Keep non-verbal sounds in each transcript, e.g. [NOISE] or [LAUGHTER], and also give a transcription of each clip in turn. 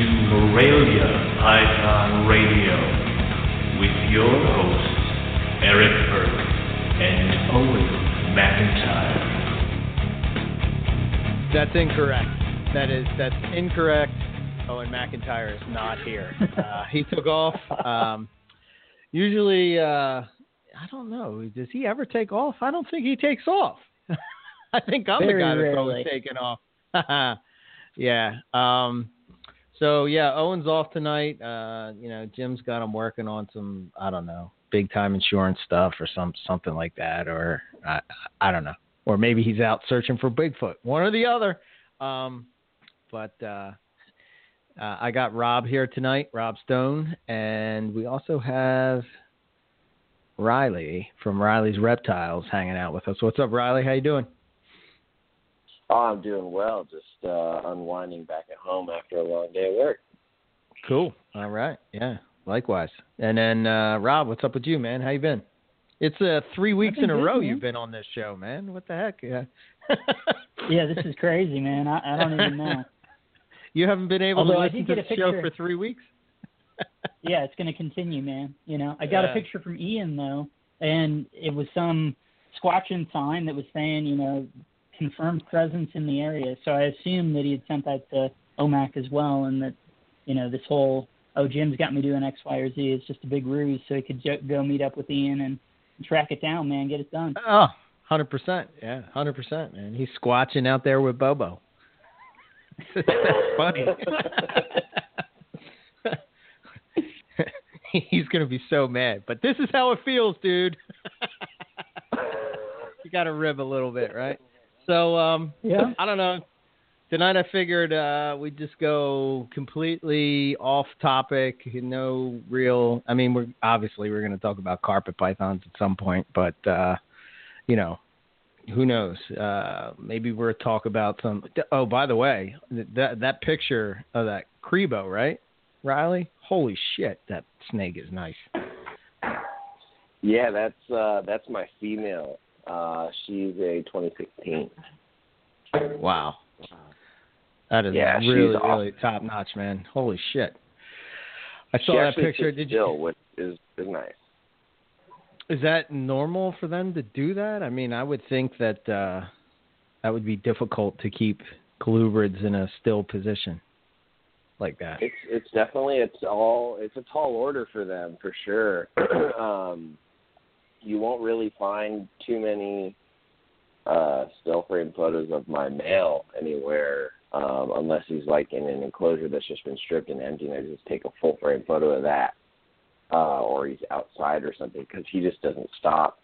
to Morelia Python Radio with your hosts, Eric Burke and Owen McIntyre. That's incorrect. That is that's incorrect. Owen McIntyre is not here. [LAUGHS] Uh, he took off. Um, usually, uh, I don't know. Does he ever take off? I don't think he takes off. [LAUGHS] I think I'm Very the guy that's rarely. always taking off. [LAUGHS] yeah. Um, so yeah, Owen's off tonight. Uh, you know, Jim's got him working on some I don't know big time insurance stuff or some something like that, or I I don't know, or maybe he's out searching for Bigfoot, one or the other. Um, but uh, uh, I got Rob here tonight, Rob Stone, and we also have Riley from Riley's Reptiles hanging out with us. What's up, Riley? How you doing? Oh, I'm doing well. Just uh, unwinding back at home after a long day of work. Cool. All right. Yeah. Likewise. And then uh, Rob, what's up with you, man? How you been? It's uh, three weeks in a good, row man. you've been on this show, man. What the heck? Yeah. [LAUGHS] Yeah, this is crazy, man. I, I don't even know. [LAUGHS] You haven't been able Although to I listen did to get the a show picture. for three weeks. [LAUGHS] Yeah, it's going to continue, man. You know, I got Yeah. a picture from Ian though, and it was some squatching sign that was saying, you know, confirmed presence in the area. So I assumed that he had sent that to OMAC as well, and that, you know, this whole oh Jim's got me doing X, Y, or Z is just a big ruse, so he could go meet up with Ian and track it down, man, get it done. Oh, 100%. Yeah, 100%, man. He's squatching out there with Bobo. That's [LAUGHS] funny. [LAUGHS] He's going to be so mad. But this is how it feels, dude. [LAUGHS] you got to rib a little bit, right? So, um, Yeah. [LAUGHS] I don't know. Tonight I figured uh, we'd just go completely off topic. No real. I mean, we're obviously we're going to talk about carpet pythons at some point, but uh, you know, who knows? Uh, maybe we'll talk about some. Oh, by the way, that that picture of that Cribo, right, Riley? Holy shit, that snake is nice. Yeah, that's uh, that's my female. Uh, she's a 2016. Wow, that is Yeah, really awesome. really top notch, man. Holy shit. I saw that picture. Did still, you? which is is nice. Is that normal for them to do that? I mean, I would think that uh, that would be difficult to keep colubrids in a still position like that. It's it's definitely it's all it's a tall order for them for sure. [CLEARS THROAT] um, you won't really find too many uh, still frame photos of my male anywhere um, unless he's like in an enclosure that's just been stripped and empty, and I just take a full frame photo of that, uh, or he's outside or something because he just doesn't stop.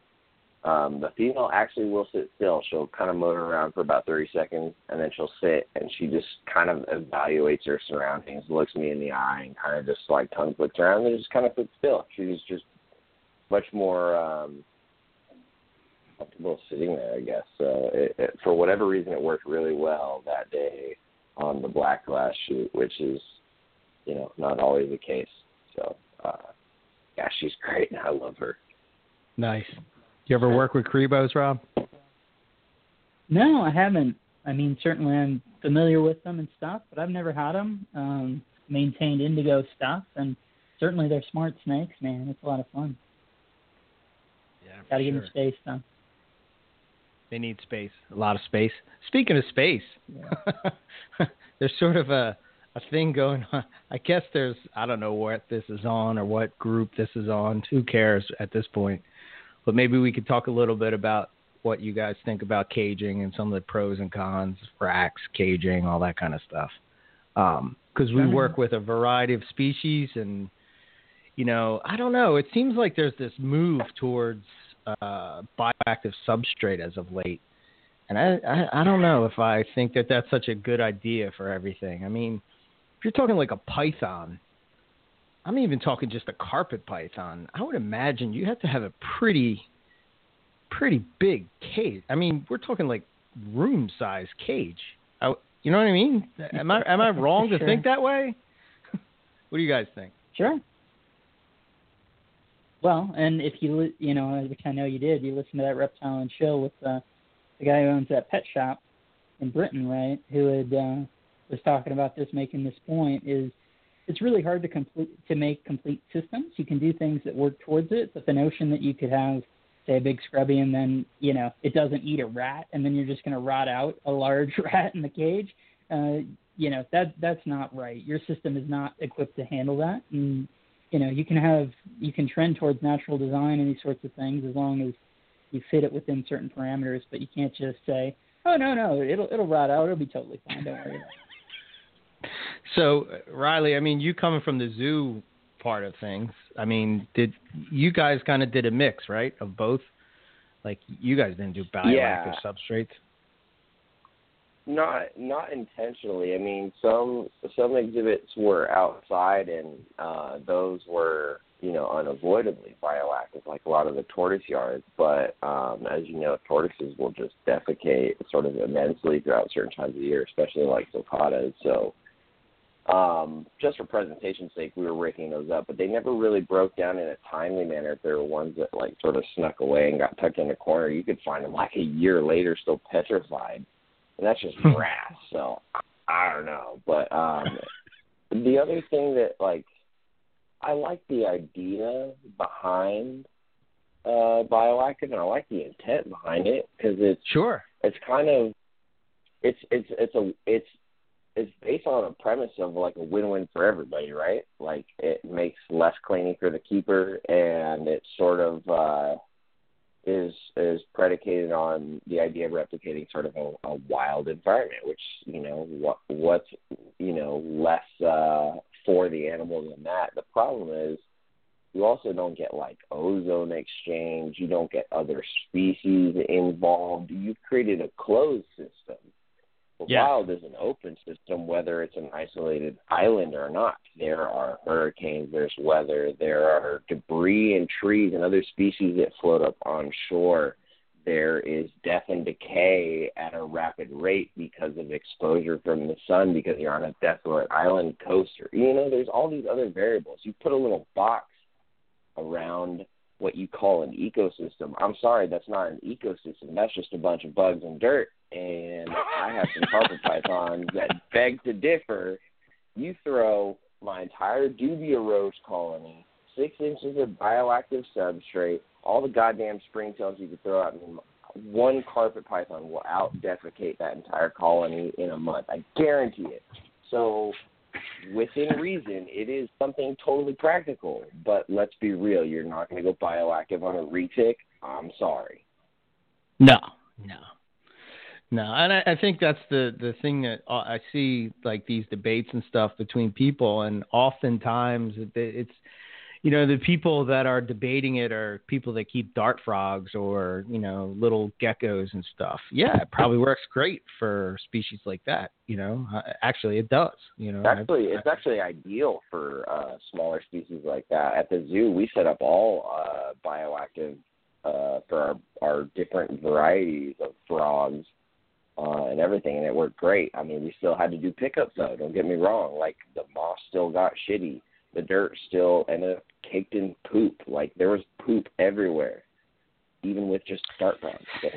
Um, the female actually will sit still. She'll kind of motor around for about 30 seconds, and then she'll sit and she just kind of evaluates her surroundings, looks me in the eye, and kind of just like tongue flicks around and just kind of sits still. She's just much more um, comfortable sitting there, I guess. So it, it, for whatever reason, it worked really well that day on the black glass shoot, which is, you know, not always the case. So, uh, yeah, she's great. And I love her. Nice. Do you ever work with Cribos, Rob? No, I haven't. I mean, certainly I'm familiar with them and stuff, but I've never had them. Um, maintained indigo stuff, and certainly they're smart snakes, man. It's a lot of fun. Yeah, Got to give them space, though. They need space, a lot of space. Speaking of space, [LAUGHS] there's sort of a a thing going on. I guess there's I don't know what this is on or what group this is on. Who cares at this point? But maybe we could talk a little bit about what you guys think about caging and some of the pros and cons, racks, caging, all that kind of stuff. Um, because we work with a variety of species, and you know, I don't know. It seems like there's this move towards uh, bioactive substrate as of late, and I, I I don't know if I think that that's such a good idea for everything. I mean, if you're talking like a python, I'm even talking just a carpet python. I would imagine you have to have a pretty pretty big cage. I mean, we're talking like room size cage. I, you know what I mean? Am I am I [LAUGHS] wrong to Sure. think that way? [LAUGHS] what do you guys think? Sure. Well, and if you you know, which I know you did, you listened to that reptile and chill with uh, the guy who owns that pet shop in Britain, right? Who had uh, was talking about this, making this point is it's really hard to complete to make complete systems. You can do things that work towards it, but the notion that you could have say a big scrubby and then you know it doesn't eat a rat and then you're just going to rot out a large [LAUGHS] rat in the cage uh you know that that's not right your system is not equipped to handle that and you know you can have you can trend towards natural design and these sorts of things as long as you fit it within certain parameters but you can't just say oh no no it'll it'll rot out it'll be totally fine don't worry about it [LAUGHS] so riley i mean you coming from the zoo part of things. I mean, did you guys kind of did a mix, right, of both? Like you guys didn't do bioactive yeah. substrates. Not not intentionally. I mean, some some exhibits were outside, and uh, those were you know unavoidably bioactive, like a lot of the tortoise yards. But um, as you know, tortoises will just defecate sort of immensely throughout certain times of the year, especially like sulcatas. So um, just for presentation's sake, we were raking those up, but they never really broke down in a timely manner. If there were ones that like sort of snuck away and got tucked in a corner, you could find them like a year later still petrified, and that's just [LAUGHS] grass. So I don't know, but um, the other thing that like I like the idea behind uh, bioactive, and I like the intent behind it because it's sure it's kind of it's it's it's a it's it's based on a premise of like a win-win for everybody, right? Like it makes less cleaning for the keeper, and it sort of uh, is is predicated on the idea of replicating sort of a, a wild environment, which you know what what's you know less uh, for the animal than that. The problem is you also don't get like ozone exchange. You don't get other species involved. You've created a closed system the yeah. wild is an open system, whether it's an isolated island or not. There are hurricanes, there's weather, there are debris and trees and other species that float up on shore. There is death and decay at a rapid rate because of exposure from the sun, because you're on a desolate island coaster. You know, there's all these other variables. You put a little box around what you call an ecosystem. I'm sorry, that's not an ecosystem. That's just a bunch of bugs and dirt. And I have some carpet [LAUGHS] pythons that beg to differ. You throw my entire dubia roach colony, six inches of bioactive substrate, all the goddamn springtails you could throw out, and one carpet python will out defecate that entire colony in a month. I guarantee it. So within reason, it is something totally practical. But let's be real, you're not going to go bioactive on a retic. I'm sorry. No, no, no. And I, I think that's the the thing that uh, I see like these debates and stuff between people, and oftentimes it's you know, the people that are debating it are people that keep dart frogs or, you know, little geckos and stuff. Yeah, it probably works great for species like that. You know, uh, actually, it does. You know, actually, I've, it's actually ideal for uh, smaller species like that. At the zoo, we set up all uh, bioactive uh, for our, our different varieties of frogs uh, and everything, and it worked great. I mean, we still had to do pickups though. Don't get me wrong. Like the moss still got shitty the dirt still ended up caked in poop. Like there was poop everywhere, even with just start runs. So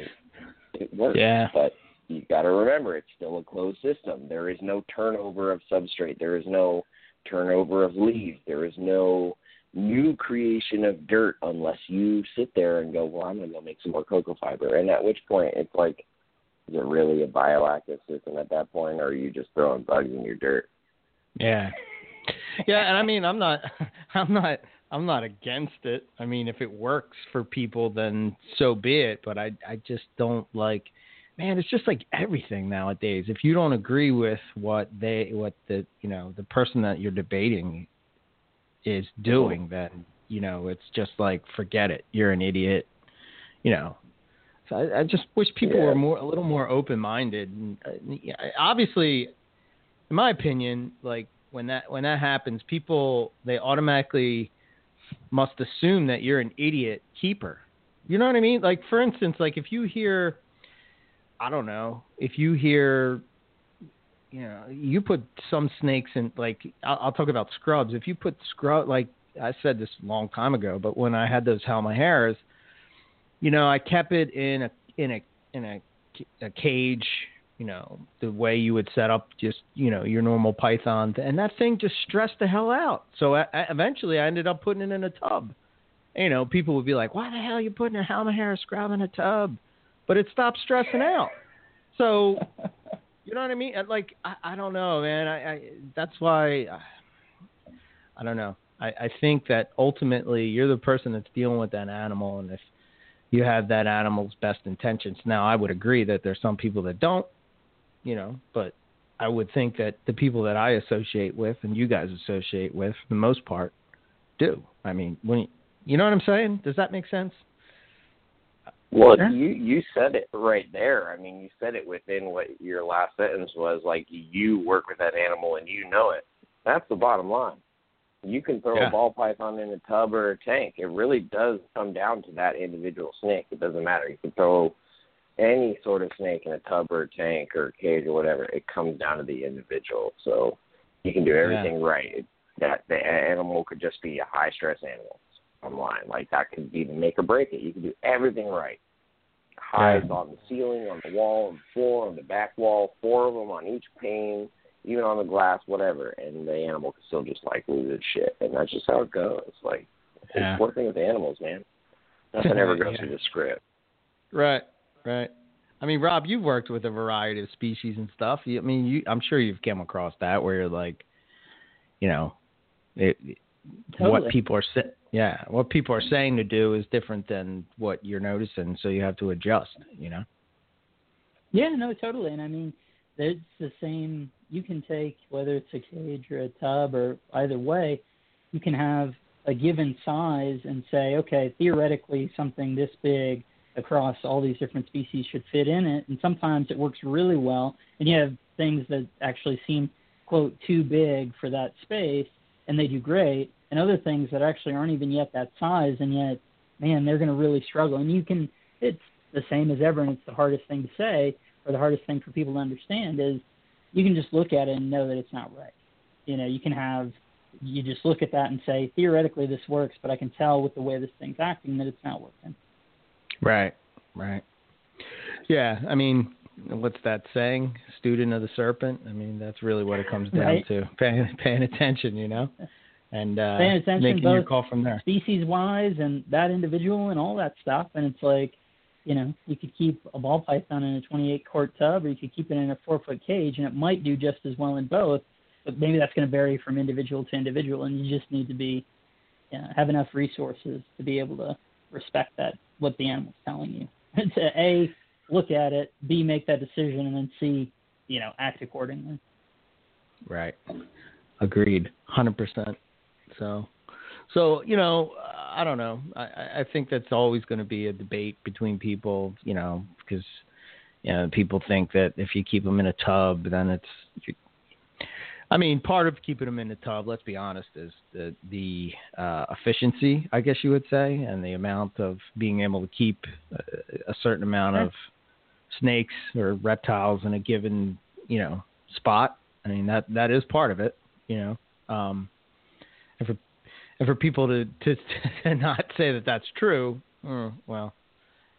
it worked. Yeah. But you got to remember, it's still a closed system. There is no turnover of substrate. There is no turnover of leaves. There is no new creation of dirt unless you sit there and go, well, I'm going to go make some more cocoa fiber. And at which point, it's like, is it really a bioactive system at that point, or are you just throwing bugs in your dirt? Yeah yeah, and I mean, I'm not, [LAUGHS] I'm not, I'm not against it. I mean, if it works for people, then so be it. But I, I just don't like. Man, it's just like everything nowadays. If you don't agree with what they, what the, you know, the person that you're debating is doing, then you know, it's just like forget it. You're an idiot. You know, so I, I, just wish people yeah. were more a little more open minded. And uh, obviously, in my opinion, like when that when that happens, people they automatically must assume that you're an idiot keeper. You know what I mean? Like for instance, like if you hear I don't know, if you hear you know, you put some snakes in like I'll, I'll talk about scrubs. If you put scrub like I said this a long time ago, but when I had those Halmaheras, you know, I kept it in a in a in a, a cage you know, the way you would set up just, you know, your normal Python. And that thing just stressed the hell out. So I, I, eventually I ended up putting it in a tub. You know, people would be like, why the hell are you putting a Halmahera scrub in a tub? But it stopped stressing out. So, [LAUGHS] you know what I mean? Like, I, I don't know, man. I, I that's why, I, I don't know. I, I think that ultimately you're the person that's dealing with that animal. And if you have that animal's best intentions. Now, I would agree that there's some people that don't, you know, but I would think that the people that I associate with and you guys associate with, for the most part, do. I mean, when you, you know what I'm saying? Does that make sense? Well, you you said it right there. I mean, you said it within what your last sentence was. Like you work with that animal and you know it. That's the bottom line. You can throw Yeah. a ball python in a tub or a tank. It really does come down to that individual snake. It doesn't matter. You can throw any sort of snake in a tub or a tank or a cage or whatever. It comes down to the individual. So you can do everything right. That the animal could just be a high stress animal. Online, like that could be the make or break it. You can do everything right. Hides Yeah. on the ceiling, on the wall, on the floor, on the back wall, four of them on each pane even on the glass, whatever, and the animal can still just like lose its shit, and that's just how it goes. Like Yeah. it's working with animals, man. Nothing [LAUGHS] ever goes Yeah. through the script. Right, right. I mean, Rob, you've worked with a variety of species and stuff. I mean, you, I'm sure you've come across that where you're like, you know, it, what people are saying. yeah, what people are saying to do is different than what you're noticing, so you have to adjust. You know. Yeah, no, totally. And I mean, it's the same. You can take whether it's a cage or a tub or either way, you can have a given size and say, okay, theoretically, something this big across all these different species should fit in it. And sometimes it works really well, and you have things that actually seem quote too big for that space, and they do great. And other things that actually aren't even yet that size, and yet, man, they're going to really struggle. And you can, it's the same as ever, and it's the hardest thing to say or the hardest thing for people to understand is you can just look at it and know that it's not right. You know, you can have you just look at that and say theoretically this works, but I can tell with the way this thing's acting that it's not working. Right, right. Yeah, I mean, what's that saying? Student of the serpent. I mean, that's really what it comes down Right. to. [LAUGHS] Paying, paying attention, you know, and uh, Paying attention making your both call from there. Species wise and that individual and all that stuff, and it's like, you know, you could keep a ball python in a 28 quart tub, or you could keep it in a four foot cage, and it might do just as well in both. But maybe that's going to vary from individual to individual, and you just need to be you know, have enough resources to be able to respect that what the animal's telling you. [LAUGHS] to a look at it, b make that decision, and then c you know act accordingly. Right. Agreed. Hundred percent. So, so you know, I don't know. I, I think that's always going to be a debate between people. You know, because you know people think that if you keep them in a tub, then it's. I mean, part of keeping them in the tub, let's be honest, is the the uh, efficiency, I guess you would say, and the amount of being able to keep a, a certain amount of snakes or reptiles in a given, you know, spot. I mean that that is part of it, you know. Um, and for and for people to to, to not say that that's true, mm, well,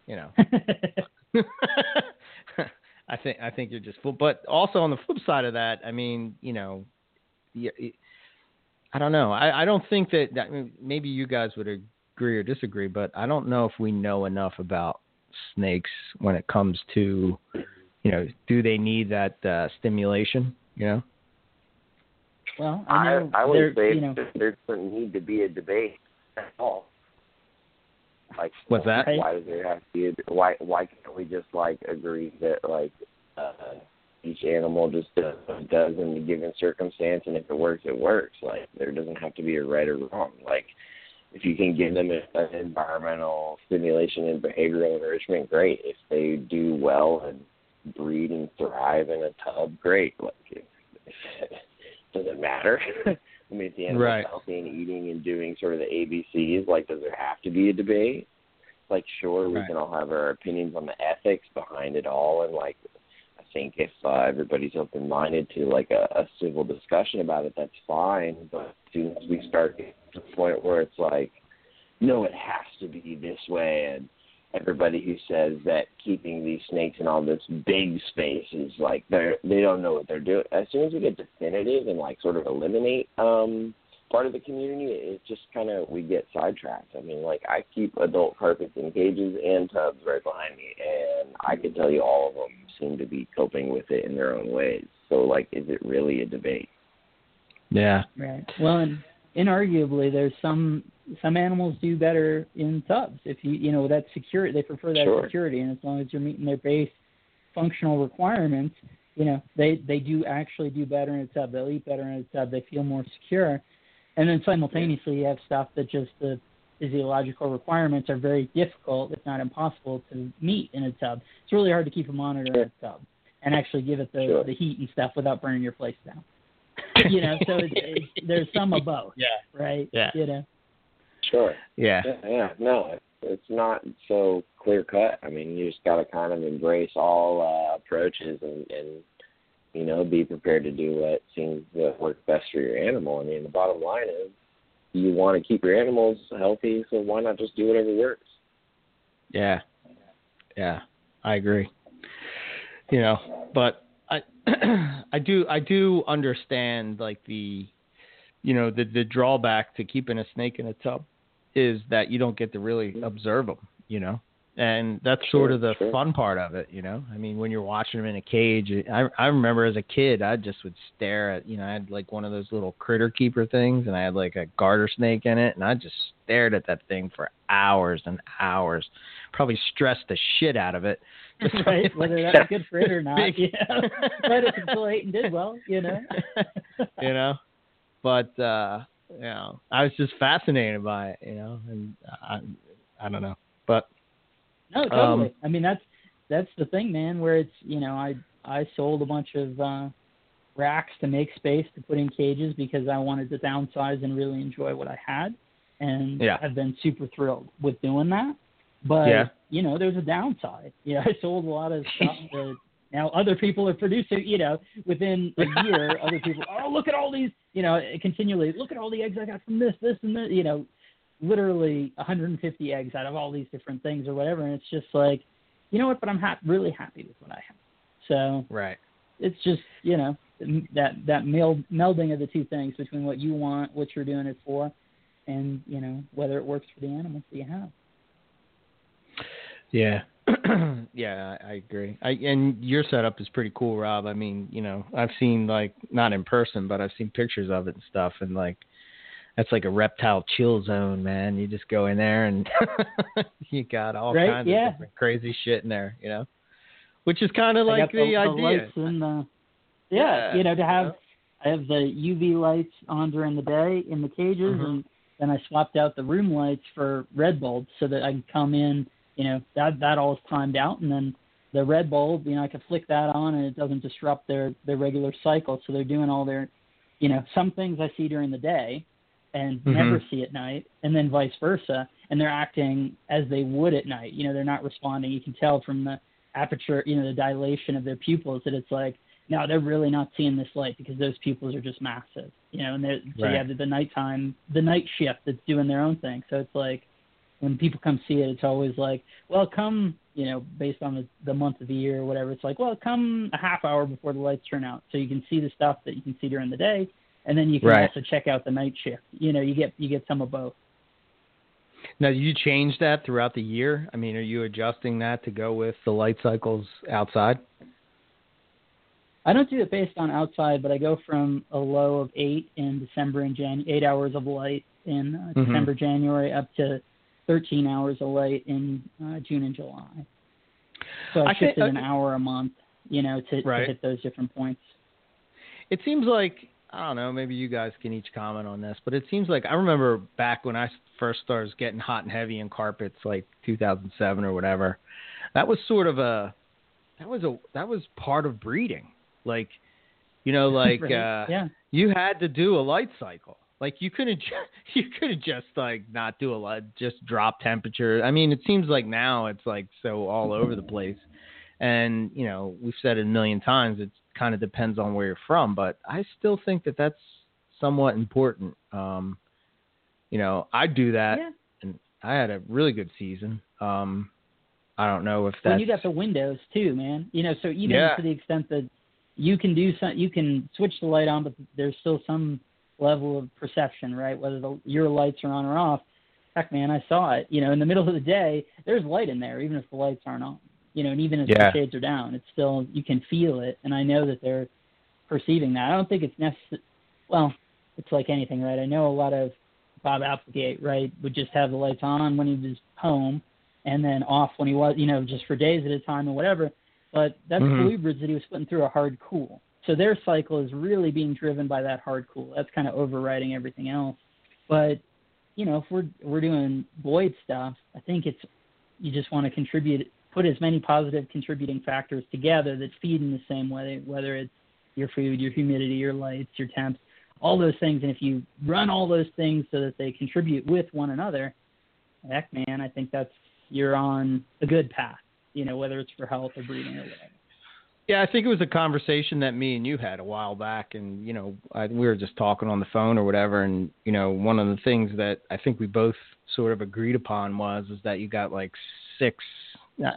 you know, [LAUGHS] I think I think you're just full. But also on the flip side of that, I mean, you know, I don't know. I, I don't think that, that I mean, maybe you guys would agree or disagree, but I don't know if we know enough about snakes when it comes to, you know, do they need that uh, stimulation? You know. well, I I know I there, would say you know, that there doesn't need to be a debate at all. Like What's that? Why does there have to be? A, why why can't we just like agree that like uh, each animal just does what it does in a given circumstance, and if it works, it works. Like there doesn't have to be a right or wrong. Like if you can give them a- an environmental stimulation and behavioral enrichment, great. If they do well and breed and thrive in a tub, great. Like if, [LAUGHS] does it matter? [LAUGHS] I mean, if the animal's Right. healthy and eating and doing sort of the ABCs, like, does there have to be a debate? Like, sure, we Right. can all have our opinions on the ethics behind it all, and like, I think if uh, everybody's open-minded to like a, a civil discussion about it, that's fine. But as soon as we start to the point where it's like, no, it has to be this way, and everybody who says that keeping these snakes in all this big space is like they're they don't know what they're doing. As soon as we get definitive and like sort of eliminate um part of the community, it just kind of we get sidetracked. I mean, like I keep adult carpets in cages and tubs right behind me, and I can tell you all of them seem to be coping with it in their own ways. So, like, is it really a debate? Yeah. Right. Well, and inarguably, there's some some animals do better in tubs. If you you know that security, they prefer that Sure. security, and as long as you're meeting their base functional requirements, you know they they do actually do better in a tub. They'll eat better in a tub. They feel more secure, and then simultaneously you have stuff that just the physiological requirements are very difficult, if not impossible, to meet in a tub. It's really hard to keep a monitor in a tub and actually give it the Sure. the heat and stuff without burning your place down. [LAUGHS] you know, so it's, it's, there's some of both, Yeah. right? Yeah. You know. Sure. Yeah. Yeah, yeah. No, it's, it's not so clear cut. I mean, you just got to kind of embrace all uh, approaches and, and you know be prepared to do what seems to work best for your animal. I mean, the bottom line is you want to keep your animals healthy, so why not just do whatever works? Yeah. Yeah. I agree. You know, but [CLEARS THROAT] I do I do understand like the you know the the drawback to keeping a snake in a tub is that you don't get to really observe them, you know. And that's sort of the sure. fun part of it, you know. I mean, when you're watching them in a cage, I I remember as a kid, I just would stare at, you know, I had like one of those little critter keeper things, and I had like a garter snake in it, and I just stared at that thing for hours and hours, probably stressed the shit out of it. [LAUGHS] Just right? like- Whether that's good for it or [LAUGHS] not, Big- you know. but [LAUGHS] it's late and did well, you know. you know, but uh, you know, I was just fascinated by it, you know, and I, I don't know, but No, totally. Um, I mean, that's that's the thing, man. Where it's you know, I I sold a bunch of uh, racks to make space to put in cages because I wanted to downsize and really enjoy what I had, and Yeah. I've been super thrilled with doing that. But Yeah. you know, there's a downside. [LAUGHS] You know, I sold a lot of stuff [LAUGHS] that now other people are producing. You know, within a year, other people, oh, look at all these. You know, continually, look at all the eggs I got from this, this, and this. You know, literally 150 eggs out of all these different things or whatever, and it's just like, you know what? But I'm ha- really happy with what I have. So right, it's just you know that that meld, melding of the two things between what you want, what you're doing it for, and you know whether it works for the animals that you have. yeah, [CLEARS THROAT] yeah, I, I agree. I and your setup is pretty cool, Rob. I mean, you know, I've seen like not in person, but I've seen pictures of it and stuff, and like. That's like a reptile chill zone, man. You just go in there and [LAUGHS] you got all Right, kinds yeah. of different crazy shit in there, you know. Which is kind of like got the, idea. and the yeah, Yeah, you know to have you know? I have the UV lights on during the day in the cages, Mhm. and then I swapped out the room lights for red bulbs so that I can come in. You know that that all is timed out, and then the red bulb, you know, I can flick that on, and it doesn't disrupt their their regular cycle. So they're doing all their, you know, some things I see during the day, and Mhm. never see at night, and then vice versa, and they're acting as they would at night. You know, they're not responding. You can tell from the aperture, you know, the dilation of their pupils that it's like no, they're really not seeing this light because those pupils are just massive, you know. And they're, so Right. you have the, the nighttime, the night shift that's doing their own thing. So it's like when people come see it, it's always like, well, come, you know, based on the, the month of the year or whatever. It's like, well, come a half hour before the lights turn out, so you can see the stuff that you can see during the day, and then you can Right. also check out the night shift. You know, you get you get some of both. Now, do you change that throughout the year? I mean, are you adjusting that to go with the light cycles outside? I don't do it based on outside, but I go from a low of eight in December and Jan, eight hours of light in uh, Mhm. December, January, up to 13 hours of light in uh, June and July. So I, I think- shifted an hour a month, you know, to, Right. to hit those different points. It seems like I don't know. Maybe you guys can each comment on this, but it seems like I remember back when I first started getting hot and heavy in carpets, like 2007 or whatever. That was sort of a that was a that was part of breeding. Like, you know, [LAUGHS] like Right. uh, yeah, you had to do a light cycle. Like you couldn't ju- [LAUGHS] you couldn't just like not do a light, just drop temperature. I mean, it seems like now it's like so all over the place. And you know, we've said it a million times. It kind of depends on where you're from, but I still think that that's somewhat important. Um, you know, I do that, yeah, and I had a really good season. Um, I don't know if When that's you got the windows too, man. You know, so even Yeah. to the extent that you can do some, you can switch the light on, but there's still some level of perception, right? Whether the, your lights are on or off. Heck, man, I saw it. You know, in the middle of the day, there's light in there, even if the lights aren't on. You know, and even as Yeah. the shades are down, it's still you can feel it, and I know that they're perceiving that. I don't think it's necessary. Well, it's like anything, right? I know a lot of Bob Applegate, right, would just have the lights on when he was home, and then off when he was, you know, just for days at a time or whatever. But that's Mhm. bluebirds that he was putting through a hard cool. So their cycle is really being driven by that hard cool. That's kind of overriding everything else. But you know, if we're we're doing boid stuff, I think it's you just want to contribute, put as many positive contributing factors together that feed in the same way, whether it's your food, your humidity, your lights, your temps, all those things. And if you run all those things so that they contribute with one another, heck, man, I think that's you're on a good path. You know, whether it's for health or breeding or whatever. Yeah, I think it was a conversation that me and you had a while back, and you know, I, we were just talking on the phone or whatever, and you know, one of the things that I think we both sort of agreed upon was is that you got like six.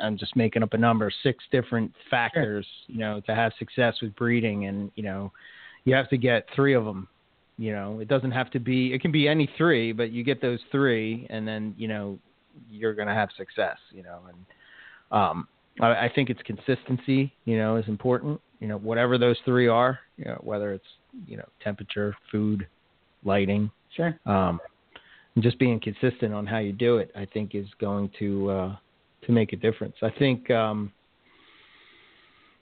I'm just making up a number, six different factors, you know, to have success with breeding, and you know, you have to get three of them. You know, it doesn't have to be. It can be any three, but you get those three, and then you know, you're gonna have success. You know, and um, I, I think it's consistency, you know, is important. You know, whatever those three are, you know, whether it's you know temperature, food, lighting, Sure. um, and just being consistent on how you do it, I think is going to uh, to make a difference. I think um,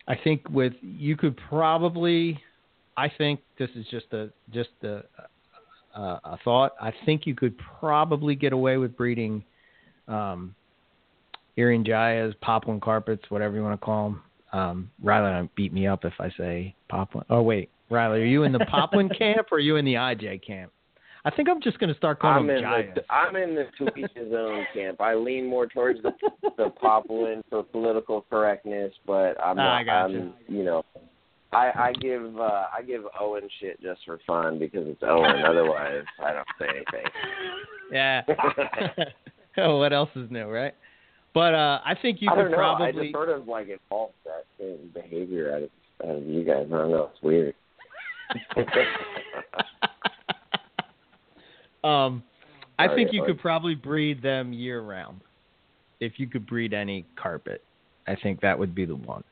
I think with you could probably, I think this is just a just a, a, a thought. I think you could probably get away with breeding um, Irian Jayas, Papuan carpets, whatever you want to call them. Um, Riley don't beat me up if I say Papuan. Oh wait, Riley, are you in the [LAUGHS] Papuan camp or are you in the IJ camp? I think I'm just going to start calling I'm them in the I'm in the to each his own [LAUGHS] camp. I lean more towards the the Papuan for political correctness, but I'm Ah, I not. I'm you know, I I give uh I give Owen shit just for fun because it's Owen. [LAUGHS] Otherwise, I don't say anything. Yeah. [LAUGHS] oh, what else is new, right? But uh, I think you I could know. I probably. just sort of like evolved that same behavior out of out of you guys. I don't know. It's weird. Um, I Sorry, think you bud. could probably breed them year round. If you could breed any carpet, I think that would be the one.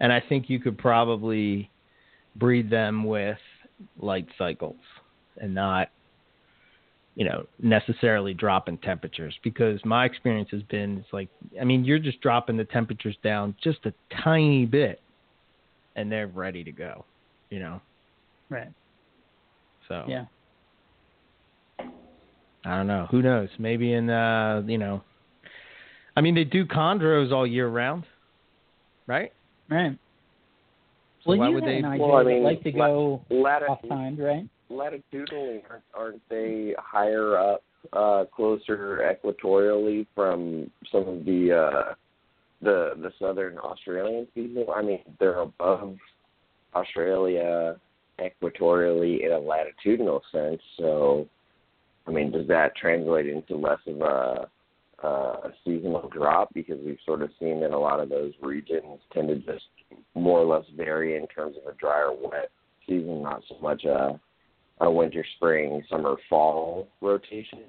And I think you could probably breed them with light cycles and not, you know, necessarily dropping temperatures because my experience has been it's like I mean you're just dropping the temperatures down just a tiny bit and they're ready to go, you know. Right. So Yeah. I don't know. Who knows? Maybe in uh, you know, I mean they do chondros all year round, right? Right. So well, why you would they? Well, I that mean, like to go Latitude off timed, right? latitudinally aren't, aren't they higher up uh closer equatorially from some of the uh the the southern australian species i mean they're above australia equatorially in a latitudinal sense so i mean does that translate into less of a a seasonal drop? Because we've sort of seen that a lot of those regions tend to just more or less vary in terms of a dry or wet season, not so much a a winter, spring, summer, fall rotation,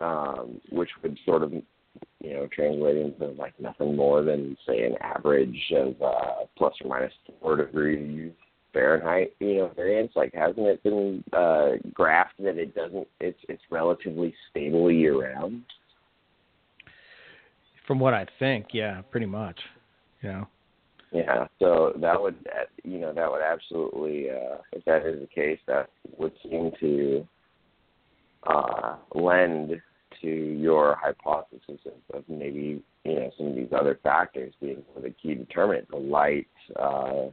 um, which would sort of, you know, translate into like nothing more than say an average of uh, plus or minus four degrees Fahrenheit, you know, variance. Like, hasn't it been uh, graphed that it doesn't? It's it's relatively stable year round. From what I think, yeah, pretty much. Know. Yeah, so that would, you know, that would absolutely, uh, if that is the case, that would seem to uh, lend to your hypothesis of, of maybe, you know, some of these other factors being the key determinant. The light, uh,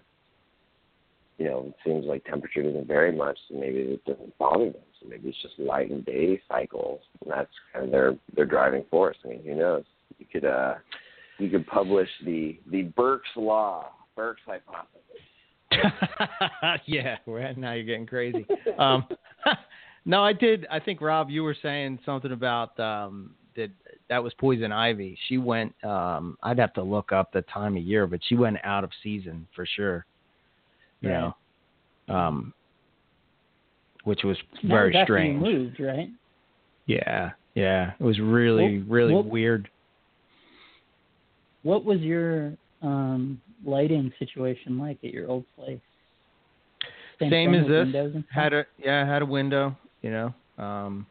you know, it seems like temperature doesn't vary much, so maybe it doesn't bother them. So maybe it's just light and day cycles, and that's kind of their their driving force. I mean, who knows? You could. uh you could publish the the Burke's law, Burke's hypothesis. [LAUGHS] yeah, well, now you're getting crazy. Um, [LAUGHS] no, I did. I think Rob, you were saying something about um, did that was Poison Ivy. She went. Um, I'd have to look up the time of year, but she went out of season for sure. You Right. know, um, which was Now very strange. Moved, right? Yeah, yeah, it was really, What- really what- weird. What was your um, lighting situation like at your old place? Same thing as this. windows and stuff? Had a yeah, had a window. You know, um,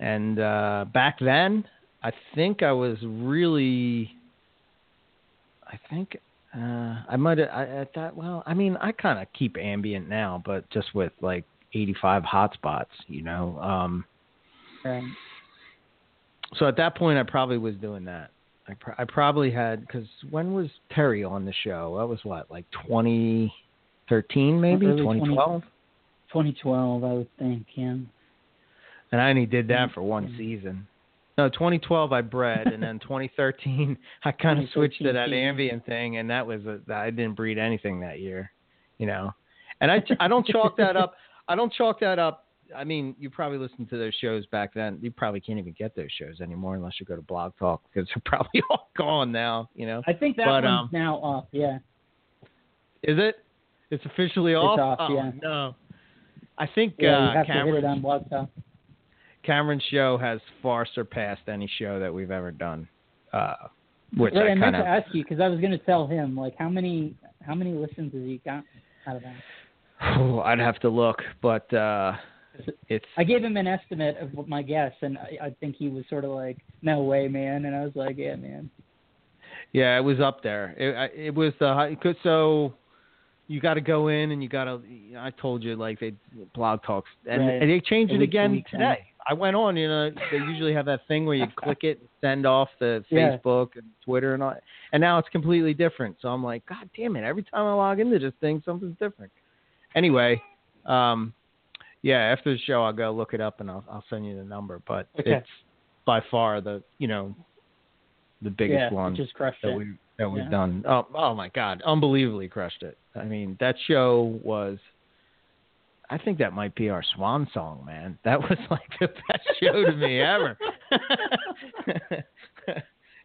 and uh, back then, I think I was really. I think uh, I might have. I, I thought, well, I mean, I kind of keep ambient now, but just with like 85 hotspots, you know. Um, Right. so at that point, I probably was doing that. I, pr- I probably had because when was Terry on the show? That was what, like 2013, maybe 2012. 2012, I would think. Yeah. And I only did that for Mm-hmm. one season. No, 2012 I bred, and then 2013 [LAUGHS] I kind of switched to that ambient thing, and that was a, I didn't breed anything that year, you know. And I I don't chalk that up. I don't chalk that up. I mean, you probably listened to those shows back then. You probably can't even get those shows anymore unless you go to Blog Talk because they're [LAUGHS] probably all gone now. You know, I think that But, one's um, now off. Yeah. is it? It's officially off. off, oh, yeah. No. I think Yeah, uh, you have to hit it on Blog Talk. Cameron's show has far surpassed any show that we've ever done. Uh, which I, I meant kind to ask you because I was going to tell him like how many how many listens has he got out of that? [SIGHS] I'd have to look, but uh, it's. I gave him an estimate of what my guess, and I, I think he was sort of like, "No way, man," and I was like, "Yeah, man." Yeah, it was up there. It, it was the high. 'cause So you got to go in and you got to. I told you like they blog talks and, Right. and they changed A it again today. I went on. You know, they usually have that thing where you [LAUGHS] click it, and send off the Yeah. Facebook and Twitter and all. And now it's completely different. So I'm like, God damn it! Every time I log into this thing, something's different. Anyway, um, yeah. After the show, I'll go look it up and I'll I'll send you the number. But Okay. it's by far the you know the biggest yeah, one just crushed that it. we that we've Yeah. done. Oh, oh my God, unbelievably crushed it. I mean, that show was. I think that might be our swan song, man. [LAUGHS] That was like the best show to me ever. [LAUGHS]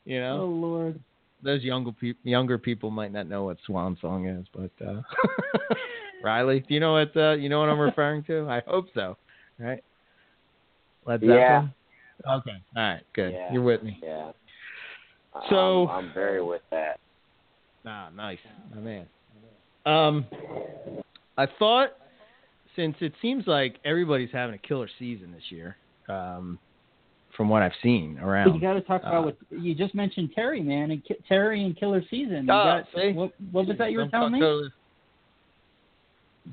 you know, Oh Lord. those younger people, younger people might not know what swan song is, but uh, [LAUGHS] Riley, do you know what uh, you know what I'm referring to? I hope so. Right? Led Yeah. Zeppelin? Okay. All right. Good. Yeah. You're with me. Yeah. So- I'm, I'm very with that. Ah, nice, my man. Um, I thought since it seems like everybody's having a killer season this year, um, from what I've seen But around. you got to talk Uh, about what you just mentioned, Terry, man, and Ki- Terry and Killer Season. You Ah, got, what, what was that you were telling me? totally-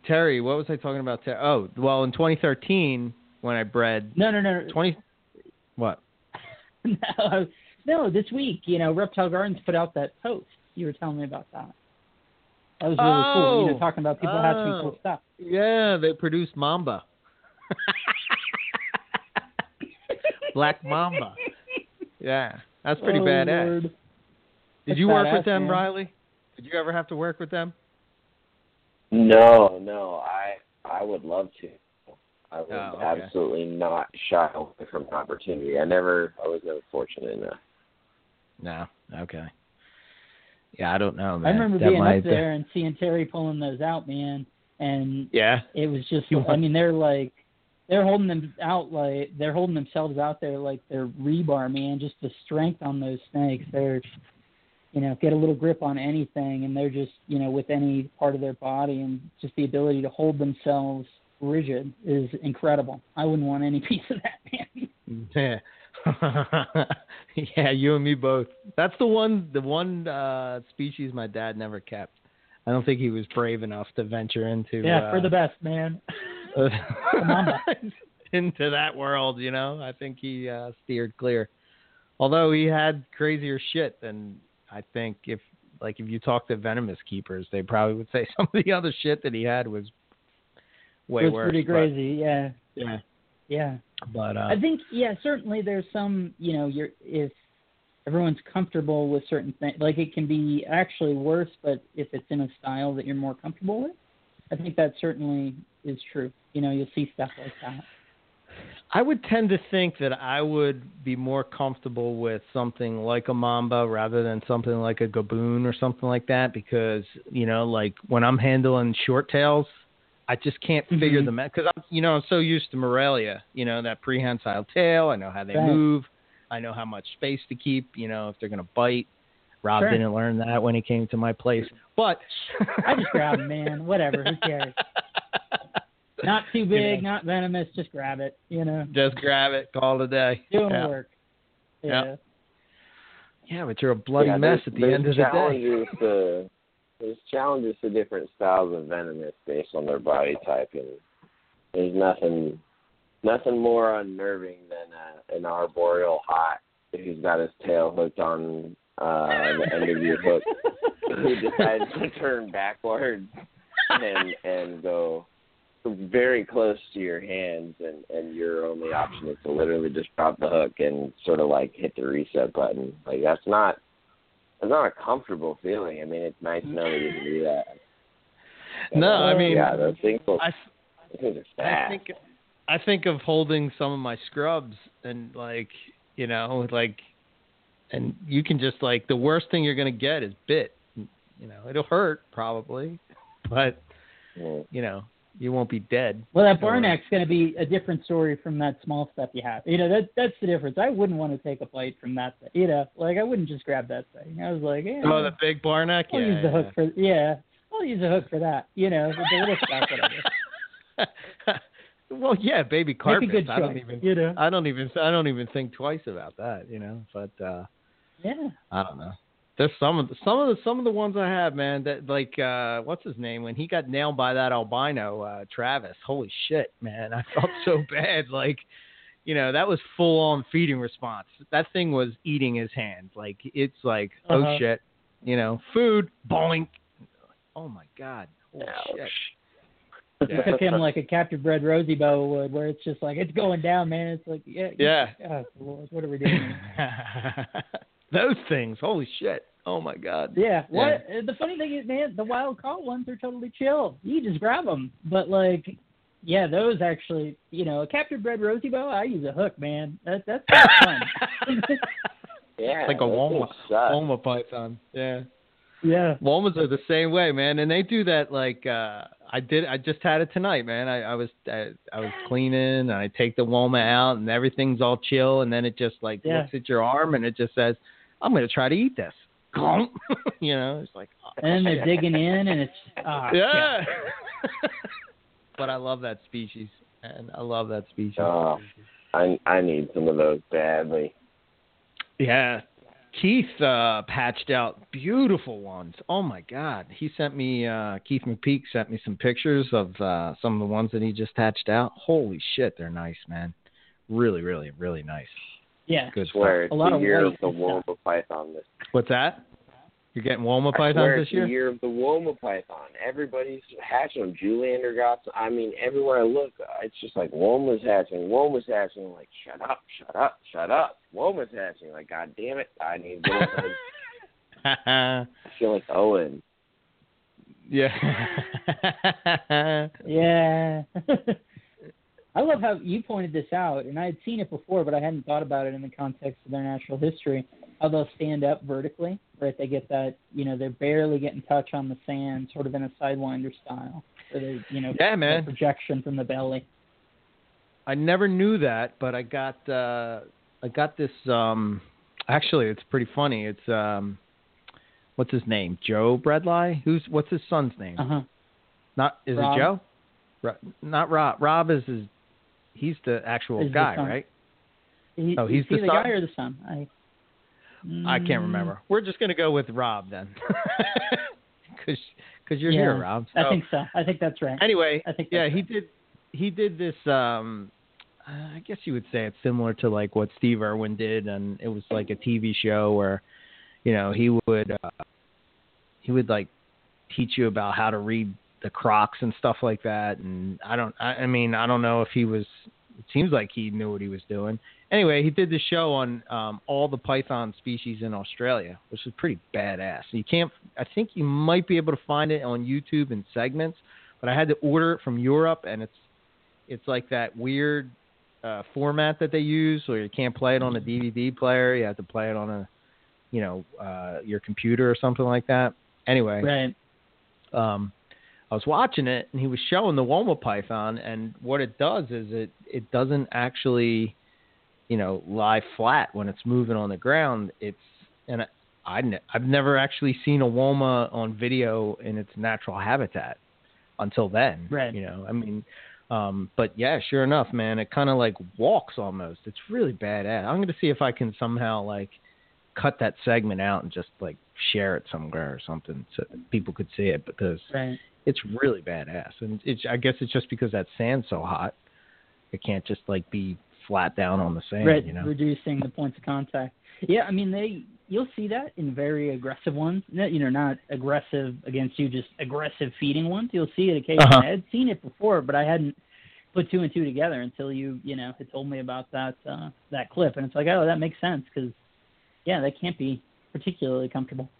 Terry, what was I talking about? Ter- oh, well, in 2013 when I bred No, no, no, 20. What? [LAUGHS] no, no. This week, you know, Reptile Gardens put out that post. You were telling me about that. That was really cool. You Oh. know, talking about people hatching Oh. cool stuff. Yeah, they produced Mamba. [LAUGHS] Black Mamba. Yeah, that's pretty Oh, badass. Lord. Did That's you work badass, with them, man. Riley? Did you ever have to work with them? No, no, I I would love to. I would Oh, okay. absolutely not shy away from an opportunity. I never, I was never fortunate enough. No. Okay. Yeah, I don't know, man. I remember That being up there and seeing Terry pulling those out, man, and Yeah. it was just. I mean, they're like, they're holding them out like they're holding themselves out there like they're rebar, man. Just the strength on those snakes. They're, you know, get a little grip on anything, and they're just, you know, with any part of their body, and just the ability to hold themselves rigid is incredible. I wouldn't want any [LAUGHS] piece of that, man. Yeah. [LAUGHS] yeah, you and me both. That's the one the one uh species my dad never kept. I don't think he was brave enough to venture into yeah, uh, for the best, man. [LAUGHS] into that world, you know. I think he uh steered clear. Although he had crazier shit than I think if like if you talk to venomous keepers, they probably would say [LAUGHS] some of the other shit that he had was way it was worse. pretty but- crazy. Yeah, yeah. Yeah. But uh I think yeah, certainly there's some you know you're if everyone's comfortable with certain things, like it can be actually worse, but if it's in a style that you're more comfortable with, I think that certainly is true. You know, you'll see stuff like that. I would tend to think that I would be more comfortable with something like a mamba rather than something like a gaboon or something like that because you know, like when I'm handling short tails, I just can't figure Mhm. them out because I'm, you know, I'm so used to Morelia, you know, that prehensile tail. I know how they Right. move. I know how much space to keep. You know, if they're gonna bite. Rob Sure. didn't learn that when he came to my place, but I just grab them, man. Whatever. Who cares? [LAUGHS] Not too big, not venomous. Just grab it. You know, Just grab it, call it a day. doing yeah. work. Yeah. Yeah. Yeah, but you're a bloody Yeah, mess at the end of the day. challenges To, there's challenges to different styles of venomous based on their body type, and there's nothing nothing more unnerving than a, an arboreal hot who's got his tail hooked on uh, the end of your hook, who decides to [LAUGHS] turn backwards and and go very close to your hands, and and your only option is to literally just drop the hook and sort of like hit the reset button. Like that's not it's not a comfortable feeling. I mean, it's nice to know that you can do that. But, No, uh, I mean, yeah, those things, will, I, those things are I think I think of holding some of my scrubs and like you know like and you can just like the worst thing you're gonna get is bit. You know it'll hurt probably, [LAUGHS] but you know you won't be dead. Well, that Or- Barnack's going to be a different story from that small stuff you have. You know, that that's the difference. I wouldn't want to take a bite from that. Thing. You know, like I wouldn't just grab that thing. I was like, yeah, Oh, the big bar neck. I'll yeah, use the yeah. hook for yeah. I'll use the hook for that. You know, the, the little [LAUGHS] stuff, whatever. well, yeah, baby Make carpet. a good I don't choice. even. You know, I don't even. I don't even think twice about that. You know, but uh yeah. I don't know. There's some of the some of the some of the ones I have, man. That like uh what's his name when he got nailed by that albino uh Travis. Holy shit, man! I felt so [LAUGHS] bad. Like, you know, that was full on feeding response. That thing was eating his hand. Like it's like oh Uh-huh. shit, you know, food boink. Oh my god. Holy shit. Ouch. It took him like a captive bred Rosie Boa would, where it's just like it's going down, man. It's like yeah, Yeah. Oh, Lord, what are we doing? [LAUGHS] Those things. Holy shit. Oh my god. Yeah. What uh the funny thing is, man, the wild caught ones are totally chill. You just grab them, but like, yeah, those actually, you know, a captive bred rosy Boa, I use a hook, man. That that's kinda [LAUGHS] fun. Yeah, like a those Woma. Woma python. Yeah. yeah. Womas are the same way, man, and they do that. Like uh I did, I just had it tonight, man. I, I was I, I was cleaning, and I take the Woma out, and everything's all chill, and then it just like Yeah. looks at your arm, and it just says, "I'm gonna try to eat this." [LAUGHS] you know, it's like, oh, And then they're digging in, and it's ah, [LAUGHS] yeah. [LAUGHS] but I love that species, and I love that species. Oh, I I need some of those badly. Yeah. Keith uh, patched out beautiful ones. Oh my God! He sent me uh, Keith McPeak sent me some pictures of uh, some of the ones that he just hatched out. Holy shit, they're nice, man. Really, really, really nice. yeah. Good I swear, it's A lot the of year of the and Woma python this What's that? You're getting Woma I pythons swear this it's year? the year of the Woma python. Everybody's hatching them. Juliander got. some- I mean, everywhere I look, it's just like Woma's hatching. Woma's hatching. I'm like, shut up, shut up, shut up. Woma's hatching. Like, god damn it, I need to get. [LAUGHS] I feel like Owen. yeah. Yeah. [LAUGHS] [LAUGHS] I love how you pointed this out, and I had seen it before, but I hadn't thought about it in the context of their natural history. How they'll stand up vertically, right? They get that, you know, they're barely getting touch on the sand, sort of in a sidewinder style. So they, you know, Yeah, man. projection from the belly. I never knew that, but I got uh I got this um actually it's pretty funny. It's um what's his name? Joe Bredl? Who's what's his son's name? Uh huh. Not is Rob. it Joe? Ro- not Rob. Rob is his he's the actual the guy, son. right? He, Oh, he's he the the, guy or the son? I I can't Mm, remember. We're just going to go with Rob then. [LAUGHS] Cuz cuz you're Yeah, here, Rob. I think so. I think that's right. Anyway, I think yeah, that's he did he did this um uh, I guess you would say it's similar to like what Steve Irwin did and it was like a TV show where you know, he would uh he would like teach you about how to read the crocs and stuff like that and I don't I, I mean, I don't know if he was it seems like he knew what he was doing. Anyway, he did the show on um all the python species in Australia, which is pretty badass. You can't I think you might be able to find it on YouTube in segments, but I had to order it from Europe and it's it's like that weird uh, format that they use, where you can't play it on a DVD player. You have to play it on a, you know, uh, your computer or something like that. Anyway, Right. um, I was watching it and he was showing the Woma Python, and what it does is it it doesn't actually, you know, lie flat when it's moving on the ground. It's and I, I ne- I've never actually seen a Woma on video in its natural habitat until then. Right. You know, I mean. Um, but yeah, sure enough, man, it kind of like walks almost. It's really badass. I'm going to see if I can somehow like cut that segment out and just like share it somewhere or something so people could see it because Right. It's really badass. And it's I guess it's just because that sand's so hot, it can't just like be flat down on the sand, right. you know. Reducing the points of contact. Yeah, I mean they you'll see that in very aggressive ones. You know, not aggressive against you, just aggressive feeding ones. You'll see it occasionally. Uh-huh. I had seen it before, but I hadn't put two and two together until you you know had told me about that uh, that clip, and it's like oh that makes sense because yeah they can't be particularly comfortable.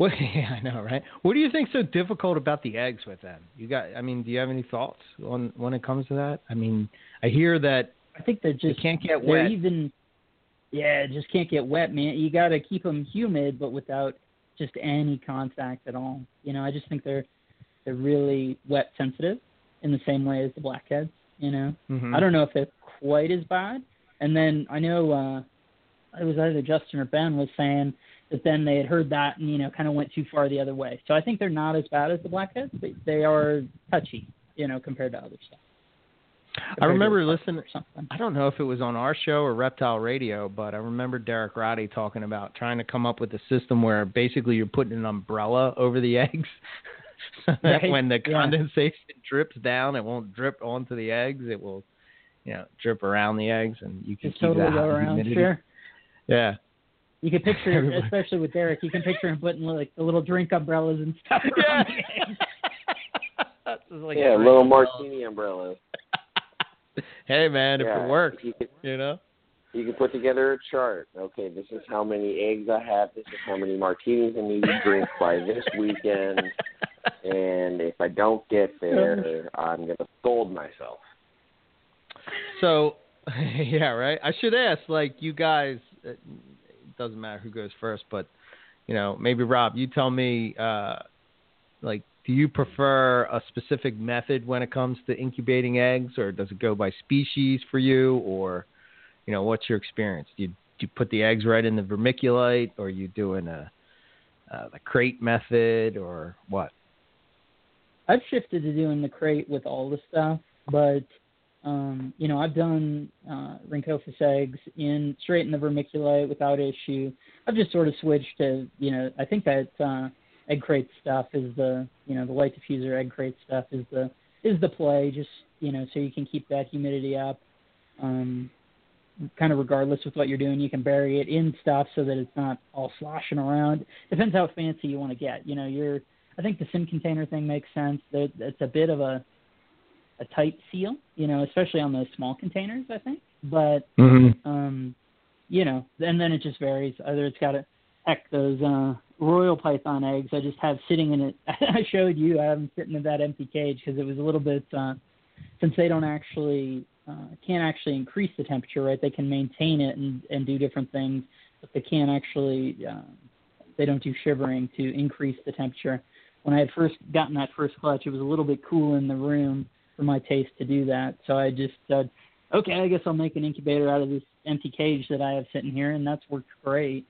What? [LAUGHS] Yeah, I know, right? What do you think's so difficult about the eggs with them? You got? I mean, do you have any thoughts on when it comes to that? I mean, I hear that I think they're they just can't get they're wet. even yeah just can't get wet man you got to keep them humid but without just any contact at all you know i just think they're they're really wet sensitive in the same way as the blackheads you know Mhm. i don't know if they're quite as bad and then i know uh it was either justin or ben was saying that then they had heard that and you know kind of went too far the other way so i think they're not as bad as the blackheads but they are touchy you know compared to other stuff I remember listening. I don't know if it was on our show or Reptile Radio, but I remember Derek Roddy talking about trying to come up with a system where basically you're putting an umbrella over the eggs, so [LAUGHS] that Right, when the yeah. condensation drips down, it won't drip onto the eggs. It will, you know, drip around the eggs, and you can just keep totally that go [LAUGHS] around humidity. sure Yeah. You can picture, Everybody- especially with Derek, you can picture him putting like the little drink umbrellas and [LAUGHS] stuff Yeah. around the eggs. This is like yeah, a little umbrella. martini umbrellas. [LAUGHS] Hey man, if it works, You can, you know. you can put together a chart. Okay, this is how many eggs I have. This is how many martinis I need to drink by this weekend. And if I don't get there, I'm gonna scold myself. So, [LAUGHS] yeah, right. I should ask, like, you guys. Doesn't matter who goes first, but you know, maybe Rob, you tell me, uh, like, do you prefer a specific method when it comes to incubating eggs, or does it go by species for you, or you know, what's your experience? Do you do you put the eggs right in the vermiculite, or you doing a uh, the crate method, or what? I've shifted to doing the crate with all the stuff, but um, you know, I've done uh, eggs in straight in the vermiculite without issue. I've just sort of switched to, you know, I think that uh, egg crate stuff is the, you know, the light diffuser egg crate stuff is the is the play. Just you know, so you can keep that humidity up. Um, kind of regardless with what you're doing, you can bury it in stuff so that it's not all sloshing around. Depends how fancy you want to get. You know, you're I think the sim container thing makes sense. That it's a bit of a a tight seal, you know, especially on those small containers. I think, but Mm-hmm. um, you know, and then it just varies. Either it's got to heck those uh, royal python eggs I just have sitting in it. [LAUGHS] I showed you. I have them sitting in that empty cage because it was a little bit uh, since they don't actually uh, can't actually increase the temperature, right? They can maintain it and and do different things, but they can't actually. Uh, they don't do shivering to increase the temperature. When I had first gotten that first clutch, it was a little bit cool in the room for my taste to do that. So I just said, okay, I guess I'll make an incubator out of this empty cage that I have sitting here, and that's worked great.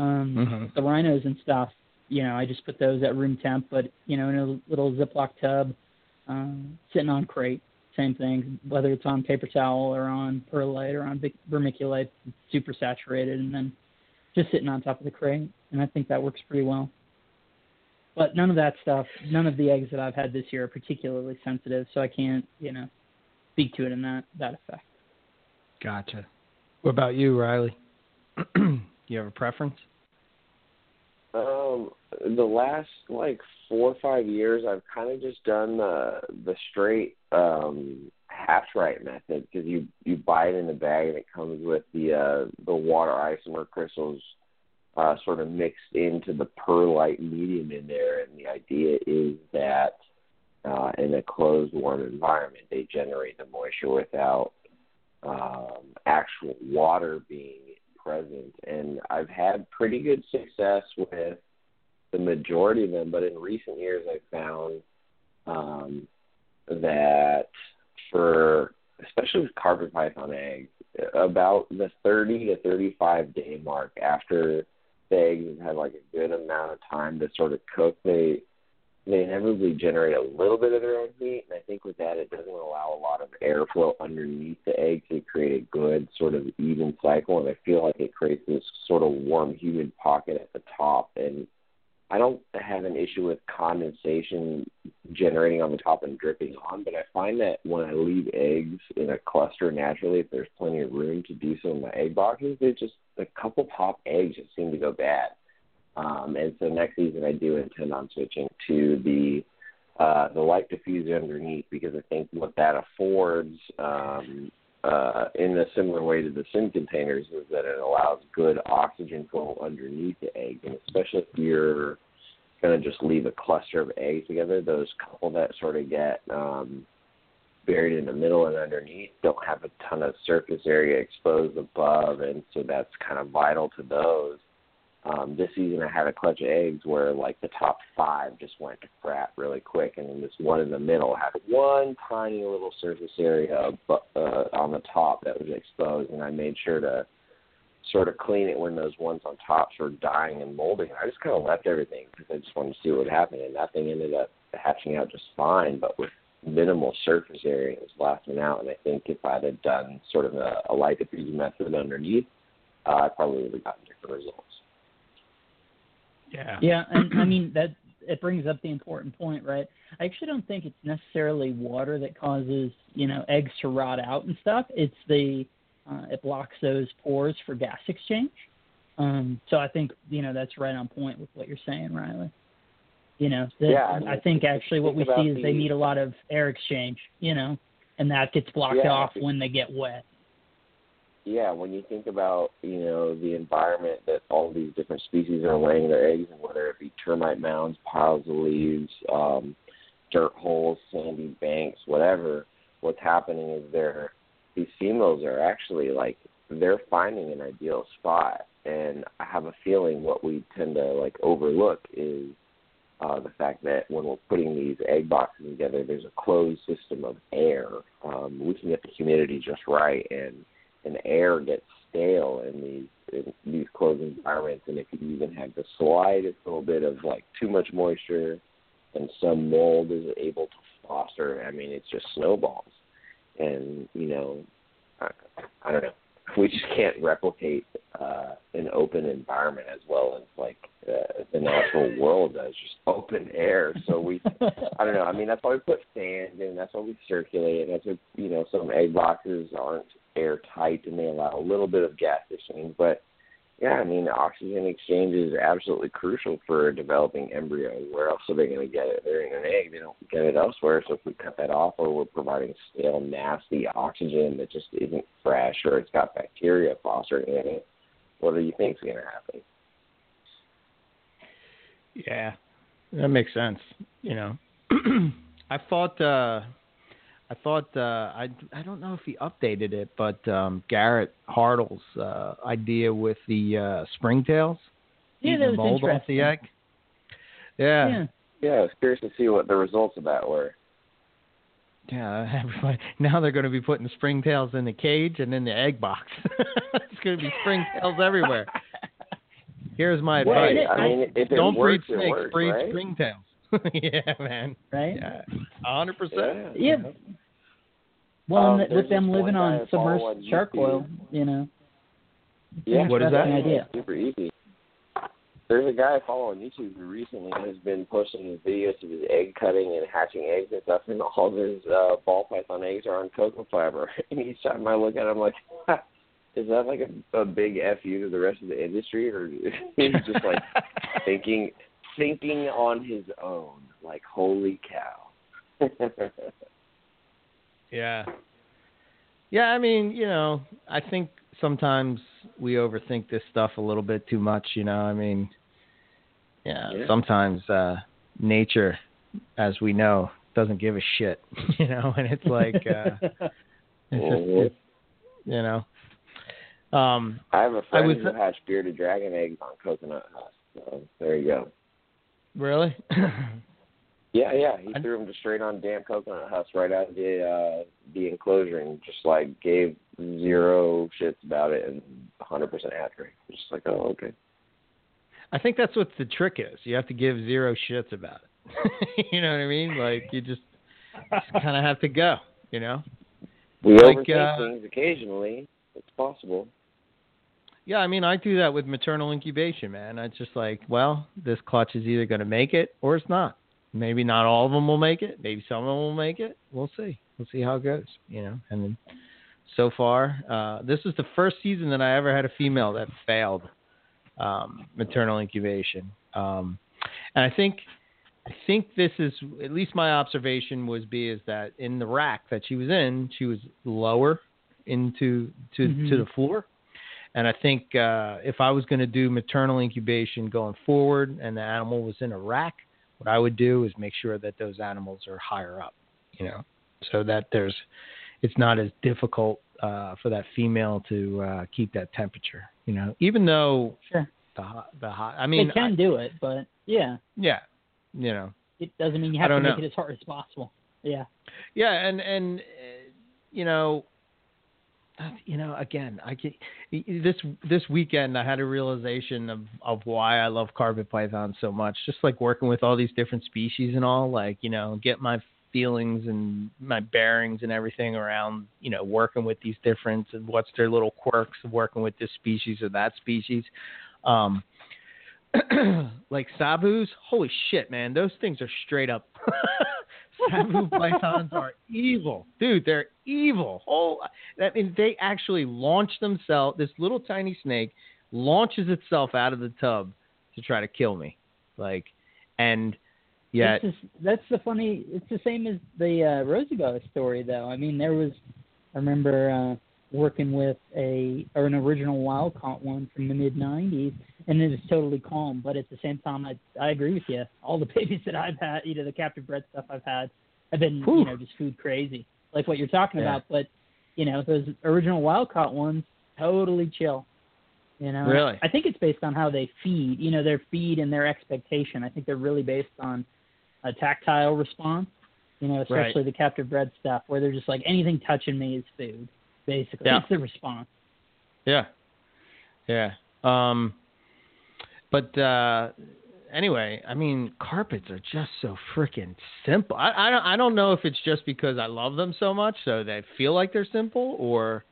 Um, Mhm. The rhinos and stuff, you know, I just put those at room temp, but you know, in a little Ziploc tub, um, sitting on crate. Same thing, whether it's on paper towel or on perlite or on vermiculite, super saturated, and then just sitting on top of the crate, and I think that works pretty well. But none of that stuff, none of the eggs that I've had this year are particularly sensitive, so I can't, you know, speak to it in that that effect. Gotcha. What about you, Riley? [CLEARS THROAT] you have a preference? Um, the last like four or five years, I've kind of just done the the straight um HatchRite method because you you buy it in the bag and it comes with the uh the water isomer crystals uh sort of mixed into the perlite medium in there, and the idea is that uh in a closed warm environment they generate the moisture without um, actual water being present. And I've had pretty good success with the majority of them, but in recent years I've found um, that for especially with carpet python eggs, about the 30 to 35 day mark after eggs have had like a good amount of time to sort of cook, they they inevitably generate a little bit of their own heat, and I think with that it doesn't allow a lot of airflow underneath the egg to create a good sort of even cycle, and I feel like it creates this sort of warm, humid pocket at the top, and I don't have an issue with condensation generating on the top and dripping on, but I find that when I leave eggs in a cluster naturally, if there's plenty of room to do so in my egg boxes, they just a couple top eggs just seem to go bad. Um, and so next season I do intend on switching to the uh, the light diffuser underneath because I think what that affords um, uh, in a similar way to the sim containers is that it allows good oxygen flow underneath the egg, and especially if you're going to just leave a cluster of eggs together, those couple that sort of get um, buried in the middle and underneath don't have a ton of surface area exposed above, and so that's kind of vital to those. Um, this season, I had a clutch of eggs where like the top five just went to crap really quick, and then this one in the middle had one tiny little surface area uh, on the top that was exposed, and I made sure to sort of clean it when those ones on top were dying and molding. I just kind of left everything because I just wanted to see what would happen, and that thing ended up hatching out just fine, but with minimal surface area. It was lasting out, and I think if I'd have done sort of a, a light diffusion method underneath, uh, I probably would have gotten different results. Yeah. Yeah, and I mean that it brings up the important point, right? I actually don't think it's necessarily water that causes you know eggs to rot out and stuff. It's the uh, it blocks those pores for gas exchange. Um, so I think you know that's right on point with what you're saying, Riley. You know, that, yeah, I, mean, I think actually what we see is the, they need a lot of air exchange. You know, and that gets blocked yeah, off when they get wet yeah, when you think about you know the environment that all these different species are laying their eggs in, whether it be termite mounds, piles of leaves, um, dirt holes, sandy banks, whatever, what's happening is they're these females are actually like they're finding an ideal spot, and I have a feeling what we tend to like overlook is uh, the fact that when we're putting these egg boxes together, there's a closed system of air. Um, we can get the humidity just right and and air gets stale in these in these closed environments and if you even have the slightest little bit of like too much moisture and some mold is able to foster, I mean it's just snowballs. And, you know, I, I don't know. We just can't replicate uh an open environment as well as like uh, the natural world does, just open air. So we, [LAUGHS] I don't know. I mean, that's why we put sand in. That's why we circulate. And that's why you know some egg boxes aren't airtight and they allow a little bit of gas exchange. But yeah, I mean, oxygen exchange is absolutely crucial for a developing embryo. Where else are they going to get it? They're in an egg. They don't get it elsewhere. So if we cut that off, or we're providing stale, nasty oxygen that just isn't fresh, or it's got bacteria fostering in it, what do you think is going to happen? Yeah, that makes sense. You know, [CLEARS THROAT] I thought uh, I thought uh, I I don't know if he updated it, but um, Garrett Hartle's uh, idea with the uh, springtails, yeah, that the was mold off the interesting. egg. Yeah, Yeah. Yeah, I was curious to see what the results of that were. yeah. [LAUGHS] everybody- Now they're going to be putting springtails in the cage and in the egg box. [LAUGHS] it's going to be springtails everywhere. [LAUGHS] Here's my Well, advice: it- I mean, if it don't breed works, snakes, works, breed right? springtails. yeah, man. Right? Yeah, a hundred percent. Yeah. Well, Um, with them living on I follow submerged on shark YouTube. oil, you know. Yeah, What is that? Interesting idea. Super easy. There's a guy I follow on YouTube who recently has been posting his videos of his egg cutting and hatching eggs and stuff, and all of his uh, ball python eggs are on cocoa fiber. [LAUGHS] And each time I look at him, I'm like, is that like a, a big fu to the rest of the industry, or he's [LAUGHS] just like thinking thinking on his own? Like, holy cow. [LAUGHS] Yeah. Yeah, I mean, you know, I think sometimes we overthink this stuff a little bit too much, you know. I mean, yeah, Yeah. sometimes uh nature as we know doesn't give a shit, [LAUGHS] you know, and it's like uh [LAUGHS] it's just it's, You know. Um, I have a friend was- who hatched bearded dragon eggs on coconut husk. So there you go. really? [LAUGHS] Yeah, yeah. He threw them just straight on damp coconut husk right out of the uh, the enclosure and just like gave zero shits about it and 100% accurate. Just like, oh, okay. I think that's what the trick is. You have to give zero shits about it. [LAUGHS] you know what I mean? Like you just, just kind of have to go. You know? We Like, overthink uh, things occasionally. It's possible. Yeah, I mean, I do that with maternal incubation, man. It's just like, well, this clutch is either going to make it or it's not. Maybe not all of them will make it. Maybe some of them will make it. We'll see. We'll see how it goes, you know. And then so far, uh, this is the first season that I ever had a female that failed um, maternal incubation. Um, and I think, I think this is at least my observation was be is that in the rack that she was in, she was lower into to Mhm. to the floor. And I think uh, if I was going to do maternal incubation going forward, and the animal was in a rack, what I would do is make sure that those animals are higher up, you know, so that there's, it's not as difficult uh, for that female to uh, keep that temperature, you know, even though Sure. the hot, the hot, I mean, they can I- do it, but yeah, yeah, you know, it doesn't mean you have to make know. it as hard as possible. Yeah. Yeah, and and uh, you know, you know, again, I get, this this weekend I had a realization of of why I love carpet pythons so much. Just like working with all these different species and all, like you know, get my feelings and my bearings and everything around you know working with these different and what's their little quirks of working with this species or that species. Um, [CLEARS THROAT] like savus, holy shit, man, those things are straight up. [LAUGHS] Savu pythons are evil, dude. They're evil. Oh, I mean, they actually launch themselves. This little tiny snake launches itself out of the tub to try to kill me, like, and just, that's the funny. It's the same as the uh, Rosie Boa story, though. I mean, there was. I remember uh, working with a or an original wild caught one from the mid '90s, and it is totally calm. But at the same time, I I agree with you. All the [LAUGHS] babies that I've had, you know, the captive bred stuff I've had, have been Whew. you know just food crazy, like what you're talking Yeah. about. But you know, those original wild caught ones, totally chill. You know, Really? I think it's based on how they feed. You know, their feed and their expectation. I think they're really based on a tactile response. You know, Right. especially the captive bred stuff, where they're just like anything touching me is food. Basically, Yeah. it's the response. yeah, yeah. Um, but uh, anyway, I mean, carpets are just so freaking simple. I, I don't I don't know if it's just because I love them so much, so they feel like they're simple, or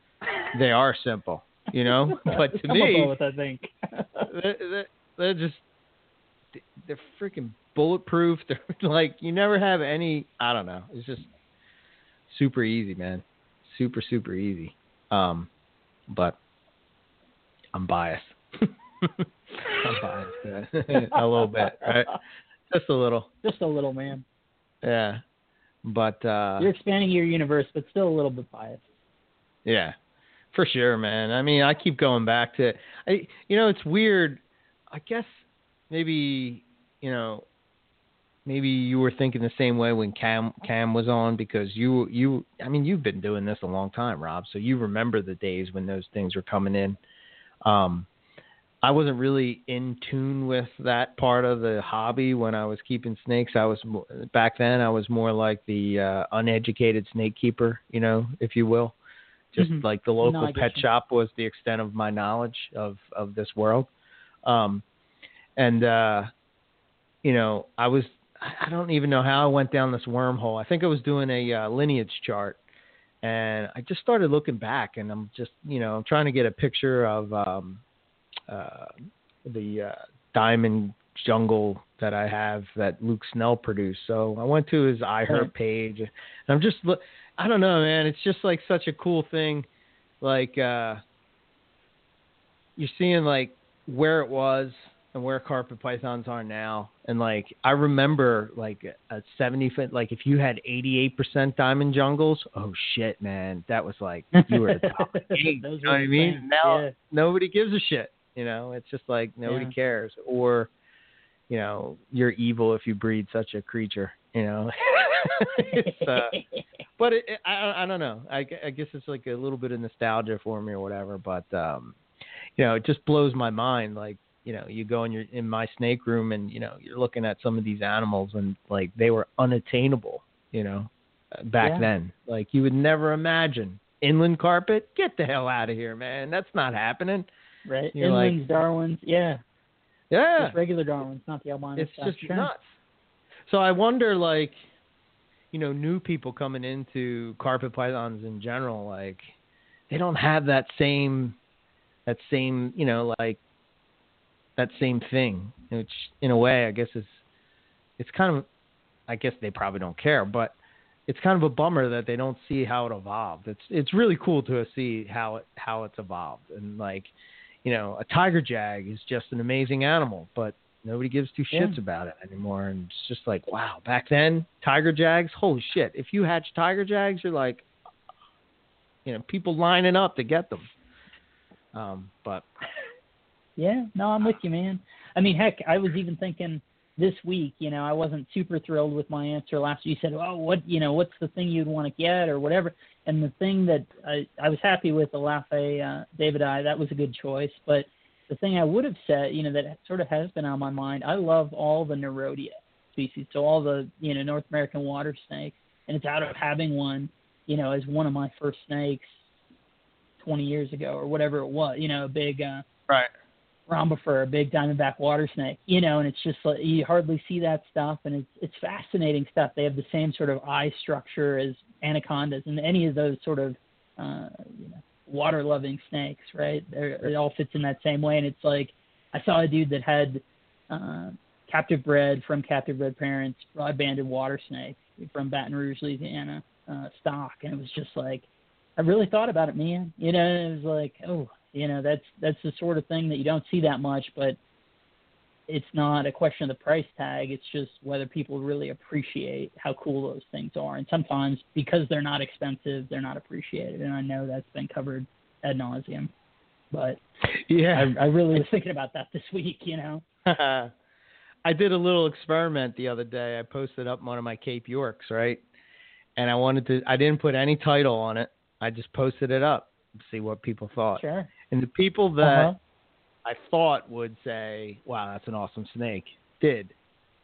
they are simple. You know, [LAUGHS] but to me, both, I think. [LAUGHS] they're, they're, they're just they're freaking bulletproof. [LAUGHS] They're like you never have any. I don't know. It's just super easy, man. Super super easy. Um, but I'm biased. [LAUGHS] I'm biased uh, [LAUGHS] a little bit, right? Just a little, just a little, man. yeah. But uh, You're expanding your universe, but still a little bit biased. Yeah, for sure, man. I mean, I keep going back to, I, you know, it's weird. I guess maybe, you know, maybe you were thinking the same way when Cam Cam was on because you you, I mean, you've been doing this a long time, Rob. So you remember the days when those things were coming in. Um, I wasn't really in tune with that part of the hobby when I was keeping snakes. I was back then. I was more like the uh, uneducated snake keeper, you know, if you will. Just Mhm. like the local get pet you. shop was the extent of my knowledge of of this world. Um, and uh, you know, I was I don't even know how I went down this wormhole. I think I was doing a uh, lineage chart, and I just started looking back, and I'm just you know I'm trying to get a picture of um, uh, the uh, diamond jungle that I have that Luke Snell produced. So I went to his iHerp page, and I'm just. I don't know, man. It's just like such a cool thing. Like uh, you're seeing like where it was and where carpet pythons are now. And like I remember like a 70 foot like if you had 88% diamond jungles, oh shit, man, that was like you were [LAUGHS] the top of the game. Those You know what I mean? things, Now yeah. nobody gives a shit. You know, it's just like nobody Yeah. cares. Or, you know, you're evil if you breed such a creature. You know, it's, uh, but but it, it, I I don't know. I, I guess it's like a little bit of nostalgia for me or whatever. But um, you know, it just blows my mind. Like you know, you go in your in my snake room and you know you're looking at some of these animals and like they were unattainable. You know, uh, back Yeah. then, like you would never imagine inland carpet. Get the hell out of here, man. That's not happening. right? You're like- Darwins, yeah, Yeah, just regular Darwins, not the albino it's just Sure. nuts. So I wonder, like, you know, new people coming into carpet pythons in general, like, they don't have that same, that same, you know, like, that same thing. Which, in a way, I guess is, it's kind of, I guess they probably don't care, but it's kind of a bummer that they don't see how it evolved. It's it's really cool to see how it how it's evolved and like, you know, a tiger jag is just an amazing animal, but nobody gives two Yeah. shits about it anymore. And it's just like, wow, back then, tiger jags, holy shit! If you hatch tiger jags, you're like, you know, people lining up to get them. Um, but Yeah, no, I'm with you, man. I mean, heck, I was even thinking this week. You know, I wasn't super thrilled with my answer last. You said, "Oh, what you know, what's the thing you'd want to get or whatever?" And the thing that I I was happy with the Lafe uh, David I that was a good choice. But the thing I would have said, you know, that sort of has been on my mind. I love all the Nerodia species, so all the you know North American water snakes, and it's out of having one, you know, as one of my first snakes 20 years ago or whatever it was. You know, a big. uh right. Rhombifer, a big diamondback water snake, you know, and it's just like you hardly see that stuff, and it's it's fascinating stuff. They have the same sort of eye structure as anacondas and any of those sort of uh, you know water loving snakes, right? They're, it all fits in that same way, and it's like I saw a dude that had uh, captive bred from captive bred parents, broad banded water snake from Baton Rouge, Louisiana, uh, stock, and it was just like I really thought about it, man. You know, it was like, oh, you know, that's that's the sort of thing that you don't see that much, but it's not a question of the price tag. It's just whether people really appreciate how cool those things are. And sometimes because they're not expensive, they're not appreciated. And I know that's been covered ad nauseum. But Yeah. I, I really was thinking about that this week. You know. [LAUGHS] I did a little experiment the other day. I posted up one of my Cape Yorks, right? And I wanted to I didn't put any title on it. I just posted it up to see what people thought. Sure. And the people that Uh-huh. I thought would say, "Wow, that's an awesome snake," did.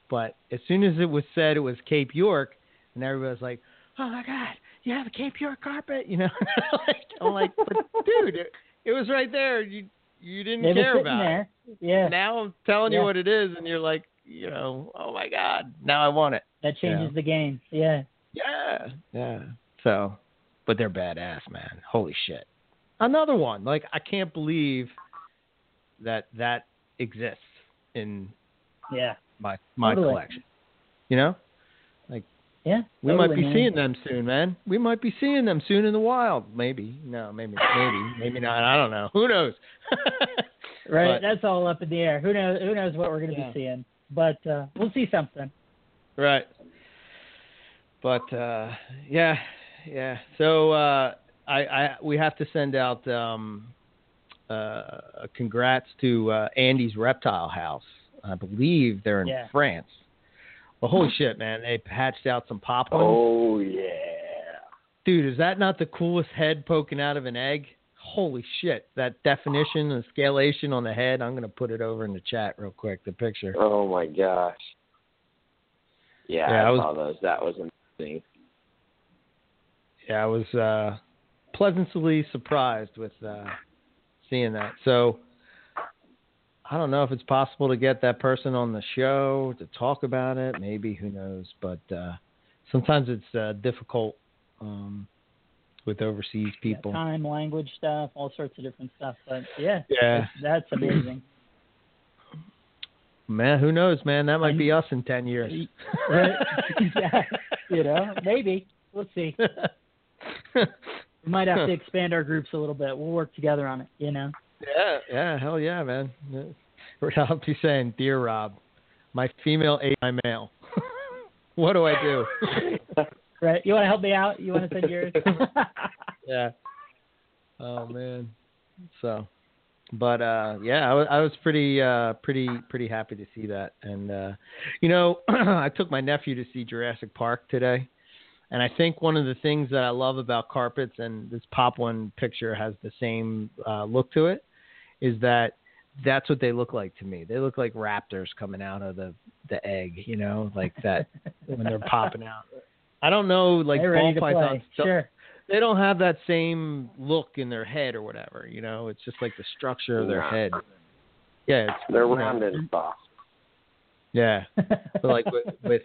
But as soon as it was said it was Cape York, and everybody was like, "Oh my God, you have a Cape York carpet," you know? [LAUGHS] like, I'm like, "But dude, it, it was right there. You you didn't They care about there. it. Yeah. Now I'm telling Yeah. you what it is, and you're like, you know, oh my God, now I want it. That changes Yeah. the game. Yeah. Yeah, yeah. So, but they're badass, man. Holy shit. Another one. Like I can't believe that that exists in Yeah. my my Totally. collection. You know, like Yeah. we might be man. seeing them soon, man. We might be seeing them soon in the wild. Maybe. No, maybe, maybe, maybe not. I don't know. Who knows? [LAUGHS] Right. But- That's all up in the air. Who knows? Who knows what we're going to Yeah. be seeing? But uh, we'll see something. Right. But uh yeah, yeah. So uh I, I we have to send out um uh congrats to uh Andy's Reptile House. I believe they're in Yeah. France. Well holy shit, man, they patched out some Papuans. Oh yeah. Dude, is that not the coolest head poking out of an egg? Holy shit. That definition and scalation on the head, I'm gonna put it over in the chat real quick, the picture. Oh my gosh. Yeah, Yeah, I, I was- saw those. That was amazing. yeah, I was uh, pleasantly surprised with uh, seeing that. So I don't know if it's possible to get that person on the show to talk about it. Maybe who knows? But uh, sometimes it's uh, difficult um, with overseas Yeah, people. time, language stuff, all sorts of different stuff. But yeah, Yeah, that's, that's amazing. man, who knows, man? That might be us in ten years. Yeah, [LAUGHS] [LAUGHS] you know, maybe. We'll see. [LAUGHS] We might have to expand our groups a little bit. We'll work together on it. You know. Yeah, yeah, hell yeah, man. Rob [LAUGHS] be saying, "Dear Rob, my female ate my male. [LAUGHS] what do I do?" [LAUGHS] Right? You want to help me out? You want to send yours? yeah. Oh man. So, but uh, yeah, I was, I was pretty, uh, pretty, pretty happy to see that. And uh, you know, [CLEARS THROAT] I took my nephew to see Jurassic Park today. And I think one of the things that I love about carpets, and this Papuan picture has the same uh, look to it, is that that's what they look like to me. They look like raptors coming out of the the egg, you know, like that [LAUGHS] when they're popping out. I don't know, like They're ball pythons. don't- Sure. They don't have that same look in their head or whatever, you know. It's just like the structure of their Nah. head. Yeah, it's, They're rounded, know, round and soft. Yeah, but like with, with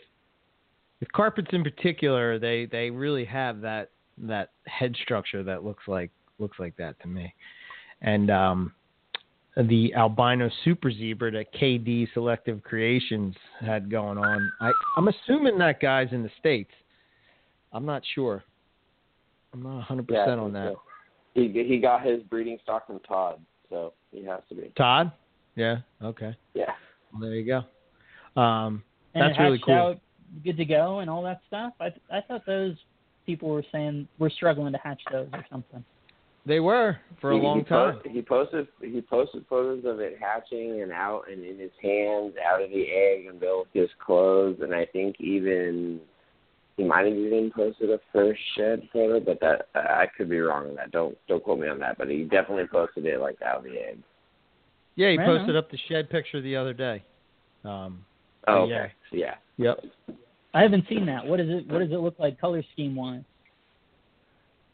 with carpets in particular, they they really have that that head structure that looks like looks like that to me. And um, the albino super zebra that KD Selective Creations had going on, I I'm assuming that guy's in the states. I'm not sure. I'm not 100 yeah, percent on that. so. He he got his breeding stock from Todd, so he has to be. Todd? Yeah. Okay. Yeah. Well, there you go. Um, and That's it really cool. Out good to go and all that stuff. I I thought those people were saying we're struggling to hatch those or something. they were for a He- long he po- time. he posted he posted photos of it hatching and out and in his hands, out of the egg and built his clothes, and I think even he might have even posted a first shed photo, but that I could be wrong on that. Don't don't quote me on that, but he definitely posted it like out of the egg. Yeah, he Right posted on. up the shed picture the other day. Um, Oh, Yeah. okay. Yeah. yep. I haven't seen that. What does it What does it look like color scheme wise?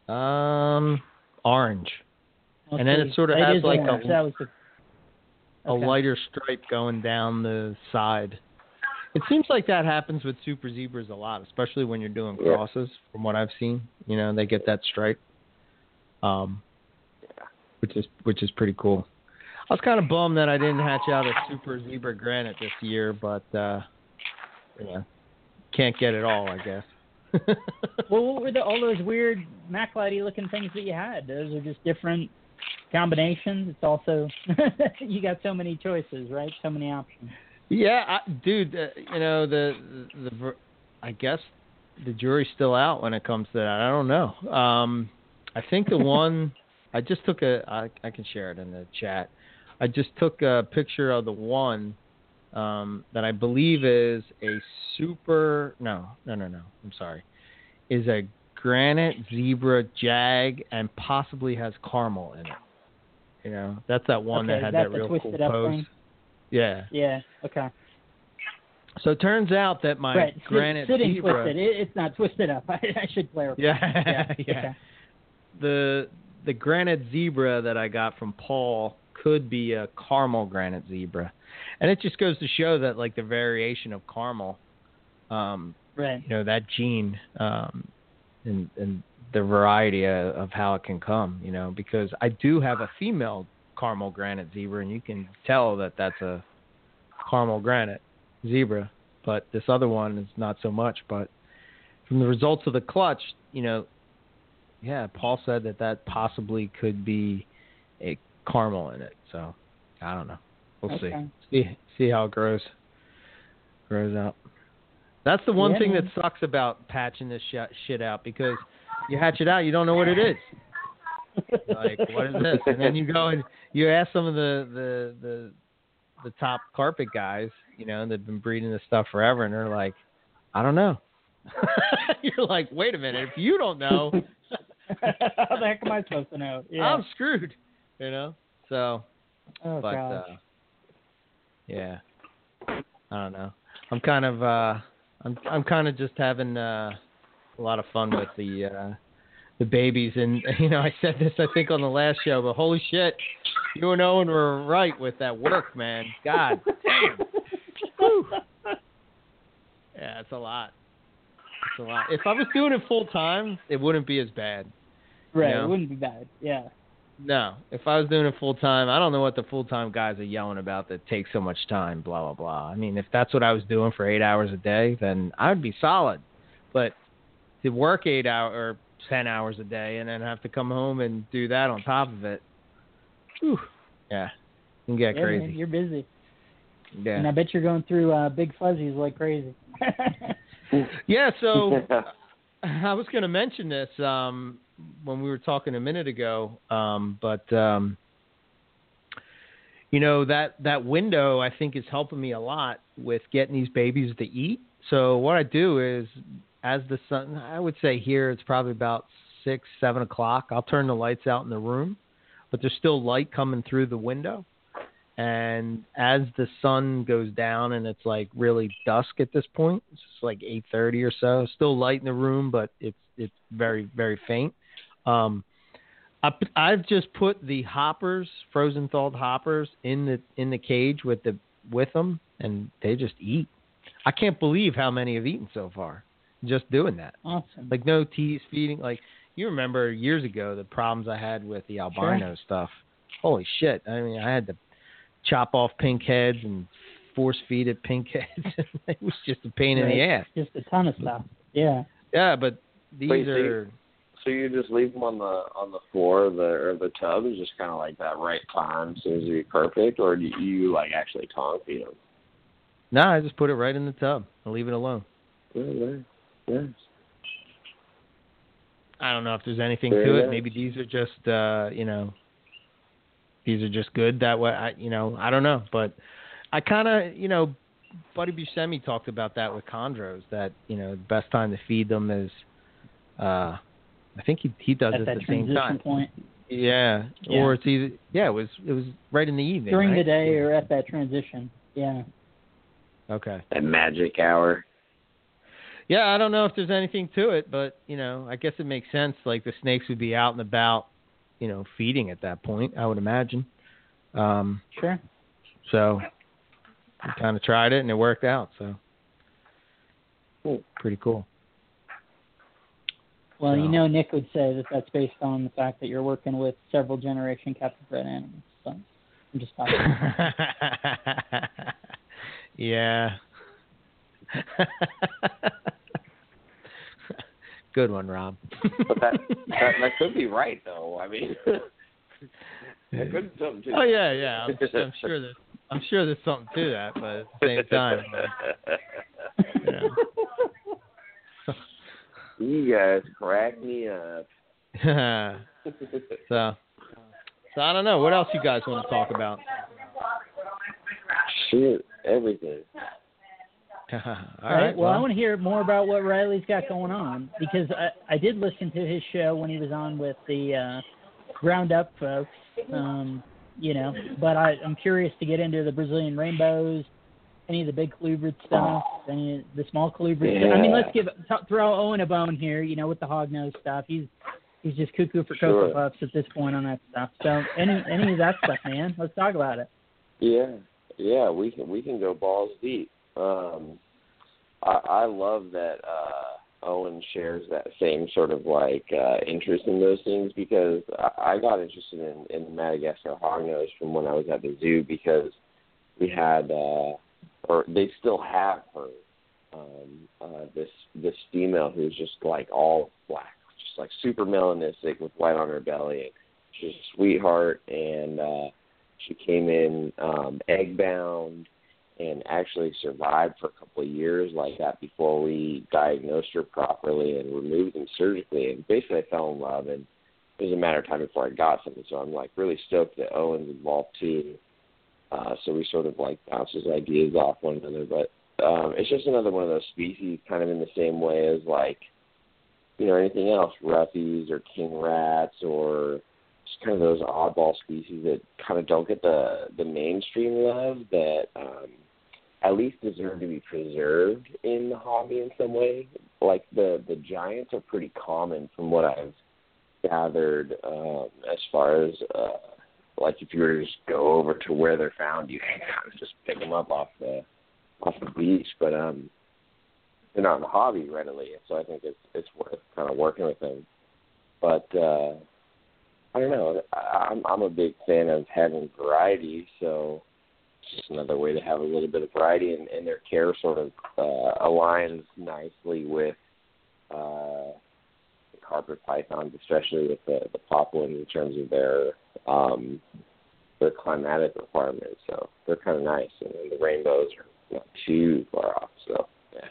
Um, orange, And then it sorta It has is like a- orange. was the, a lighter stripe going down the side. It seems like that happens with super zebras a lot, especially when you're doing Yeah. crosses. From what I've seen, you know, they get that stripe, um, Yeah. which is which is pretty cool. I was kind of bummed that I didn't hatch out a super zebra granite this year, but uh, yeah, can't get it all, I guess. [LAUGHS] Well, what were the, all those weird MacLighty looking things that you had? Those are just different combinations. It's also [LAUGHS] you got so many choices, right? So many options. Yeah, I, dude. Uh, you know the, the the I guess the jury's still out when it comes to that. I don't know. Um, I think the [LAUGHS] one I just took a. I, I can share it in the chat. I just took a picture of the one um, that I believe is a super. No, no, no, no. I'm sorry. Is a granite zebra jag and possibly has caramel in it. You know, that's that one okay, that had that real cool pose. thing. Yeah. Yeah. Okay. So it turns out that my right. Granite sitting zebra, twisted. It, it's not twisted up. [LAUGHS] I, I should clarify. yeah, Yeah. [LAUGHS] yeah, Okay. the the granite zebra that I got from Paul could be a caramel granite zebra, and it just goes to show that like the variation of caramel, um, Right. you know, that gene, um, and and the variety of, of how it can come, you know, because I do have a female caramel granite zebra, and you can tell that that's a caramel granite zebra, but this other one is not so much. But from the results of the clutch, you know, yeah, Paul said that that possibly could be a caramel in it. So I don't know. We'll Okay. see. See see how it grows grows out. That's the one Yeah, thing that sucks about patching this sh- shit out because you hatch it out, you don't know what it is. Like what is this? And then you go and you ask some of the the the the top carpet guys, you know, that've been breeding this stuff forever, and they're like, I don't know. [LAUGHS] You're like, wait a minute, if you don't know, [LAUGHS] How the heck am I supposed to know? [LAUGHS] Yeah. I'm screwed. You know. So, oh but gosh. uh, yeah, I don't know. I'm kind of uh, I'm I'm kind of just having uh, a lot of fun with the uh, the babies, and [LAUGHS] you know, I said this I think on the last show, but holy shit, you and Owen were right with that work, man. God damn. [LAUGHS] Yeah, it's a lot. It's a lot. If I was doing it full time, it wouldn't be as bad. right. know. It wouldn't be bad. Yeah. No, if I was doing it full time, I don't know what the full time guys are yelling about that takes so much time. Blah blah blah. I mean, if that's what I was doing for eight hours a day, then I would be solid. But to work eight hour or ten hours a day and then have to come home and do that on top of it, whew, yeah, it can get yeah, man, crazy. you're busy. Yeah, And I bet you're going through uh, big fuzzies like crazy. [LAUGHS] yeah. So [LAUGHS] I was going to mention this um, when we were talking a minute ago, um, but um, you know that that window I think is helping me a lot with getting these babies to eat. So what I do is as the sun, I would say here it's probably about six, seven o'clock. I'll turn the lights out in the room, but there's still light coming through the window. And as the sun goes down and it's like really dusk at this point, it's like eight thirty or so. Still light in the room, but it's it's very very faint. Um, I, I've just put the hoppers, frozen thawed hoppers, in the in the cage with the with them, and they just eat. I can't believe how many have eaten so far. Just doing that, Awesome. like no tease feeding. Like you remember years ago the problems I had with the albino stuff. Holy shit! I mean, I had to chop off pink heads and force feed it pink [LAUGHS] heads. it was just a pain in the ass. Just a ton of stuff. Yeah. Yeah, but these Wait, so you- are. So you just leave them on the on the floor of the or the tub is just kind of like that right time seems to be perfect, or do you like actually tongue feed them? No, I just put it right in the tub and leave it alone. Yeah, yeah, yeah. I don't know if there's anything to it. Maybe these are just uh, you know these are just good that way. I you know, I don't know. But I kinda you know, Buddy Buscemi talked about that with chondros, that, you know, the best time to feed them is uh I think he he does At it that at the same time. point. Yeah. Yeah. Or it's either yeah, it was it was right in the evening. During right? the day or at that transition. Yeah. Okay. That magic hour. Yeah, I don't know if there's anything to it, but you know, I guess it makes sense. Like the snakes would be out and about, you know, feeding at that point. I would imagine. Um, Sure. so we kind of tried it and it worked out. So Cool. pretty cool. Well, you know, Nick would say that that's based on the fact that you're working with several generation captive bred animals. So I'm just talking. [LAUGHS] yeah. [LAUGHS] Good one, Rob. But that that that could be right though. I mean, [LAUGHS] that could be something too. oh yeah, yeah. I'm, I'm sure that I'm sure there's something to that, but at the same time, uh, like, you know. You guys crack me up. [LAUGHS] [LAUGHS] so, so I don't know. What else you guys want to talk about? Shit, everything. [LAUGHS] All All right. right. Well, I want to hear more about what Riley's got going on because I, I did listen to his show when he was on with the uh, Ground Up folks. Um, you know, but I, I'm curious to get into the Brazilian rainbows, any of the big colubrid stuff, any of the small colubrid. stuff. I mean, let's give t- throw Owen a bone here. You know, with the hog nose stuff, he's he's just cuckoo for cocoa Sure. puffs at this point on that stuff. So any any of that stuff, man. Let's talk about it. Yeah, yeah, we can we can go balls deep. Um, I, I love that uh, Owen shares that same sort of like uh, interest in those things because I, I got interested in in the Madagascar hognose from when I was at the zoo because we had uh, or they still have her um, uh, this this female who's just like all black, just like super melanistic with white on her belly. And she's a sweetheart and. uh she came in um, egg bound and actually survived for a couple of years like that before we diagnosed her properly and removed them surgically. And basically, I fell in love, and it was a matter of time before I got something. So I'm like really stoked that Owen's involved too. Uh, so we sort of like bounce ideas off one another. But um, it's just another one of those species, kind of in the same way as like you know anything else, roughies or king rats or just kind of those oddball species that kind of don't get the the mainstream love that um, at least deserve to be preserved in the hobby in some way. Like the the giants are pretty common from what I've gathered um, as far as uh, like if you were to just go over to where they're found, you can kind of just pick them up off the off the beach, but um, they're not in the hobby readily, so I think it's it's worth kind of working with them. But uh, I don't know. I'm I'm a big fan of having variety, so it's just another way to have a little bit of variety, and, and their care sort of uh, aligns nicely with uh, carpet pythons, especially with the the Papuans in terms of their um, their climatic requirements. So they're kind of nice, and then the rainbows are not too far off. So yeah.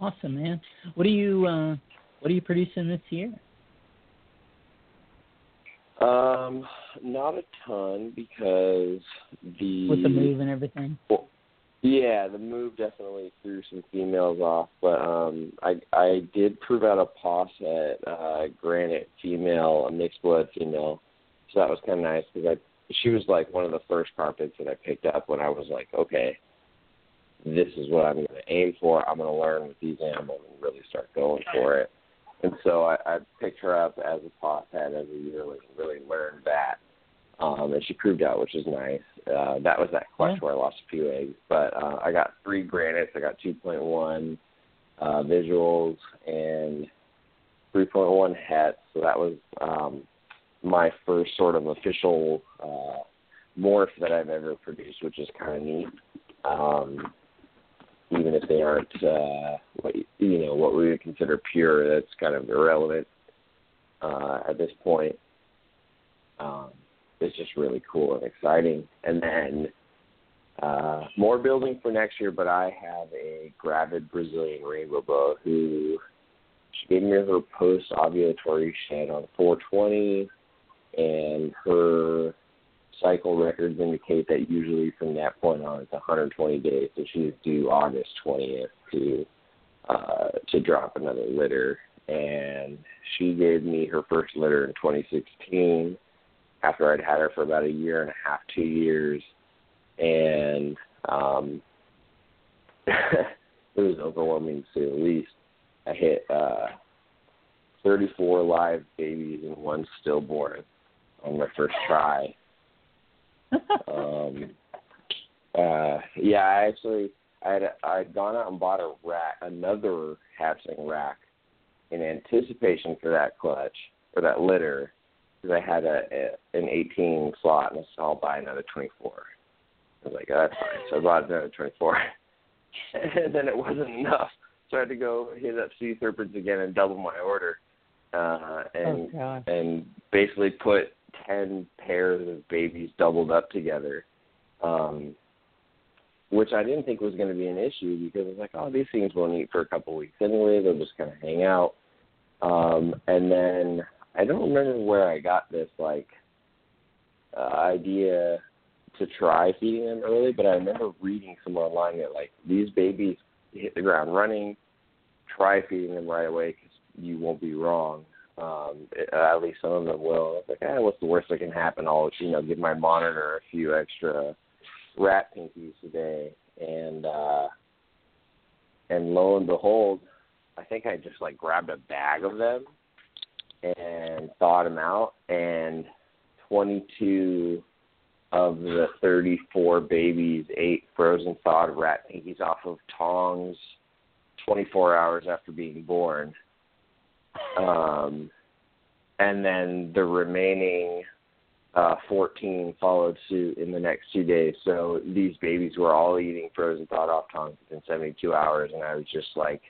Awesome, man. What do you uh, what are you producing this year? Um, not a ton because the With the move and everything. Yeah, the move definitely threw some females off, but um I I did prove out a Posset uh granite female, a mixed blood female. So that was kind of nice because I she was like one of the first carpets that I picked up when I was like, okay, this is what I'm going to aim for. I'm going to learn with these animals and really start going for it. And so I, I picked her up as a Posset as a yearling and really learned that. Um, and she proved out, which is nice. Uh, that was that clutch Yeah. where I lost a few eggs. But uh, I got three granites. I got 2.1 uh, visuals and 3.1 hets. So that was um, my first sort of official uh, morph that I've ever produced, which is kind of neat. Um, even if they aren't uh, what you know what we would consider pure, that's kind of irrelevant uh, at this point. Um, it's just really cool and exciting. And then uh, more building for next year, but I have a gravid Brazilian rainbow boa who she gave me her post ovulatory shed on 420, and her cycle records indicate that usually from that point on it's 120 days, so she's due August 20th to uh, to drop another litter. And she gave me her first litter in 2016 after I'd had her for about a year and a half, two years, and um, [LAUGHS] it was overwhelming to say the least. I hit uh, 34 live babies and one stillborn on my first try. [LAUGHS] Um, uh, yeah, I actually I had I'd gone out and bought a rack, another hatchling rack, in anticipation for that clutch or that litter, because I had a, a an 18 slot and I said I'll buy another 24. I was like, oh, that's fine. So I bought another 24, [LAUGHS] and then it wasn't enough, so I had to go hit up Sea Serpents again and double my order, uh, and oh god. and basically put 10 pairs of babies doubled up together, um, which I didn't think was going to be an issue because I was like, oh, these things won't eat for a couple weeks anyway. They'll just kind of hang out. Um, and then I don't remember where I got this like uh, idea to try feeding them early, but I remember reading somewhere online that like these babies hit the ground running. Try feeding them right away because you won't be wrong. Um, it, at least some of them will. It's like, eh, what's the worst that can happen? I'll you know give my monitor a few extra rat pinkies a day, and uh, and lo and behold, I think I just like grabbed a bag of them and thawed them out, and 22 of the 34 babies ate frozen thawed rat pinkies off of tongs 24 hours after being born. Um, and then the remaining uh, 14 followed suit in the next two days. So these babies were all eating frozen thawed off tongs within 72 hours, and I was just like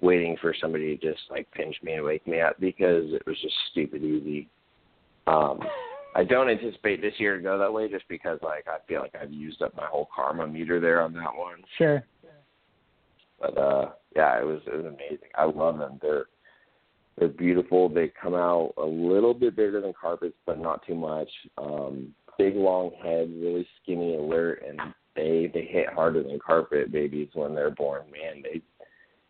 waiting for somebody to just like pinch me and wake me up because it was just stupid easy. Um, I don't anticipate this year to go that way just because like I feel like I've used up my whole karma meter there on that one. Sure. But uh yeah, it was it was amazing. I love them. They're they're beautiful. They come out a little bit bigger than carpets, but not too much. Um, big long head, really skinny, alert, and they they hit harder than carpet babies when they're born. Man, they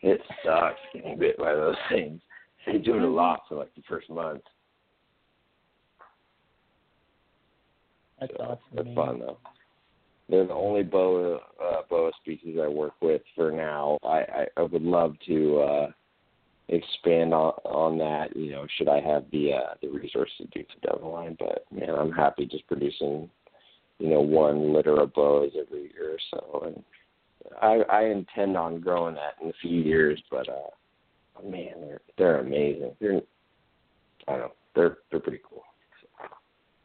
it sucks getting bit by those [LAUGHS] things. They do it a lot for like the first month. That's So awesome. That's man. fun though. They're the only boa uh, boa species I work with for now. I, I, I would love to uh, expand on on that. You know, should I have the uh, the resources to do so down line? But man, I'm happy just producing, you know, one litter of boas every year or so, and I I intend on growing that in a few years. But uh, man, they're they're amazing. They're I don't know, they're they're pretty cool.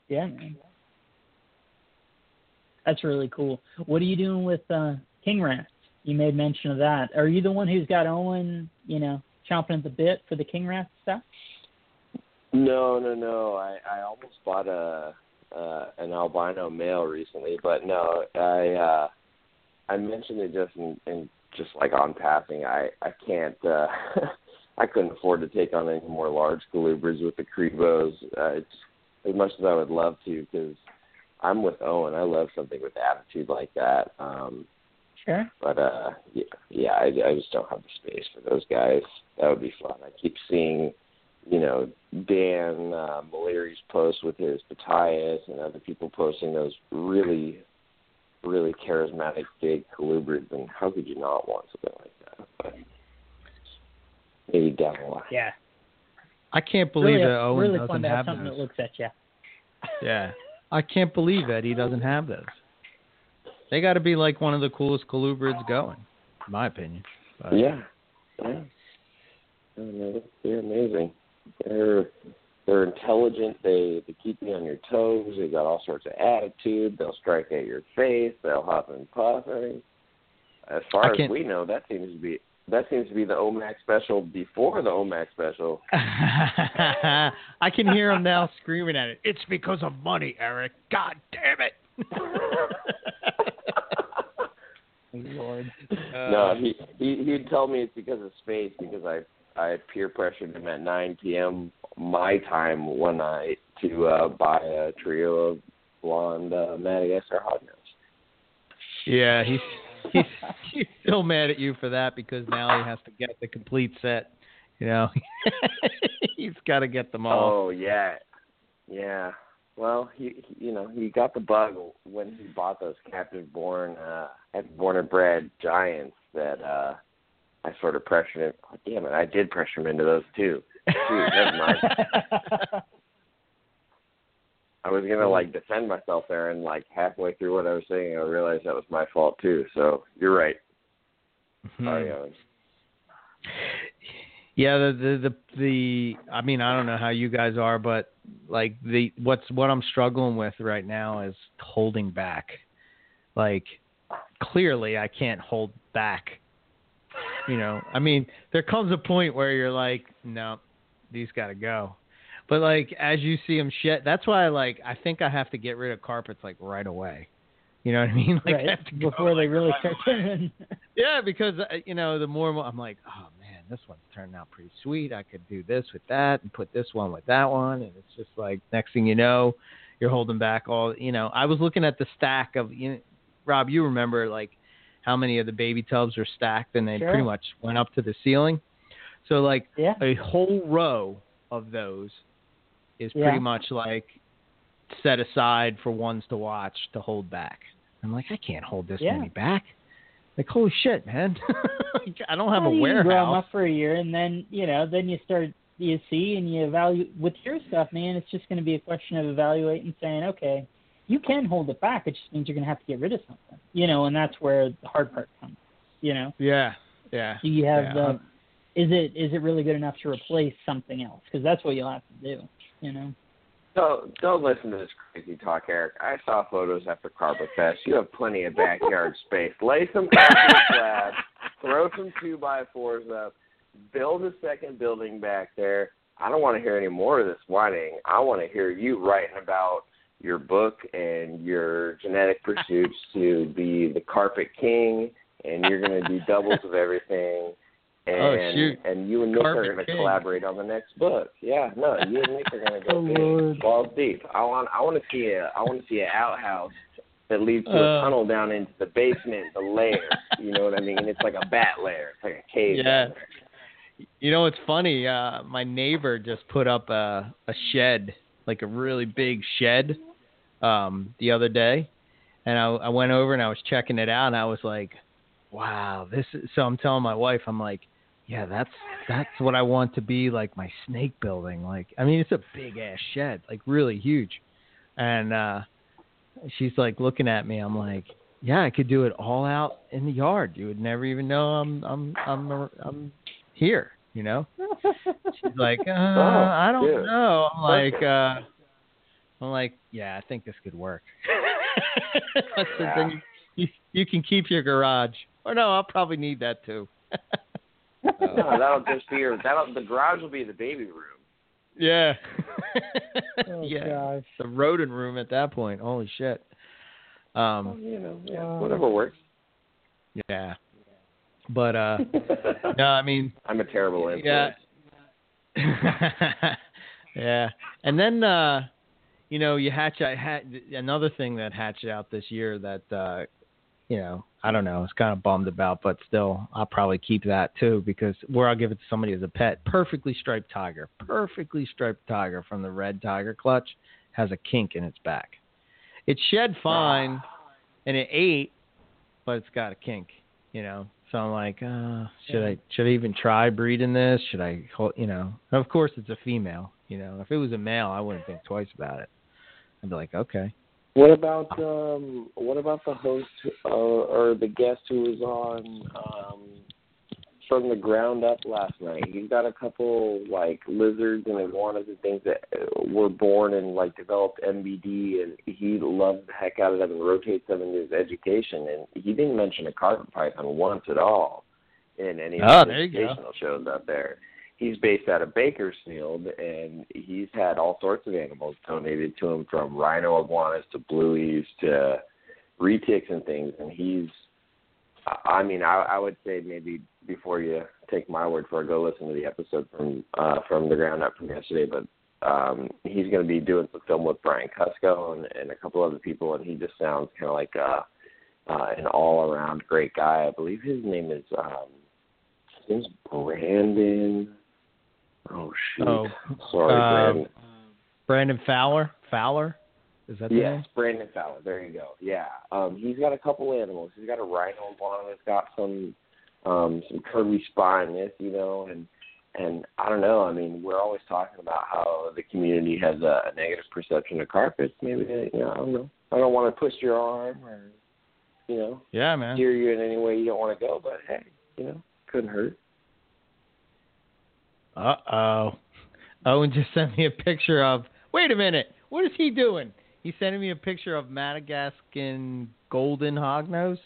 Yeah, man. That's really cool. What are you doing with uh, king rats? You made mention of that. Are you the one who's got Owen, you know, chomping at the bit for the king rat stuff? No, no, no. I I almost bought a uh an albino male recently, but no, I uh I mentioned it just in, in just like on passing. I I can't uh [LAUGHS] I couldn't afford to take on any more large colubrids with the Cribos. Uh, it's as much as I would love to because I'm with Owen. I love something with attitude like that. Um Sure. But uh, yeah, yeah, I, I just don't have the space for those guys. That would be fun. I keep seeing, you know, Dan uh, Maleri's post with his Batias and other people posting those really, really charismatic big colubrids, and how could you not want something like that? But maybe down the line. Yeah. I can't believe really, that Owen really doesn't fun to have have something those. that looks at you. Yeah, I can't believe that he doesn't have those. They got to be like one of the coolest colubrids going, in my opinion. But, Yeah, yeah. They're amazing. They're they're intelligent. They they keep you on your toes. They got all sorts of attitude. They'll strike at your face. They'll huff and puff. I mean, as far as we know, that seems to be that seems to be the OMAC special before the OMAC special. [LAUGHS] I can hear him now screaming at it. It's because of money, Eric. God damn it. [LAUGHS] [LAUGHS] Lord. no, uh, he he he'd tell me it's because of space because I I peer pressured him at 9 p.m. my time one night to uh buy a trio of blonde uh, Madagascar hognose. Yeah, he's he's he's still mad at you for that because now he has to get the complete set. You know, [LAUGHS] he's got to get them all. Oh yeah, yeah. Well, he, he you know he got the bug when he bought those captive born uh born and bred giants that uh I sort of pressured him. Oh, damn it, I did pressure him into those too. Shoot, never mind. [LAUGHS] I was gonna like defend myself there, and like halfway through what I was saying, I realized that was my fault too. So you're right. Hmm. Sorry, Owen. Yeah, the, the the the I mean, I don't know how you guys are, but like the what's what I'm struggling with right now is holding back. Like clearly I can't hold back. You know, I mean, there comes a point where you're like, no, these got to go. But like as you see them shit, that's why I like I think I have to get rid of carpets like right away. You know what I mean? [LAUGHS] Like I right. go, Before they like, really start turning. [LAUGHS] Yeah, because uh, you know, the more I'm like, oh man, this one's turning out pretty sweet. I could do this with that and put this one with that one, and it's just like next thing you know, you're holding back all. You know, I was looking at the stack of you know, Rob. You remember like how many of the baby tubs are stacked and they Sure. pretty much went up to the ceiling. So like yeah. a whole row of those is Yeah. pretty much like set aside for ones to watch to hold back. I'm like, I can't hold this Yeah. many back. Like, holy shit, man! [LAUGHS] I don't have well, a you grow 'em warehouse. up for a year, and then you know, then you start you see and you evaluate with your stuff, man. It's just going to be a question of evaluating, saying, okay, you can hold it back. It just means you're going to have to get rid of something, you know, and that's where the hard part comes. You know, Yeah, yeah. do you have Yeah, the? Uh, is it is it really good enough to replace something else? Because that's what you'll have to do. You know. Don't don't listen to this crazy talk, Eric. I saw photos after Carpet Fest. You have plenty of backyard [LAUGHS] space. Lay some concrete slabs, throw some two by fours up, build a second building back there. I don't want to hear any more of this whining. I want to hear you writing about your book and your genetic pursuits [LAUGHS] to be the carpet king, and you're going to do doubles of everything. [LAUGHS] And, Oh, shoot. and you and Nick Carpet are going to collaborate on the next book. Yeah, no, you and Nick are going to go [LAUGHS] Oh, big, Lord. balls deep. I want, I want to see a, I want to see an outhouse that leads to Uh. a tunnel down into the basement, the lair. You know what I mean? It's like a bat lair. It's like a cave. Yeah. You know, it's funny. Uh, my neighbor just put up a a shed, like a really big shed, um, the other day, and I, I went over and I was checking it out, and I was like, "Wow, this." Is, so I'm telling my wife, I'm like, "Yeah, that's that's what I want to be like my snake building." Like, I mean, it's a big ass shed, like really huge, and uh, she's like looking at me. I'm like, "Yeah, I could do it all out in the yard. You would never even know I'm I'm I'm I'm here." You know? [LAUGHS] She's like, uh, I don't dude. know. I'm like, uh, I'm like, yeah, I think this could work. [LAUGHS] I said, then you, you, you can keep your garage. Or no, I'll probably need that too. No, [LAUGHS] that'll just be your. That'll the garage will be the baby room. yeah. [LAUGHS] Oh yeah. gosh. The rodent room at that point. Holy shit. Well, Um, you know, yeah, Wow. whatever works. yeah. But uh, no, I mean, I'm a terrible influence. Yeah. yeah. And then uh you know, you hatch I had another thing that hatched out this year that uh you know, I don't know. I was kind of bummed about, but still, I'll probably keep that too because where I'll give it to somebody as a pet. Perfectly striped tiger, perfectly striped tiger from the Red Tiger Clutch has a kink in its back. It shed fine, and it ate, but it's got a kink. You know, so I'm like, uh, should I should I even try breeding this? Should I, you know? Of course, it's a female. You know, if it was a male, I wouldn't think twice about it. I'd be like, okay. What about um what about the host uh, or the guest who was on um from the ground up last night? He's got a couple like lizards and iguanas and things that uh, were born and like developed MBD, and he loves the heck out of them and rotates them in his education. And he didn't mention a carpet python once at all in any of Oh, the there go. educational shows out there he's based out of Bakersfield, and he's had all sorts of animals donated to him, from rhino iguanas to blueies to retics and things. And he's, I mean, I, I would say maybe before you take my word for it, go listen to the episode from uh, from the ground up from yesterday. But um, he's going to be doing some film with Brian Cusco and, and a couple other people, and he just sounds kind of like uh, uh, an all around great guy. I believe his name is. Um, his Brandon. Oh shoot! Oh, Sorry, uh, Brandon. Brandon Fowler. Fowler, is that the Yes, name? Brandon Fowler. There you go. Yeah, um, he's got a couple animals. He's got a rhino iguana that's got some um, some curvy spineness, you know, and and I don't know. I mean, we're always talking about how the community has a, a negative perception of carpets. Maybe you know, I don't know. I don't want to push your arm or you know Yeah, man. steer you in any way you don't want to go, but hey, you know, couldn't hurt. Uh oh. Owen just sent me a picture of. Wait a minute. What is he doing? He's sending me a picture of Madagascan golden hognose.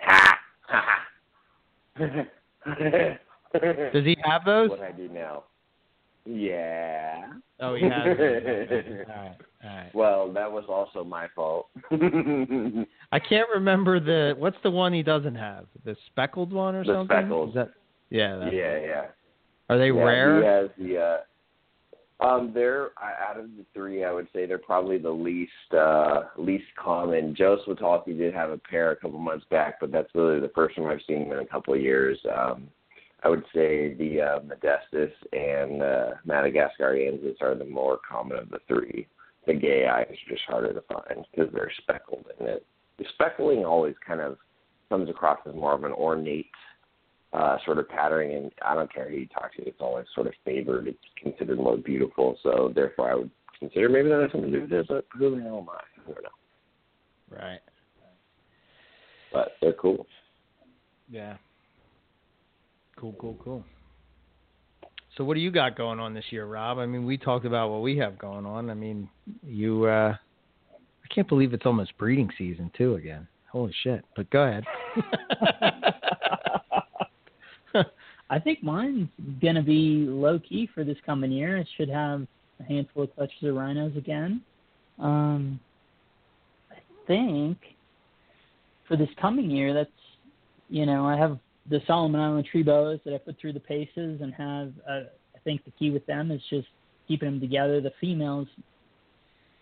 Ha [LAUGHS] ha. Does he have those? What I do now? Yeah. Oh, he has. [LAUGHS] all right. All right. Well, that was also my fault. [LAUGHS] I can't remember the. What's the one he doesn't have? The speckled one or The something? speckled. Is that? Yeah. Yeah, yeah. Are they yeah, rare? He has the. Uh, um, they're I- out of the three. I would say they're probably the least uh, least common. Joe Swatowski did have a pair a couple months back, but that's really the first one I've seen in a couple of years. Um, I would say the uh, Modestus and uh, Madagascariensis are the more common of the three. The geayi is just harder to find because they're speckled and it. The speckling always kind of comes across as more of an ornate uh, sort of patterning, and I don't care who you talk to, it's always sort of favored. It's considered more beautiful, so therefore I would consider maybe that has something to do with it, but who the hell am I? I don't know. Right. But they're cool. Yeah. Cool, cool, cool. So what do you got going on this year, Rob? I mean, we talked about what we have going on. I mean, you uh I can't believe it's almost breeding season too again. Holy shit. But go ahead. [LAUGHS] [LAUGHS] I think mine's gonna be low key for this coming year. It should have a handful of clutches of rhinos again. Um, I think for this coming year, that's you know I have the Solomon Island tree boas that I put through the paces and have. Uh, I think the key with them is just keeping them together. The females,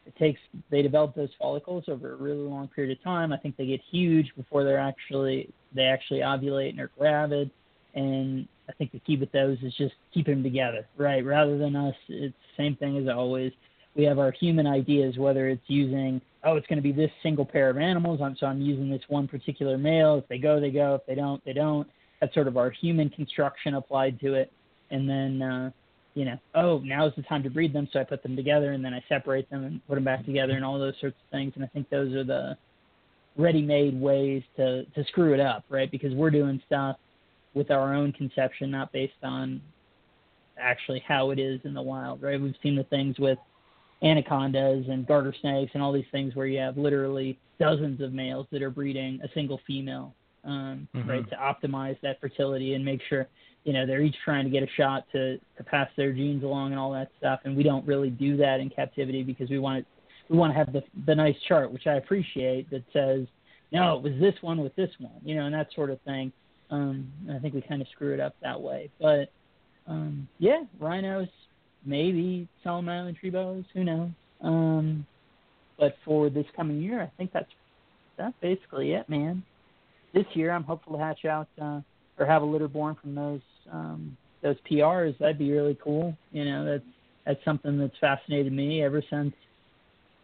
it takes they develop those follicles over a really long period of time. I think they get huge before they're actually they actually ovulate and are gravid. And I think the key with those is just keeping them together, right? Rather than us, it's the same thing as always. We have our human ideas, whether it's using, oh, it's going to be this single pair of animals, I'm, so I'm using this one particular male. If they go, they go. If they don't, they don't. That's sort of our human construction applied to it. And then, uh, you know, oh, now's the time to breed them, so I put them together and then I separate them and put them back together and all those sorts of things. And I think those are the ready-made ways to to screw it up, right? Because we're doing stuff with our own conception, not based on actually how it is in the wild, right? We've seen the things with anacondas and garter snakes and all these things where you have literally dozens of males that are breeding a single female, um, Mhm. right, to optimize that fertility and make sure, you know, they're each trying to get a shot to to pass their genes along and all that stuff. And we don't really do that in captivity because we want it, we want to have the the nice chart, which I appreciate, that says, no, it was this one with this one, you know, and that sort of thing. Um, I think we kind of screw it up that way. But um, yeah, rhinos, maybe Solomon Island tree boas, who knows? Um, but for this coming year, I think that's that's basically it, man. This year, I'm hopeful to hatch out uh, or have a litter born from those um, those PRs. That'd be really cool. You know, that's that's something that's fascinated me ever since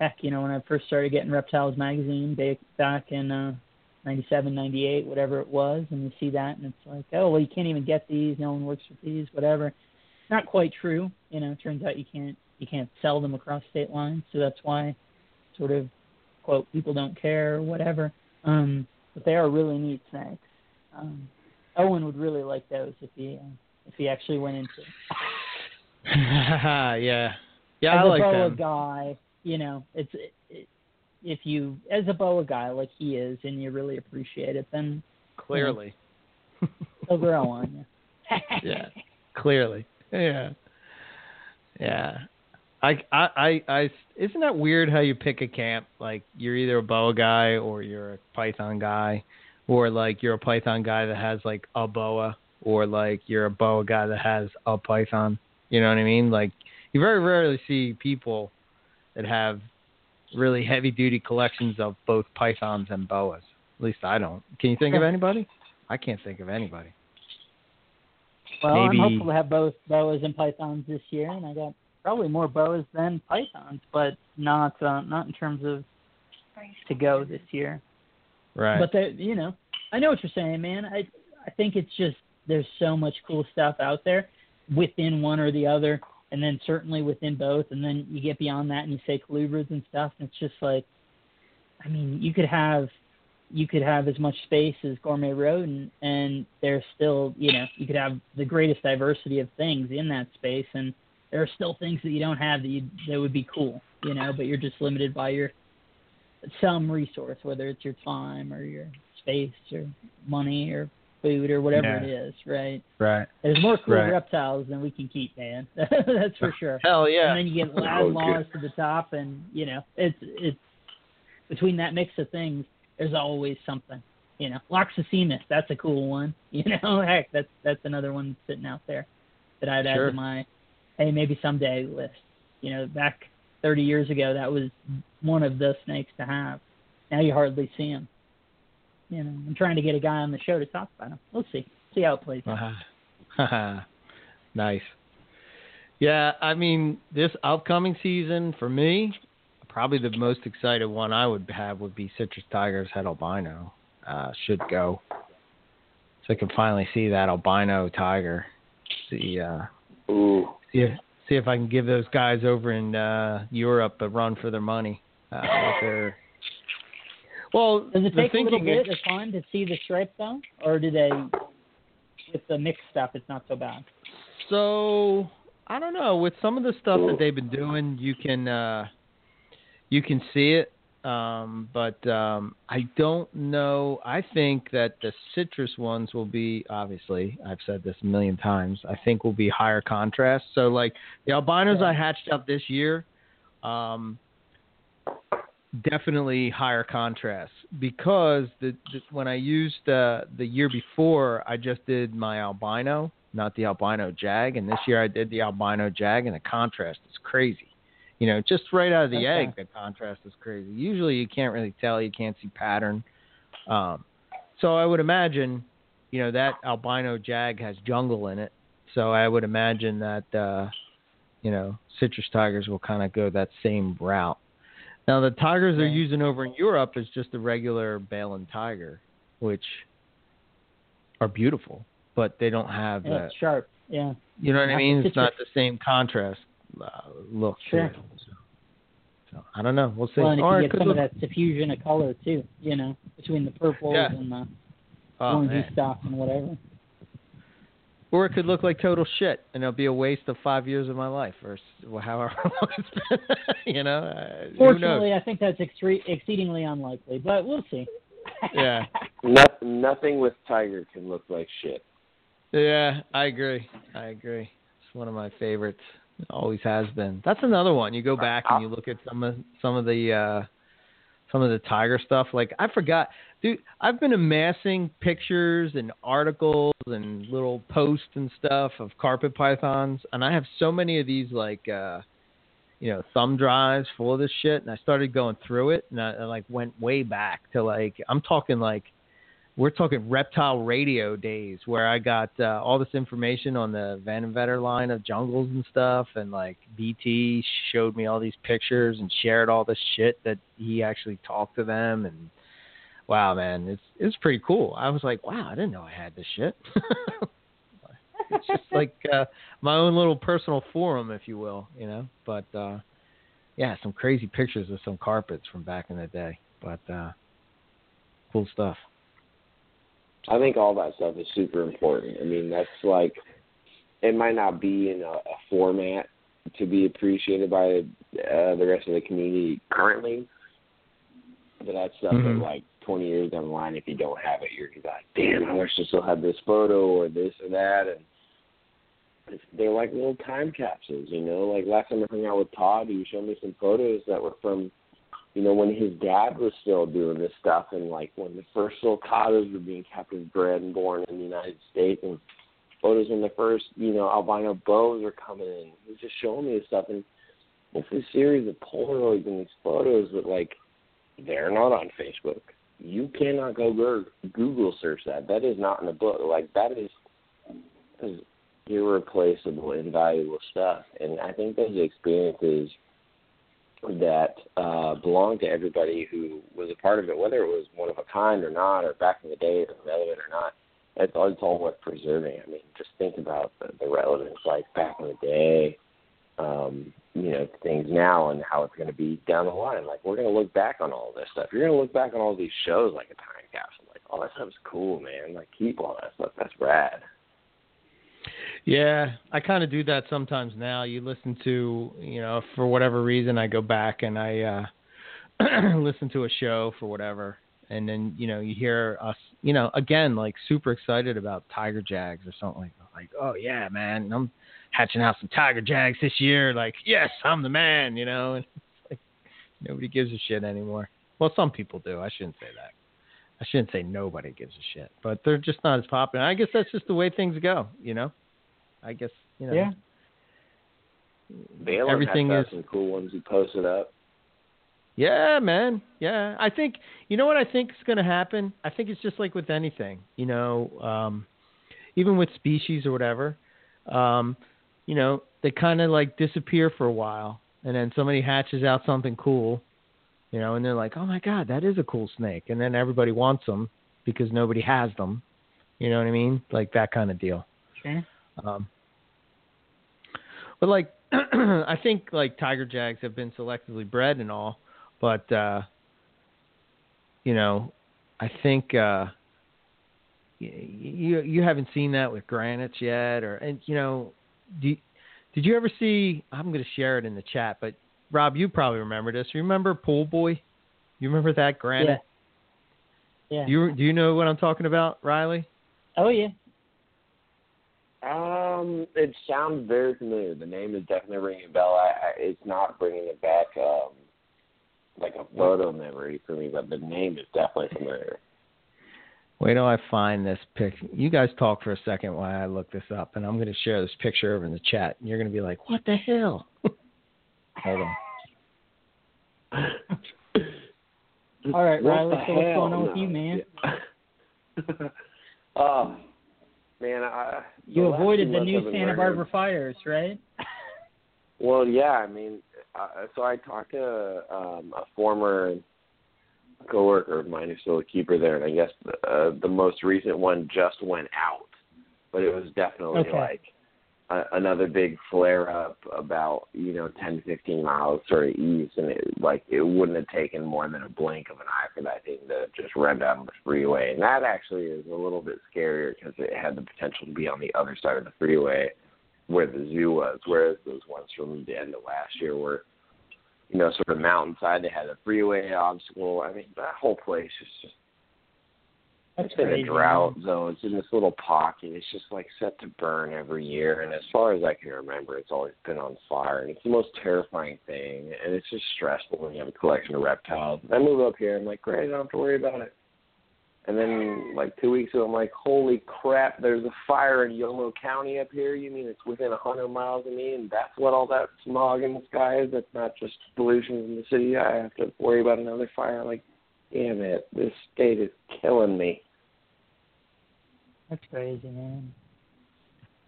heck, you know, when I first started getting Reptiles magazine back back in uh 97, 98, whatever it was, and you see that and it's like, oh, well, you can't even get these, no one works with these, whatever. Not quite true, you know, it turns out you can't you can't sell them across state lines, so that's why sort of quote people don't care or whatever. Um but they are really neat snakes. Um Owen would really like those if he uh, if he actually went into [LAUGHS] yeah. Yeah, as I like a boa them. guy, you know, it's it, if you as a boa guy like he is, and you really appreciate it, then Clearly. he'll grow on you. [LAUGHS] yeah. Clearly. Yeah. Yeah. I, I, I, I, isn't that weird how you pick a camp? Like you're either a boa guy or you're a python guy, or like you're a python guy that has like a boa, or like you're a boa guy that has a python. You know what I mean? Like you very rarely see people that have really heavy duty collections of both pythons and boas. At least I don't. Can you think of anybody? I can't think of anybody. Well, Maybe- I'm hopeful to have both boas and pythons this year, and I got probably more boas than pythons, but not uh, not in terms of to go this year. Right. But they, you know, I know what you're saying, man. I I think it's just there's so much cool stuff out there within one or the other, and then certainly within both, and then you get beyond that and you say colubrids and stuff, and it's just like, I mean, you could have you could have as much space as Gourmet Rodent, and and there's still, you know, you could have the greatest diversity of things in that space, and there are still things that you don't have that you that would be cool, you know, but you're just limited by your some resource, whether it's your time or your space or money or food or whatever Yeah. it is, right? right. There's more cool Right. reptiles than we can keep, man. [LAUGHS] That's for sure. Hell yeah. And then you get loud Okay. laws to the top, and you know, it's it's between that mix of things, there's always something. You know, Loxocemus, that's a cool one. [LAUGHS] You know, heck, that's that's another one sitting out there that I'd add to my hey maybe someday list. You know, back 30 years ago, that was one of the snakes to have. Now you hardly see them. You know, I'm trying to get a guy on the show to talk about them. We'll see. See how it plays. out. Uh-huh. [LAUGHS] nice. Yeah, I mean, this upcoming season for me, probably the most excited one I would have would be Citrus Tigers het albino. Uh, should go. So I can finally see that albino tiger. See, uh, Ooh, see if see if I can give those guys over in uh, Europe a run for their money. Uh, with their well, Does it take a little bit is- of time to see the stripe though, or do they? With the mixed stuff, it's not so bad. So I don't know. With some of the stuff that they've been doing, you can uh, you can see it, um, but um, I don't know. I think that the citrus ones will be obviously. I've said this a million times. I think will be higher contrast. So like the albinos I hatched up this year, um, definitely higher contrast because the, the when I used uh, the year before, I just did my albino, not the albino jag, and this year I did the albino jag, and the contrast is crazy. You know, just right out of the Okay. egg, the contrast is crazy. Usually, you can't really tell, you can't see pattern. Um, so I would imagine, you know, that albino jag has jungle in it. So I would imagine that, uh, you know, citrus tigers will kind of go that same route. Now the tigers they're using over in Europe is just a regular Balin tiger, which are beautiful, but they don't have Yeah, that. it's sharp. Yeah. You know what I mean? It's not the same contrast uh, look. Sure. So, so I don't know. We'll see. Well, and if Or you get some of look- that diffusion of color too, you know, between the purples Yeah. and the oh, orangey stuff and whatever. Or it could look like total shit, and it'll be a waste of five years of my life, or however [LAUGHS] long it's been. [LAUGHS] you know, uh. Fortunately, I think that's extre- exceedingly unlikely, but we'll see. [LAUGHS] Yeah. no, nothing with Tiger can look like shit. Yeah, I agree. I agree. It's one of my favorites. It always has been. That's another one. You go back and you look at some of some of the uh some of the tiger stuff. Like I forgot, dude. I've been amassing pictures and articles and little posts and stuff of carpet pythons, and I have so many of these like uh you know thumb drives full of this shit, and I started going through it, and I, I like went way back to like I'm talking like we're talking reptile radio days where I got uh, all this information on the Van Vetter line of jungles and stuff, and like BT showed me all these pictures and shared all this shit that he actually talked to them, and wow, man, it's it's pretty cool. I was like, wow, I didn't know I had this shit. [LAUGHS] it's just [LAUGHS] like uh, my own little personal forum, if you will, you know. But uh, yeah, some crazy pictures of some carpets from back in the day, but uh, cool stuff. I think all that stuff is super important. I mean, that's like it might not be in a, a format to be appreciated by uh, the rest of the community currently, but that's stuff Mhm. that like 20 years down the line, if you don't have it, you're like, damn, I wish I still had this photo or this or that, and they're like little time capsules, you know. Like last time I hung out with Todd, he showed me some photos that were from you know, when his dad was still doing this stuff and like when the first sulcatas were being captive bred and born in the United States and photos when the first, you know, albino bows were coming in. He was just showing me this stuff and it's a series of Polaroids and these photos that like they're not on Facebook. You cannot go Google search that. That is not in a book. Like that is, is irreplaceable, invaluable stuff. And I think those experiences that uh, belonged to everybody who was a part of it, whether it was one of a kind or not, or back in the day or relevant or not. It's all, it's all worth preserving. I mean, just think about the, the relevance, like back in the day, um, you know, things now and how it's going to be down the line. Like we're going to look back on all this stuff. You're going to look back on all these shows like a time capsule. Like all that stuff's cool, man. Like keep all that stuff. That's rad. Yeah, I kind of do that sometimes now. You listen to, you know, for whatever reason, I go back and I uh [CLEARS THROAT] listen to a show for whatever, and then you know you hear us, you know, again like super excited about Tiger Jags or something like, like, oh yeah, man, I'm hatching out some Tiger Jags this year. Like, yes, I'm the man, you know. And it's like nobody gives a shit anymore. Well, some people do. I shouldn't say that. I shouldn't say nobody gives a shit, but they're just not as popular. I guess that's just the way things go, you know. I guess you know. Yeah. Balaam Everything has is- some cool ones he posted up. Yeah, man. Yeah, I think you know what I think is going to happen. I think it's just like with anything, you know, um, even with species or whatever. Um, you know, they kind of like disappear for a while, and then somebody hatches out something cool, you know, and they're like, "Oh my god, that is a cool snake," and then everybody wants them because nobody has them. You know what I mean? Like that kind of deal. Sure. Um, but like, [CLEARS THROAT] I think like tiger jags have been selectively bred and all, but uh, you know, I think uh, you you haven't seen that with granites yet, or and you know, do, did you ever see? I'm going to share it in the chat, but Rob, you probably remember this. Remember Pool Boy? You remember that granite? Yeah. Do you do you know what I'm talking about, Riley? Oh yeah. Um, it sounds very familiar. The name is definitely ringing a bell. I, I it's not bringing it back um like a photo memory for me, but the name is definitely familiar. Wait till I find this pic. You guys talk for a second while I look this up, and I'm going to share this picture over in the chat. And you're going to be like, "What the hell?" [LAUGHS] Hold on. [LAUGHS] All right, What Riley. So what's going on with you, man? Yeah. [LAUGHS] oh man, I You the avoided the new I've Santa learning- Barbara fires, right? Well, yeah, I mean, uh, so I talked to um, a former coworker of mine who's still a keeper there, and I guess uh, the most recent one just went out, but it was definitely Okay. like a, another big flare up about you know ten to fifteen miles sort of east, and it like it wouldn't have taken more than a blink of an eye for that thing to just run down the freeway, and that actually is a little bit scarier because it had the potential to be on the other side of the freeway where the zoo was, whereas those ones from the end of last year were, you know, sort of mountainside. They had a freeway obstacle. I mean, that whole place is just That's it's in a drought zone. It's in this little pocket. It's just like set to burn every year. And as far as I can remember, it's always been on fire. And it's the most terrifying thing. And it's just stressful when you have a collection of reptiles. I move up here. I'm like, great, I don't have to worry about it. And then like two weeks ago, I'm like, holy crap! There's a fire in Yolo County up here. You mean it's within a hundred miles of me, and that's what all that smog in the sky is? That's not just pollution in the city. I have to worry about another fire. Like, damn it! This state is killing me. That's crazy, man.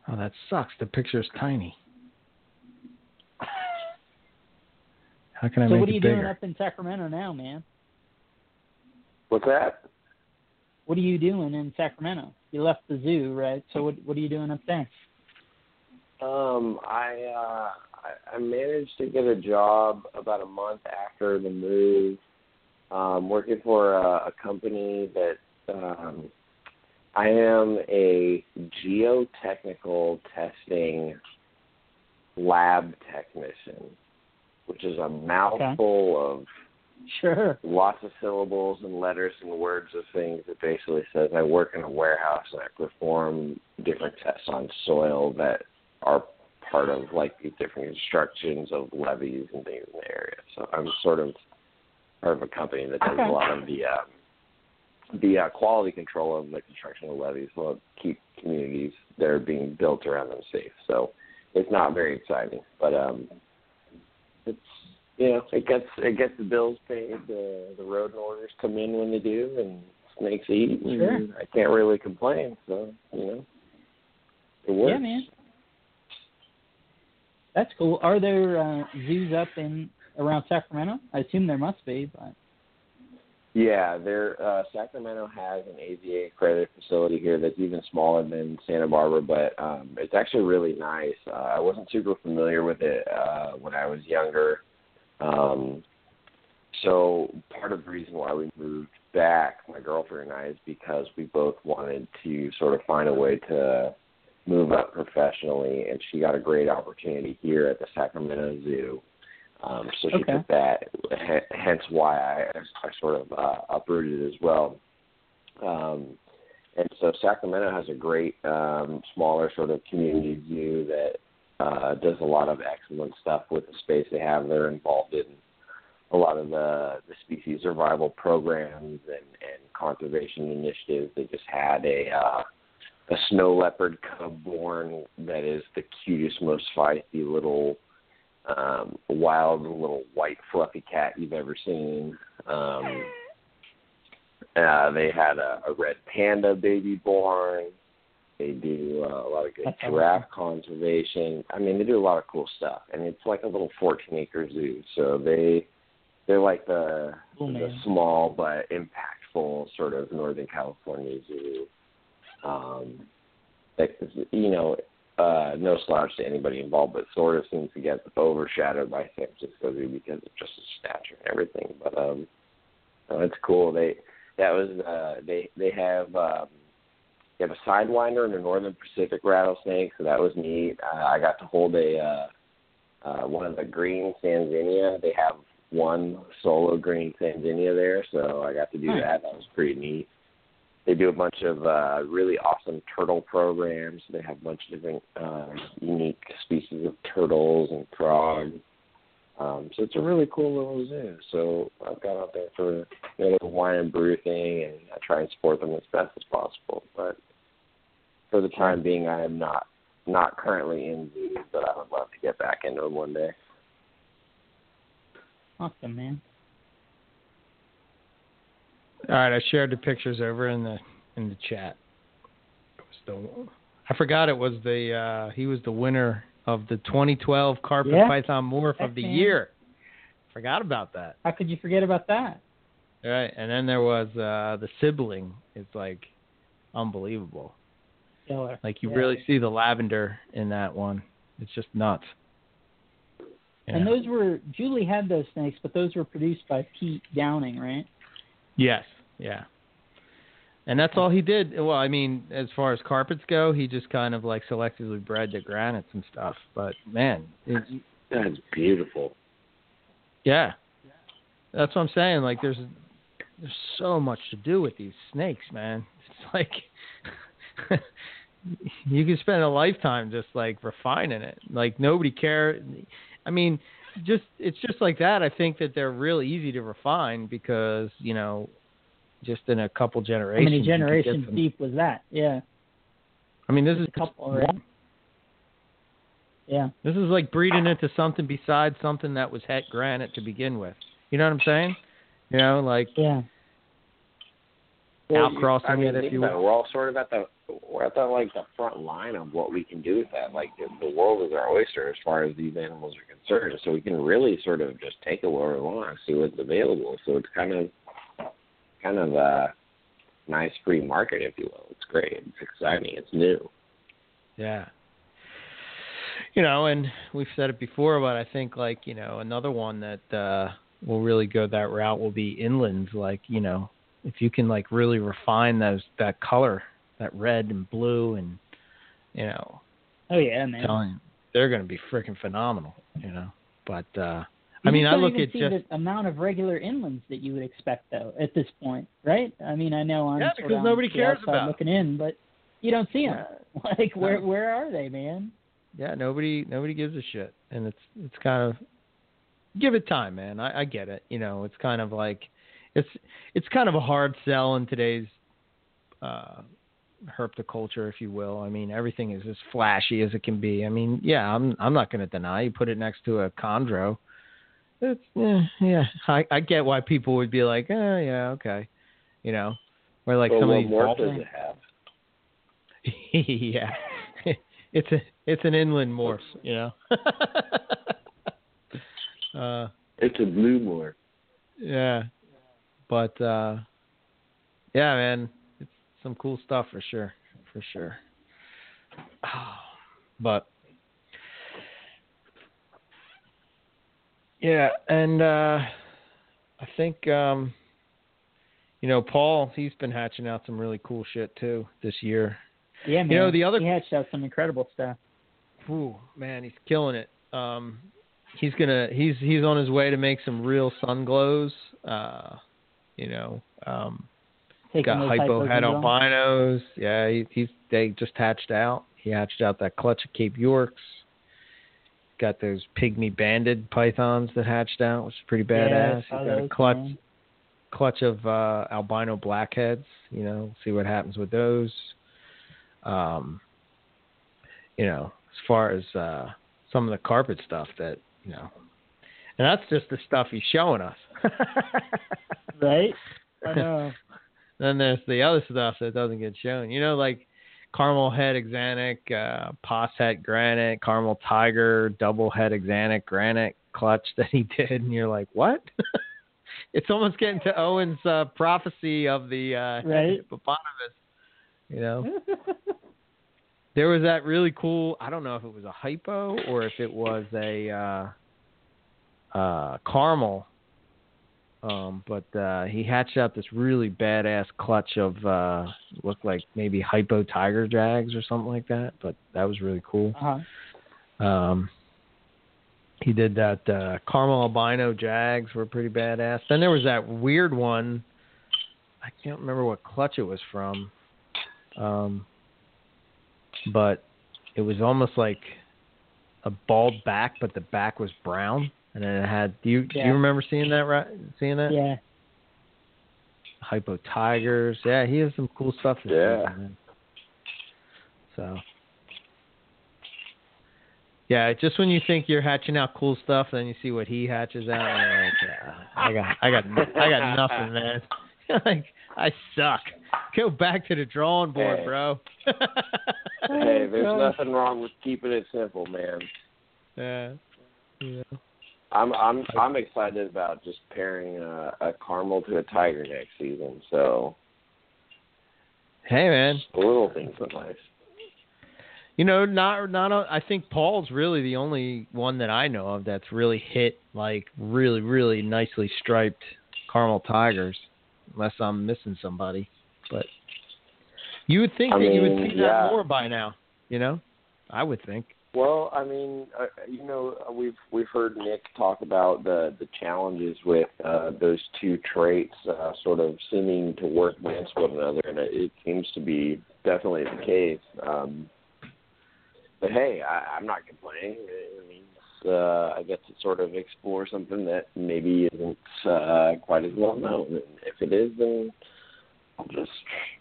Oh, that sucks. The picture's tiny. How can I so make what are you bigger? doing up in Sacramento now, man? What's that? What are you doing in Sacramento? You left the zoo, right? So what what are you doing up there? Um, I uh I, I managed to get a job about a month after the move, um, working for a, a company that um I am a geotechnical testing lab technician, which is a mouthful of Sure. lots of syllables and letters and words of things that basically says I work in a warehouse and I perform different tests on soil that are part of like these different instructions of levees and things in the area. So I'm sort of part of a company that does Okay. a lot of the um, the uh, quality control of the construction of levees will keep communities that are being built around them safe. So it's not very exciting, but um, you know it gets it gets the bills paid, the the road orders come in when they do, and snakes eat. And Sure. I can't really complain. So you know it works. Yeah, man. That's cool. Are there uh, zoos up in around Sacramento? I assume there must be, but Yeah, there uh Sacramento has an AZA accredited facility here that's even smaller than Santa Barbara, but um it's actually really nice. Uh, I wasn't super familiar with it uh when I was younger. Um so part of the reason why we moved back, my girlfriend and I, is because we both wanted to sort of find a way to move up professionally and she got a great opportunity here at the Sacramento Zoo. Um, so she Okay. took that, h- hence why I, I sort of uh, uprooted as well. Um, and so Sacramento has a great um, smaller sort of community zoo that uh, does a lot of excellent stuff with the space they have. They're involved in a lot of the, the species survival programs and, and conservation initiatives. They just had a uh, a snow leopard cub born that is the cutest, most feisty little um, wild little white fluffy cat you've ever seen. Um, uh, they had a, a red panda baby born. They do uh, a lot of good That's giraffe conservation. I mean, they do a lot of cool stuff, and it's like a little 14 acre zoo. So they they're like the Cool, the man. small but impactful sort of Northern California zoo. Um, that you know, uh, no slouch to anybody involved, but sort of seems to get overshadowed by San Francisco Zoo because of just its stature and everything. But um, no, it's cool. They that was uh, they they have um, they have a sidewinder and a northern Pacific rattlesnake, so that was neat. Uh, I got to hold a uh, uh, one of the green Sanzinia. They have one solo green Sanzinia there, so I got to do Nice. that. That was pretty neat. They do a bunch of uh, really awesome turtle programs. They have a bunch of different um, unique species of turtles and frogs. Um, so it's a really cool little zoo. So I've got out there for you know, the wine and brew thing, and I try and support them as best as possible. But for the time being, I am not not currently in zoos, but I would love to get back into them one day. awesome, man. All right, I shared the pictures over in the in the chat. It was the, I forgot it was the uh, he was the winner of the 2012 Carpet Yeah. Python Morph of the man. year. Forgot about that. How could you forget about that? All right, and then there was uh, the sibling. It's like unbelievable. Killer. Like you Yeah. really see the lavender in that one. It's just nuts. And those were Julie had those snakes, but those were produced by Pete Downing, right? Yes, yeah. And that's all he did. Well, I mean, as far as carpets go, he just kind of like selectively bred the granites and stuff. But man, it, That's beautiful. yeah, that's what I'm saying. Like, there's there's so much to do with these snakes, man. [LAUGHS] It's like [LAUGHS] you can spend a lifetime just like refining it. Like nobody care. I mean, just it's just like that. I think that they're real easy to refine because you know just in a couple generations. How many you could get generations some- deep was that? Yeah, I mean, this is a couple already. Yeah, This is like breeding into something besides something that was het granite to begin with. You know what I'm saying? You know, like yeah, Well, outcrossing I mean, it, if you will. We're all sort of at the we're at the like the front line of what we can do with that. Like the, world is our oyster as far as these animals are concerned. So we can really sort of just take it where we want see what's available. So it's kind of kind of a nice free market, if you will. It's great. It's exciting. It's new. Yeah. You know, and we've said it before, but I think like, you know, another one that uh will really go that route will be inlands, like, you know, if you can like really refine those that color, that red and blue and you know, oh yeah, man. telling they're gonna be freaking phenomenal, you know. But uh You I mean I look even at see just the amount of regular inlands that you would expect though at this point, right? I mean, I know I'm Yeah, sort because of on nobody cares about looking in, but you don't see them. [LAUGHS] Like where No. where are they, man? yeah, nobody nobody gives a shit, and it's it's kind of give it time, man. I, I get it. You know, it's kind of like it's it's kind of a hard sell in today's uh, herpetoculture, if you will. I mean, everything is as flashy as it can be. I mean, yeah, I'm I'm not going to deny. You put it next to a chondro, it's eh, yeah. I I get why people would be like, oh yeah, okay, you know, or like well, some what of these morph ball does it have? [LAUGHS] yeah, [LAUGHS] it's a it's an inland morph, you know. [LAUGHS] uh, It's a blue morph. yeah, but uh, yeah, man, some cool stuff for sure, for sure. [SIGHS] But yeah, and uh, I think um, you know Paul, he's been hatching out some really cool shit too this year. Yeah, man. You know, the other- he hatched out some incredible stuff. Ooh, man, he's killing it. Um, he's gonna he's he's on his way to make some real sun glows. Uh, you know, um, Taking got hypo head albinos. Yeah, he, he's they just hatched out. He hatched out that clutch of Cape Yorks. Got those pygmy banded pythons that hatched out, which is pretty badass. He's got a clutch man. clutch of uh, albino blackheads. You know, see what happens with those. Um, you know, as far as uh, some of the carpet stuff that you know, and that's just the stuff he's showing us. [LAUGHS] Right? I [LAUGHS] know. Then there's the other stuff that doesn't get shown. You know, like caramel head axanthic, uh, pos het granite, caramel tiger, double head axanthic granite clutch [LAUGHS] that he did, and you're like, what? [LAUGHS] it's almost getting to Owen's uh, prophecy of the uh, Right. [LAUGHS] hippopotamus. You know, there was that really cool. I don't know if it was a hypo or if it was a uh, uh, caramel um, but uh, he hatched out this really badass clutch of uh, looked like maybe hypo tiger jags or something like that. But that was really cool. uh-huh. Um, he did that uh, caramel albino jags were pretty badass. Then there was that weird one. I can't remember what clutch it was from, um, but it was almost like a bald back, but the back was brown, and then it had. Do you do you remember seeing that? Right, seeing that? Yeah. Hypo Tigers. Yeah, he has some cool stuff. Yeah. season. So. Yeah, just when you think you're hatching out cool stuff, then you see what he hatches out, and you're like, yeah, I got, I got, I got nothing, man. [LAUGHS] like, I suck. Go back to the drawing board, Hey. bro. Hey, there's [LAUGHS] nothing wrong with keeping it simple, man. Yeah. Yeah. I'm I'm I'm excited about just pairing a, a caramel to a tiger next season. So Hey, man. little things are nice. You know, not not. I think Paul's really the only one that I know of that's really hit like really, really nicely striped caramel tigers, unless I'm missing somebody. But you would think I that you would mean, see yeah. that more by now. You know, I would think. Well, I mean, uh, you know, we've we've heard Nick talk about the the challenges with uh, those two traits uh, sort of seeming to work against one another, and it, it seems to be definitely the case. Um, but hey, I, I'm not complaining. It means uh, I get to sort of explore something that maybe isn't uh, quite as well known. And if it is, then just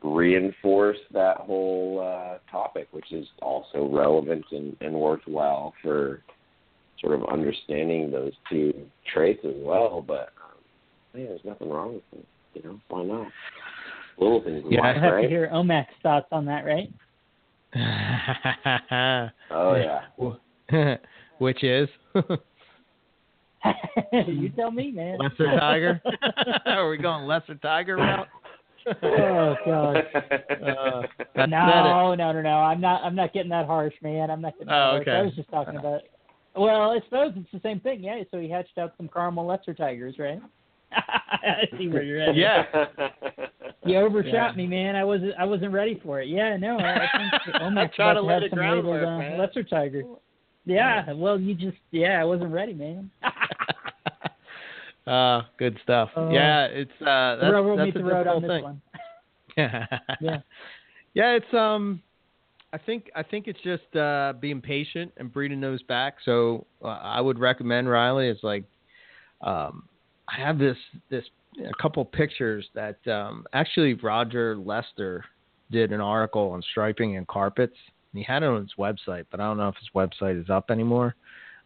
reinforce that whole uh, topic, which is also relevant and, and worthwhile for sort of understanding those two traits as well. But um, hey, there's nothing wrong with it. You know, why not? Little things, Yeah, I life, have right? to hear Omac's thoughts on that, right? [LAUGHS] [LAUGHS] Oh yeah. [LAUGHS] Which is you tell me, man. Lesser Tiger. Are we going Lesser Tiger route? Oh god. [LAUGHS] Uh, No, no, no, no. I'm not. I'm not getting that harsh, man. I'm not getting that Oh, harsh. okay. I was just talking about. Well, I suppose it's the same thing. Yeah. So he hatched out some caramel lesser tigers, right? [LAUGHS] I see where you're at. Yeah. You overshot Yeah. me, man. I wasn't. I wasn't ready for it. Yeah. No. I, I think [LAUGHS] Try about to to have some labeled, uh, lesser tiger. Yeah. Well, you just. Yeah. I wasn't ready, man. Uh, good stuff. Uh, yeah, it's uh, the that's, railroad that's meets a the road on difficult this thing. one. [LAUGHS] yeah. Yeah, it's um I think I think it's just uh being patient and breeding those back. So uh, I would recommend Riley it's like um I have this this a couple pictures that um actually Roger Lester did an article on striping and carpets. And he had it on his website, but I don't know if his website is up anymore.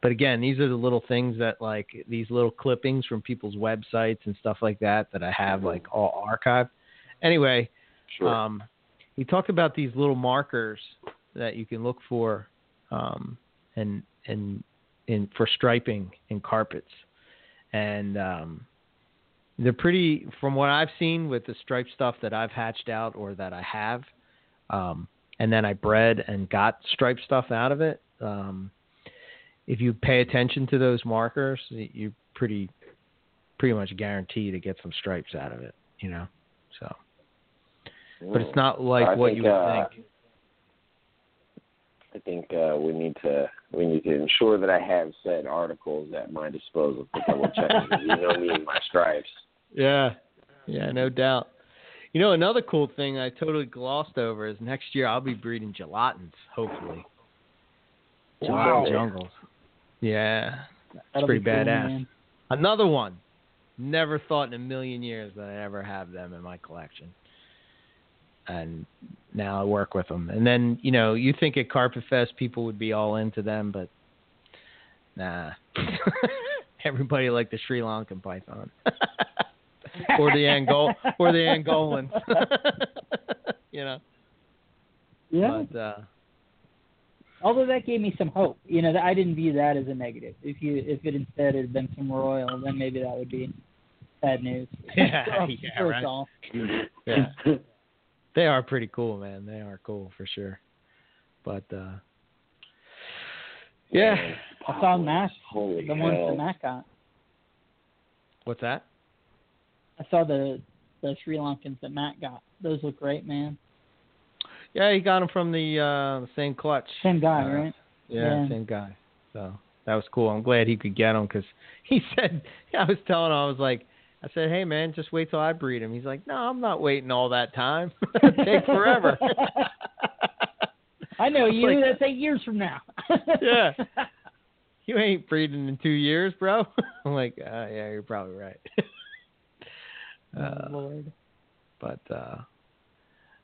But again, these are the little things that like these little clippings from people's websites and stuff like that that I have like all archived. Anyway, Sure. um, he talked about these little markers that you can look for, um, and and in for striping in carpets, and um, they're pretty. From what I've seen with the stripe stuff that I've hatched out or that I have, um, and then I bred and got stripe stuff out of it. Um, if you pay attention to those markers, you pretty pretty much guarantee to get some stripes out of it. You know, so but it's not like I what think, you would uh, think. I think uh, we need to we need to ensure that I have said articles at my disposal to double check. [LAUGHS] you know me and my stripes. Yeah, yeah, no doubt. You know, another cool thing I totally glossed over is next year I'll be breeding gelatins, hopefully. Wow. Gelatin jungles. Yeah, That'll pretty cool, badass. man. another one. Never thought in a million years that I'd ever have them in my collection. And now I work with them. And then, you know, you think at Carpet Fest people would be all into them, but nah. [LAUGHS] Everybody liked the Sri Lankan python. [LAUGHS] or the Angol or the Angolans. [LAUGHS] you know. Yeah. But uh Although that gave me some hope. You know, that I didn't view that as a negative. If you if it instead had been some royal, then maybe that would be bad news. [LAUGHS] Yeah, [LAUGHS] For- yeah, for right. yeah. They are pretty cool, man. They are cool for sure. But uh yeah. I saw Matt, Holy the ones hell. that Matt got. What's that? I saw the the Sri Lankans that Matt got. Those look great, man. Yeah, he got him from the uh same clutch. Same guy, Uh, right? Yeah, Yeah. same guy. So that was cool. I'm glad he could get him because [LAUGHS] he said I was telling him I was like I said, hey man, just wait till I breed him. He's like, no, I'm not waiting all that time. [LAUGHS] Take forever. [LAUGHS] I know you. like- that's eight years from now. Yeah. you ain't breeding in two years, bro. I'm like, uh, yeah, you're probably right. oh, uh, Lord. but uh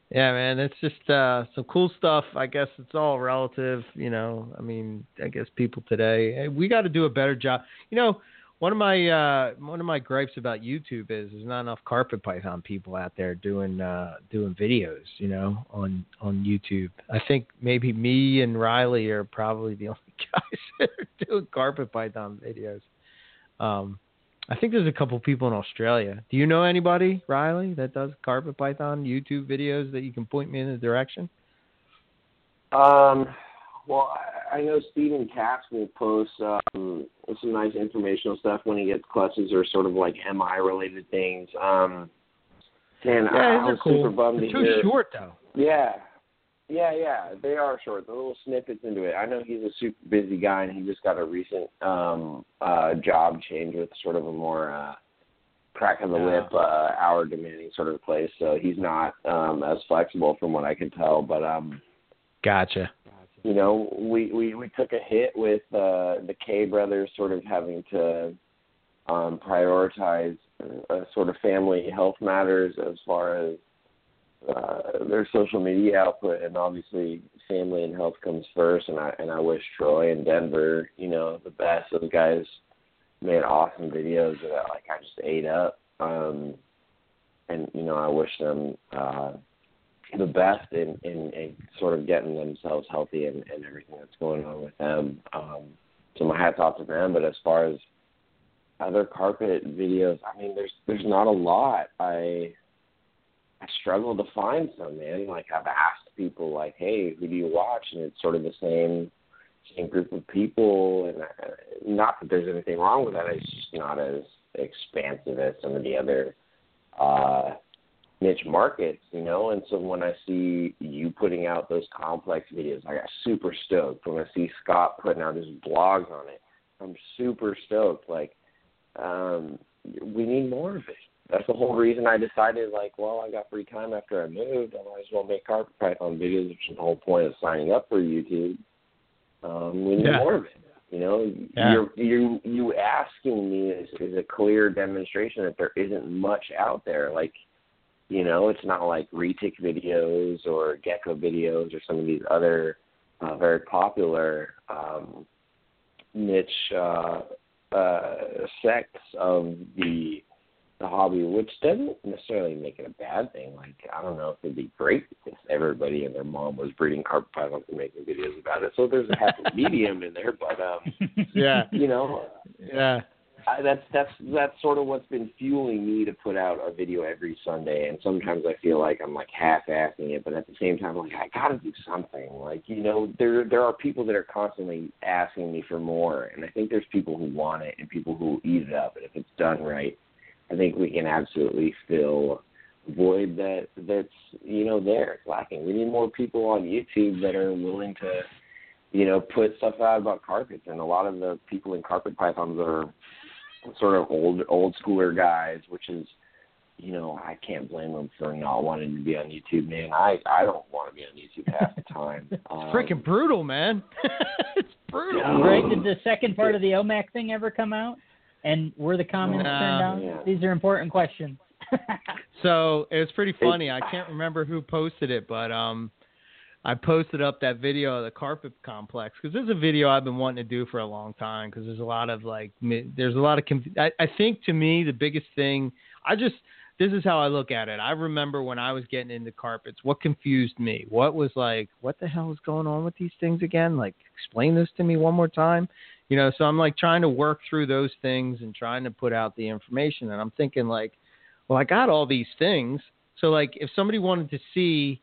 yeah man it's just uh some cool stuff. I guess it's all relative you know i mean i guess people today eh, we got to do a better job. You know one of my uh one of my gripes about youtube is there's not enough carpet python people out there doing uh doing videos you know on on youtube. I think maybe me and riley are probably the [LAUGHS] only guys that are doing carpet python videos. Um I think there's a couple people in Australia. Do you know anybody, Riley, that does carpet python YouTube videos that you can point me in the direction? Um, well, I, I know Stephen Katz will post um, some nice informational stuff when he gets clutches or sort of like MI related things. Um, man, I, I these was cool. super bummed They're to too hear. short though. Yeah, yeah, yeah. They are short. The little snippets into it. I know he's a super busy guy, and he just got a recent um uh job change with sort of a more uh crack of the Yeah. whip, uh hour demanding sort of place. So he's not um as flexible from what I can tell. But um Gotcha. you know, we, we, we took a hit with uh, the K brothers sort of having to um, prioritize uh, sort of family health matters as far as uh, their social media output, and obviously family and health comes first. And I and I wish Troy and Denver, you know, the best. Those guys made awesome videos that like I just ate up. Um, and you know, I wish them uh, the best in, in in sort of getting themselves healthy and, and everything that's going on with them. Um, so my hats off to them. But as far as other carpet videos, I mean, there's there's not a lot. I I struggle to find some, man. Like I've asked people, like, "Hey, who do you watch?" And it's sort of the same same group of people. And I, not that there's anything wrong with that. It's just not as expansive as some of the other uh, niche markets, you know. And so when I see you putting out those complex videos, I got super stoked. When I see Scott putting out his blogs on it, I'm super stoked. Like, um, we need more of it that's the whole reason I decided, like, well, I got free time after I moved. I might as well make carpet python videos, which is the whole point of signing up for YouTube. Um, we need yeah. more of it. You know, yeah. you you you asking me is, is a clear demonstration that there isn't much out there. Like, you know, it's not like retic videos or gecko videos or some of these other uh, very popular um, niche uh, uh, sects of the the hobby, which doesn't necessarily make it a bad thing. Like I don't know if it'd be great if everybody and their mom was breeding carpet pythons and making videos about it. So there's a happy [LAUGHS] medium in there, but um, [LAUGHS] yeah, you know, yeah, I, that's that's that's sort of what's been fueling me to put out a video every Sunday. And sometimes I feel like I'm like half-assing it, but at the same time, like I gotta do something. Like you know, there there are people that are constantly asking me for more, and I think there's people who want it and people who eat it up. And if it's done right I think we can absolutely fill void that that's you know there it's lacking. We need more people on YouTube that are willing to you know put stuff out about carpets, and a lot of the people in carpet pythons are sort of old old schooler guys, which is you know I can't blame them for not wanting to be on YouTube, man. I I don't want to be on YouTube half the time. [LAUGHS] it's um, freaking brutal, man. [LAUGHS] it's brutal. Yeah. Right? Did the second part of the OMAC thing ever come out? And were the comments No. turned down? Yeah. These are important questions. [LAUGHS] So it was pretty funny. I can't remember who posted it, but um, I posted up that video of the carpet complex because this is a video I've been wanting to do for a long time because there's a lot of like there's a lot of conf- I, I think to me the biggest thing I just this is how I look at it. I remember when I was getting into carpets, what confused me? What was like, what the hell is going on with these things again? Like, explain this to me one more time. You know, so I'm like trying to work through those things and trying to put out the information. And I'm thinking like, well, I got all these things. So like, if somebody wanted to see,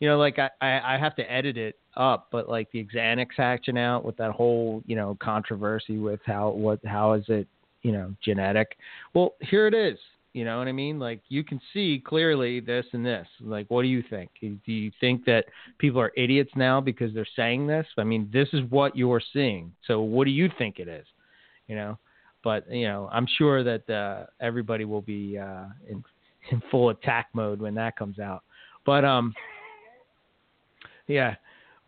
you know, like I, I, I have to edit it up, but like the Xanax action out with that whole, you know, controversy with how, what, how is it, you know, genetic? Well, here it is. You know what I mean? Like you can see clearly this and this. Like, what do you think? Do you think that people are idiots now because they're saying this? I mean, this is what you're seeing. So, what do you think it is? You know, but you know, I'm sure that uh, everybody will be uh, in [LAUGHS] in full attack mode when that comes out. But um, yeah.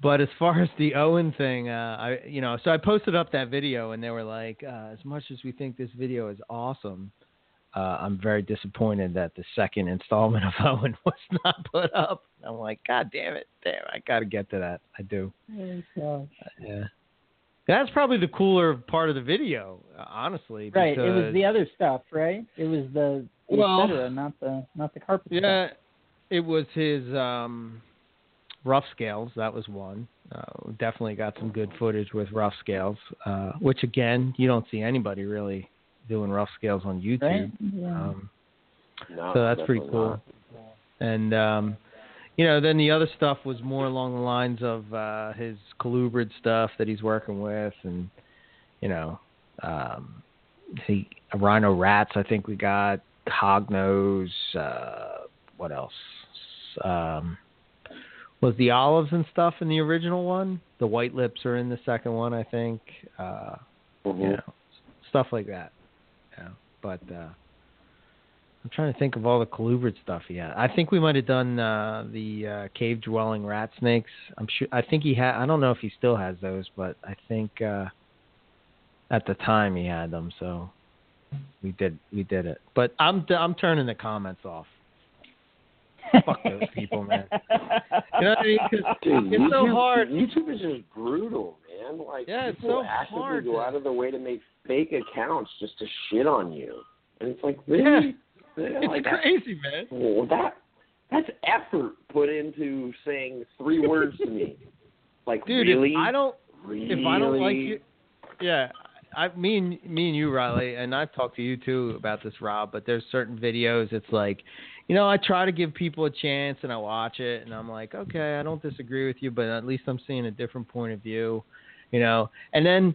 But as far as the Owen thing, uh, I you know, so I posted up that video and they were like, uh, as much as we think this video is awesome, uh, I'm very disappointed that the second installment of [LAUGHS] Owen was not put up. I'm like, God damn it, damn, I got to get to that. I do. So- Yeah. That's probably the cooler part of the video, uh, honestly. right. It was the other stuff, right? It was the the Well- et cetera, not the not the carpet Yeah, stuff. it was his um, rough scales. That was one. Uh, definitely got some good footage with rough scales, uh, which again, you don't see anybody really doing rough scales on YouTube. Right? Yeah. Um, no, so that's pretty cool. not. And um, you know, then the other stuff was more along the lines of uh, his colubrid stuff that he's working with, and you know, um, he rhino rats. I think we got hognose. Uh, what else? Um, was the olives and stuff in the original one? The white lips are in the second one, I think. Uh, Mhm. you know, stuff like that. But uh, I'm trying to think of all the colubrid stuff he had. I think we might have done uh, the uh, cave dwelling rat snakes. I'm sure. I think he had. I don't know if he still has those, but I think uh, at the time he had them. So we did we did it. But I'm I'm turning the comments off. Fuck those people, man. You know what I mean? Dude, it's so hard. YouTube is just brutal, man. Like Yeah, it's people so actively hard go to- out of their way to make fake accounts just to shit on you, and it's like really, Yeah, it's like that- crazy, man. well, that that's effort put into saying three [LAUGHS] words to me. Like Dude, really, if I don't really, if I don't like you, yeah, I me and me and you, Riley, and I've talked to you too about this, Rob. But there's certain videos. It's like, you know, I try to give people a chance, and I watch it, and I'm like, okay, I don't disagree with you, but at least I'm seeing a different point of view, you know. And then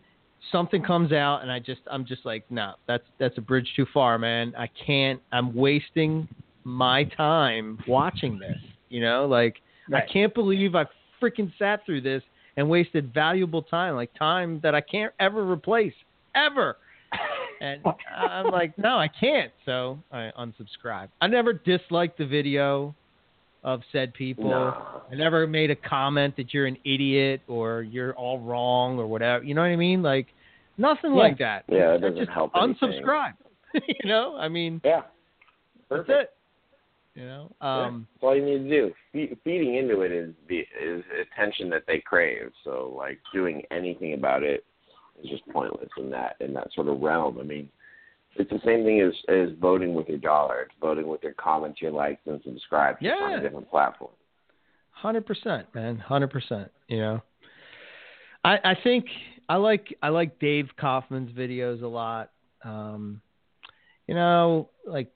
something comes out, and I just, I'm just like, no, that's that's a bridge too far, man. I can't. I'm wasting my time watching this, you know, like. Right. I can't believe I freaking sat through this and wasted valuable time, like time that I can't ever replace, ever. [LAUGHS] And I'm like, no, I can't. So I unsubscribed. I never disliked the video of said people. No. I never made a comment that you're an idiot or you're all wrong or whatever. You know what I mean? Like nothing Yeah. like that. Yeah, it doesn't just help unsubscribe. [LAUGHS] you know? I mean, Yeah, that's perfect. it. You know? Yeah, Um that's all you need to do. Fe- feeding into it is the is attention that they crave. So like doing anything about it is just pointless in that in that sort of realm. I mean, it's the same thing as as voting with your dollar. It's voting with your comments, your likes, and subscribes just on Yeah. a different platform. Hundred percent, man. Hundred percent. You know, I I think I like I like Dave Kaufman's videos a lot. Um, you know, like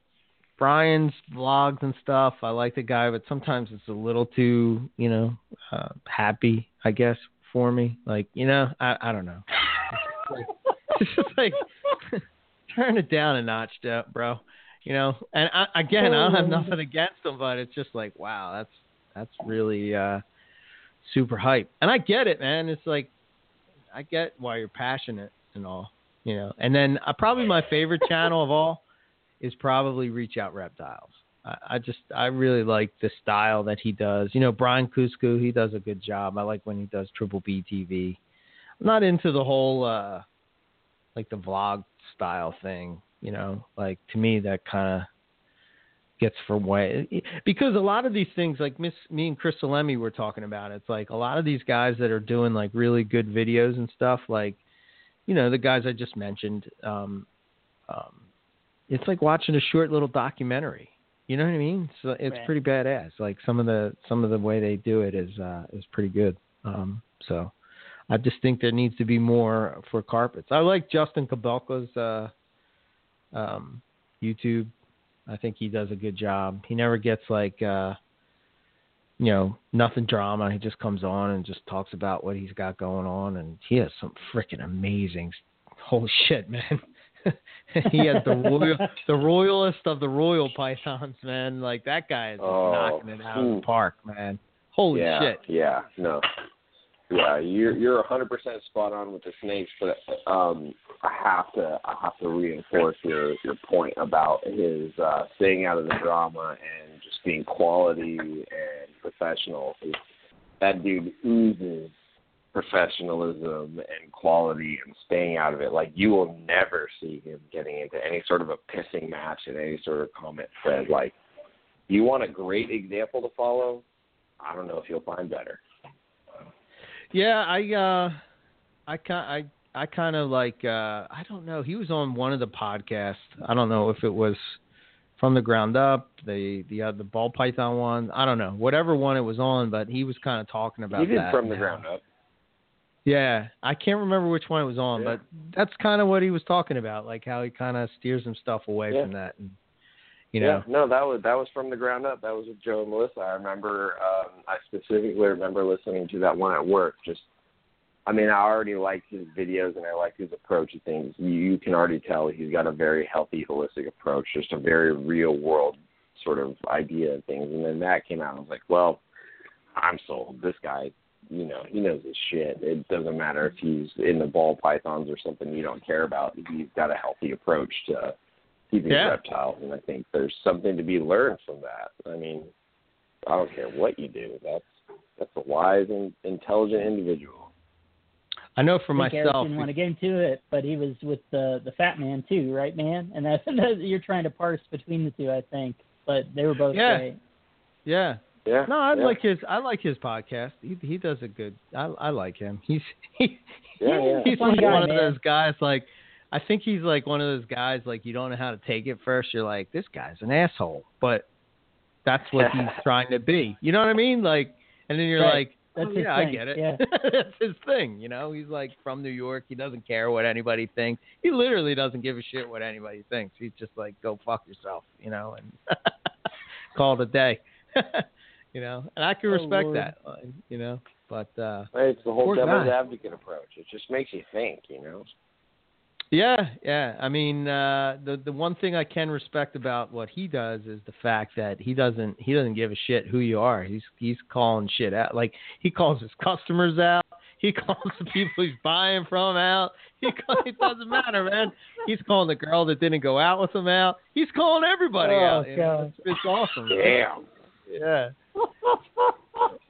Brian's vlogs and stuff. I like the guy, but sometimes it's a little too, you know, uh, happy. I guess for me, like you know, I I don't know. It's just like [LAUGHS] [LAUGHS] turn it down a notch, bro. You know, and I, again, I don't have nothing against him, but it's just like, wow, that's that's really uh, super hype. And I get it, man. It's like I get why you're passionate and all, you know. And then uh, probably my favorite channel of all is probably Reach Out Reptiles. I, I just I really like the style that he does. You know, Brian Cusco, he does a good job. I like when he does Triple B TV. I'm not into the whole uh like the vlog style thing, you know. Like to me that kind of gets for way because a lot of these things like miss me and Chris Salemi were talking about it's like a lot of these guys that are doing like really good videos and stuff like you know the guys I just mentioned um um it's like watching a short little documentary you know what I mean so it's Right. pretty badass like some of the some of the way they do it is uh is pretty good um so I just think there needs to be more for carpets I like Justin Kobylka's uh um YouTube I think he does a good job. He never gets like uh you know, nothing drama. He just comes on and just talks about what he's got going on and he has some freaking amazing holy shit, man. [LAUGHS] he has the royal the royalist of the royal pythons, man. Like that guy is just Oh, knocking it out of hmm. the park, man. Holy yeah, shit. yeah, no, yeah, you're you're hundred percent spot on with the snakes, but um, I have to I have to reinforce your your point about his uh, staying out of the drama and just being quality and professional. That dude oozes professionalism and quality and staying out of it. Like you will never see him getting into any sort of a pissing match in any sort of comment thread. Like you want a great example to follow? I don't know if you'll find better. Yeah, I uh I kind I I kind of like uh I don't know. He was on one of the podcasts. I don't know if it was from the ground up, the the uh, the ball python one. I don't know. Whatever one it was on, but he was kind of talking about He did that. from the now. ground up. Yeah, I can't remember which one it was on, Yeah. but that's kind of what he was talking about, like how he kind of steers some stuff away Yeah. from that and you know. Yeah, no, that was that was from the ground up. That was with Joe and Melissa. I remember. Um, I specifically remember listening to that one at work. Just, I mean, I already liked his videos and I liked his approach to things. You, you can already tell he's got a very healthy, holistic approach. Just a very real world sort of idea of things. And then that came out. I was like, well, I'm sold. This guy, you know, he knows his shit. It doesn't matter if he's in the ball pythons or something you don't care about. He's got a healthy approach to keeping Yeah. reptiles, and I think there's something to be learned from that. I mean, I don't care what you do. That's that's a wise and intelligent individual. I know for I think Eric myself. didn't want to get into it, but he was with the the fat man too, right, man? And that, [LAUGHS] that you're trying to parse between the two, I think. But they were both Yeah. great. Yeah. Yeah. No, I yeah. like his. I like his podcast. He he does a good. I I like him. He's [LAUGHS] he, Yeah, yeah. he's like guy, one of those guys. Like I think he's like one of those guys. Like you don't know how to take it first. You're like this guy's an asshole, but that's what he's [LAUGHS] trying to be. You know what I mean? Like, and then you're Right. like, That's oh, his yeah, I get it. yeah. [LAUGHS] that's his thing. You know, he's like from New York. He doesn't care what anybody thinks. He literally doesn't give a shit what anybody thinks. He's just like, go fuck yourself, you know, and [LAUGHS] call it a day. you know, and I can Oh, respect Lord. that, uh, you know. But uh It's the whole devil's guy. advocate approach. It just makes you think, you know. Yeah, yeah. I mean, uh the the one thing I can respect about what he does is the fact that he doesn't he doesn't give a shit who you are. He's he's calling shit out. Like he calls his customers out. He [LAUGHS] calls the people he's buying from out. He call, it doesn't matter, man. He's calling the girl that didn't go out with him out. He's calling everybody Oh, out. God. It's, it's awesome. Damn. Yeah. [LAUGHS]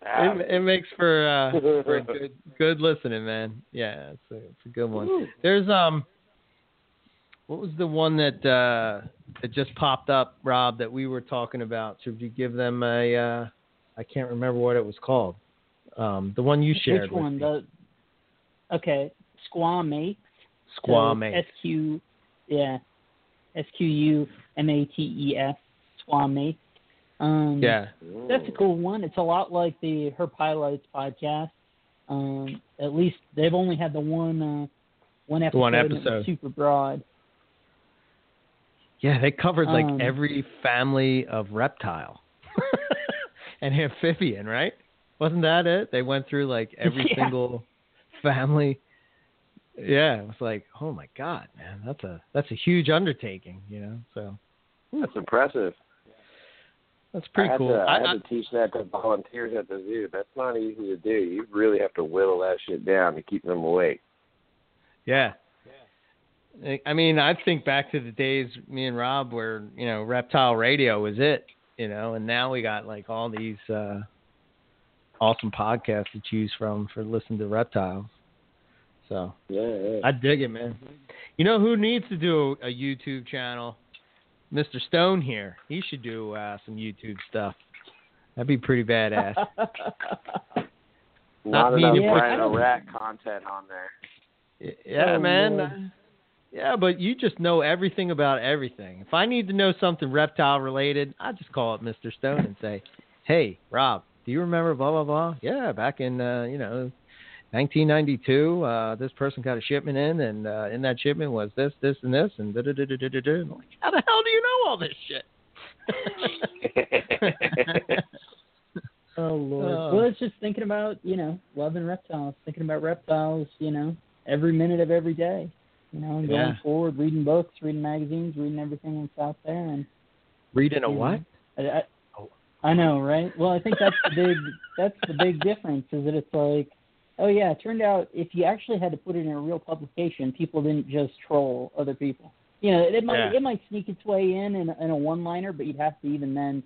It, it makes for uh for [LAUGHS] good good listening, man. Yeah, it's a it's a good one. There's um what was the one that uh that just popped up, Rob, that we were talking about? Should you give them a uh I can't remember what it was called. Um the one you shared Which one? The okay, Squamate. Squaw So Mate. S Q, yeah, S Q U M A T E S. Squamate. Um, Yeah. That's a cool one. It's a lot like the Her Pilots podcast. Um, at least they've only had the one uh, one episode, one and it was episode. super broad. Yeah, they covered like Um, every family of reptile [LAUGHS] and amphibian, right? Wasn't that it? They went through like [LAUGHS] every Yeah. single family. Yeah, it was like, oh my god, man, that's a that's a huge undertaking, you know. So That's impressive. that's I pretty had cool. To, I, I- had to teach that to volunteers at the zoo. That's not easy to do. You really have to whittle that shit down to keep them awake. Yeah. I- mean, I think back to the days me and Rob where, you know, reptile radio was it, you know, and now we got like all these uh awesome podcasts to choose from for listening to reptiles. So Yeah, yeah. I dig it, man. You know who needs to do a, YouTube channel? Mr. Stone here. He should do uh, some YouTube stuff. That'd be pretty badass. [LAUGHS] not enough Brian O'Rat content on there. Yeah, Oh, man. Lord. Yeah, but you just know everything about everything. If I need to know something reptile related, I just call up Mr. Stone and say, "Hey, Rob, do you remember blah blah blah? Yeah, back in uh, you know, 1992, uh, this person got a shipment in, and uh, in that shipment was this, this, and this, and da da da da da da. da." I'm like, How the hell do you know all this shit? [LAUGHS] Oh lord. Oh. Well, it's just thinking about you know loving reptiles, thinking about reptiles, you know, every minute of every day, you know, and going forward, reading books, reading magazines, reading everything that's out there, and Reading a what? I, I, Oh. I know, right? Well, I think that's the big [LAUGHS] that's the big difference is that it's like, oh yeah, it turned out if you actually had to put it in a real publication, people didn't just troll other people. You know, it might Yeah. it might sneak its way in in, in a one liner, but you'd have to even then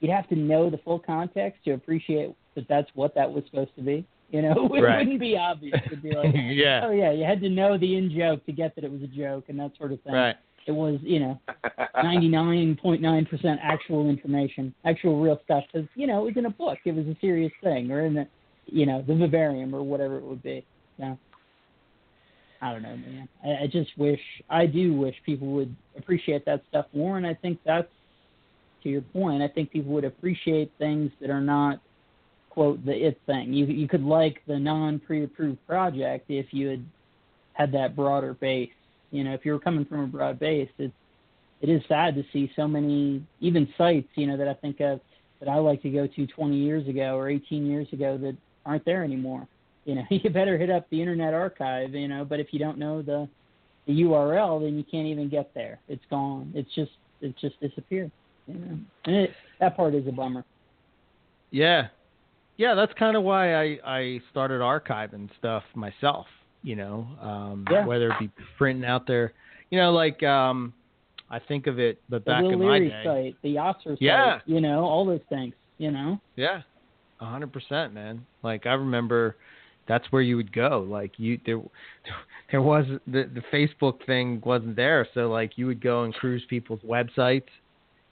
you'd have to know the full context to appreciate that that's what that was supposed to be. [LAUGHS] You know, it Right. wouldn't be obvious. It'd be like, [LAUGHS] yeah. oh yeah, you had to know the in joke to get that it was a joke and that sort of thing. Right. It was, you know, [LAUGHS] 99.9% actual information, actual real stuff. Because you know, it was in a book. It was a serious thing, or in the, you know, the vivarium or whatever it would be. So, I don't know, man. I, I just wish, I do wish people would appreciate that stuff more. And I think that's to your point. I think people would appreciate things that are not quote the it thing. You you could like the non pre-approved project if you had had that broader base. You know, if you were coming from a broad base, it's it is sad to see so many even sites, you know, that I think of that I like to go to 20 years ago or 18 years ago that aren't there anymore. You know, [LAUGHS] you better hit up the Internet Archive, you know, but if you don't know the the URL, then you can't even get there. It's gone. It's just it's just disappeared. You know, and it, that part is a bummer. Yeah. Yeah, that's kind of why I, I started archiving stuff myself, you know, um, Yeah. whether it be printing out there, you know, like um, I think of it, but back Will in my day. site, the Yosser site, Yeah. you know, all those things, you know. Yeah, a hundred percent, man. Like I remember, that's where you would go. Like you, there, [LAUGHS] there was the the Facebook thing wasn't there, so like you would go and cruise people's websites,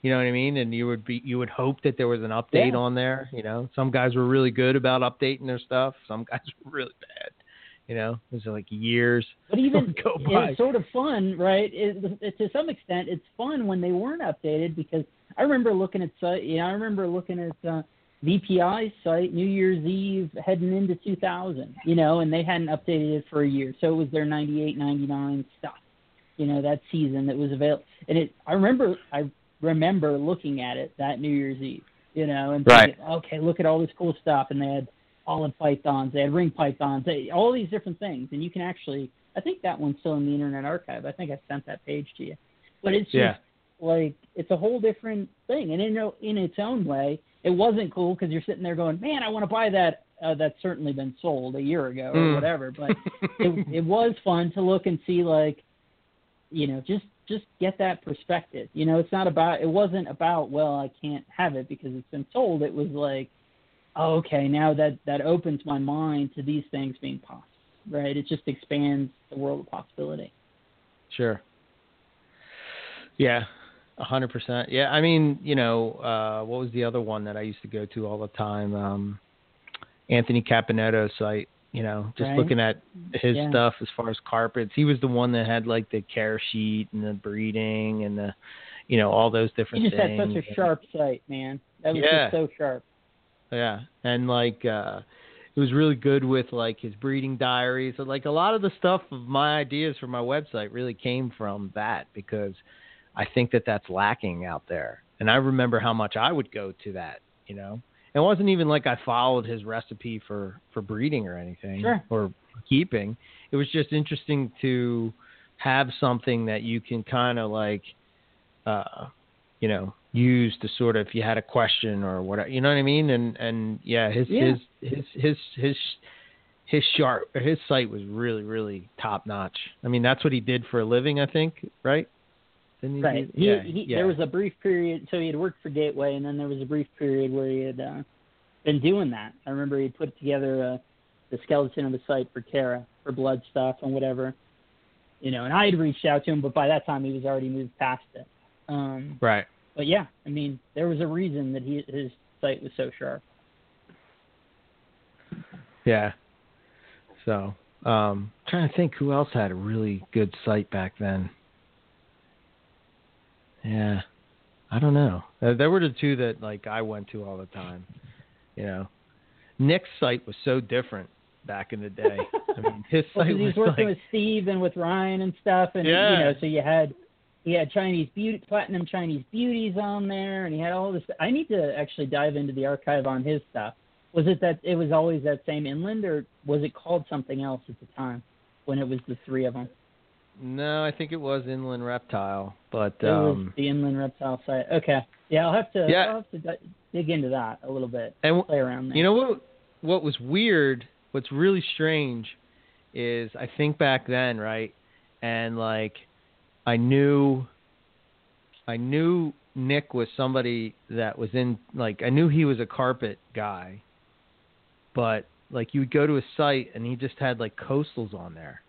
You know what I mean? And you would be you would hope that there was an update Yeah. on there. You know, some guys were really good about updating their stuff. Some guys [LAUGHS] were really bad. You know, it was like years. But even [LAUGHS] go by. it's sort of fun, right? It, it, to some extent, it's fun when they weren't updated because I remember looking at site. You know, I remember looking at uh, VPI's site New Year's Eve heading into 2000. You know, and they hadn't updated it for a year, so it was their 98, 99 stuff. You know, that season that was available, and it. I remember, I remember looking at it that New Year's Eve. You know, and Right. thinking, okay, look at all this cool stuff, and they had olive pythons, they had ring pythons, they, all these different things, and you can actually. I think that one's still in the Internet Archive. I think I sent that page to you, but it's just Yeah. like it's a whole different thing, and in in its own way, it wasn't cool because you're sitting there going, "Man, I want to buy that." Uh, that's certainly been sold a year ago or Mm. whatever, but [LAUGHS] it, it was fun to look and see like you know just just get that perspective you know it's not about it wasn't about well i can't have it because it's been sold it was like oh, okay now that that opens my mind to these things being possible right it just expands the world of possibility Sure. Yeah, a hundred percent. Yeah, I mean, you know, uh, what was the other one that I used to go to all the time? Um, Anthony Caponetto's site. You know, just Right. looking at his Yeah. stuff as far as carpets. He was the one that had like the care sheet and the breeding and the, you know, all those different he just things. had such a sharp sight, man that was Yeah. just so sharp Yeah, and like uh it was really good with like his breeding diaries. So, Like a lot of the stuff of my ideas for my website really came from that because I think that that's lacking out there. And I remember how much I would go to that, you know. It wasn't even like I followed his recipe for for breeding or anything Sure. or keeping. It was just interesting to have something that you can kind of like uh you know use to sort of if you had a question or whatever you know what i mean and and yeah his Yeah. his his his his his sharp his site was really really top notch i mean that's what he did for a living i think right Didn't he right. he, yeah, he yeah. there was a brief period so he had worked for gateway and then there was a brief period where he had uh been doing that. I remember he put together uh the skeleton of the site for Kara for blood stuff and whatever you know and i had reached out to him but by that time he was already moved past it. Um right. but yeah i mean there was a reason that he his site was so sharp. Yeah. So um trying to think who else had a really good site back then yeah i don't know Uh, there were the two that like i went to all the time you know nick's site was so different back in the day [LAUGHS] i mean his Well, site 'cause he was was working like with Steve and with Ryan and stuff, and Yeah. you know, so you had he had Chinese beauty, platinum Chinese beauties on there, and he had all this. I need to actually dive into the archive on his stuff. Was it that it was always that same inland, or was it called something else at the time when it was the three of them? No i think it was inland reptile but It was um the inland reptile site. Okay, yeah, I'll have to. Yeah. I'll have to dig into that a little bit. and Play around there. You know what? What was weird? What's really strange is I think back then, right? And like, I knew, I knew Nick was somebody that was in like I knew he was a carpet guy, but like you would go to his site and he just had like coastals on there.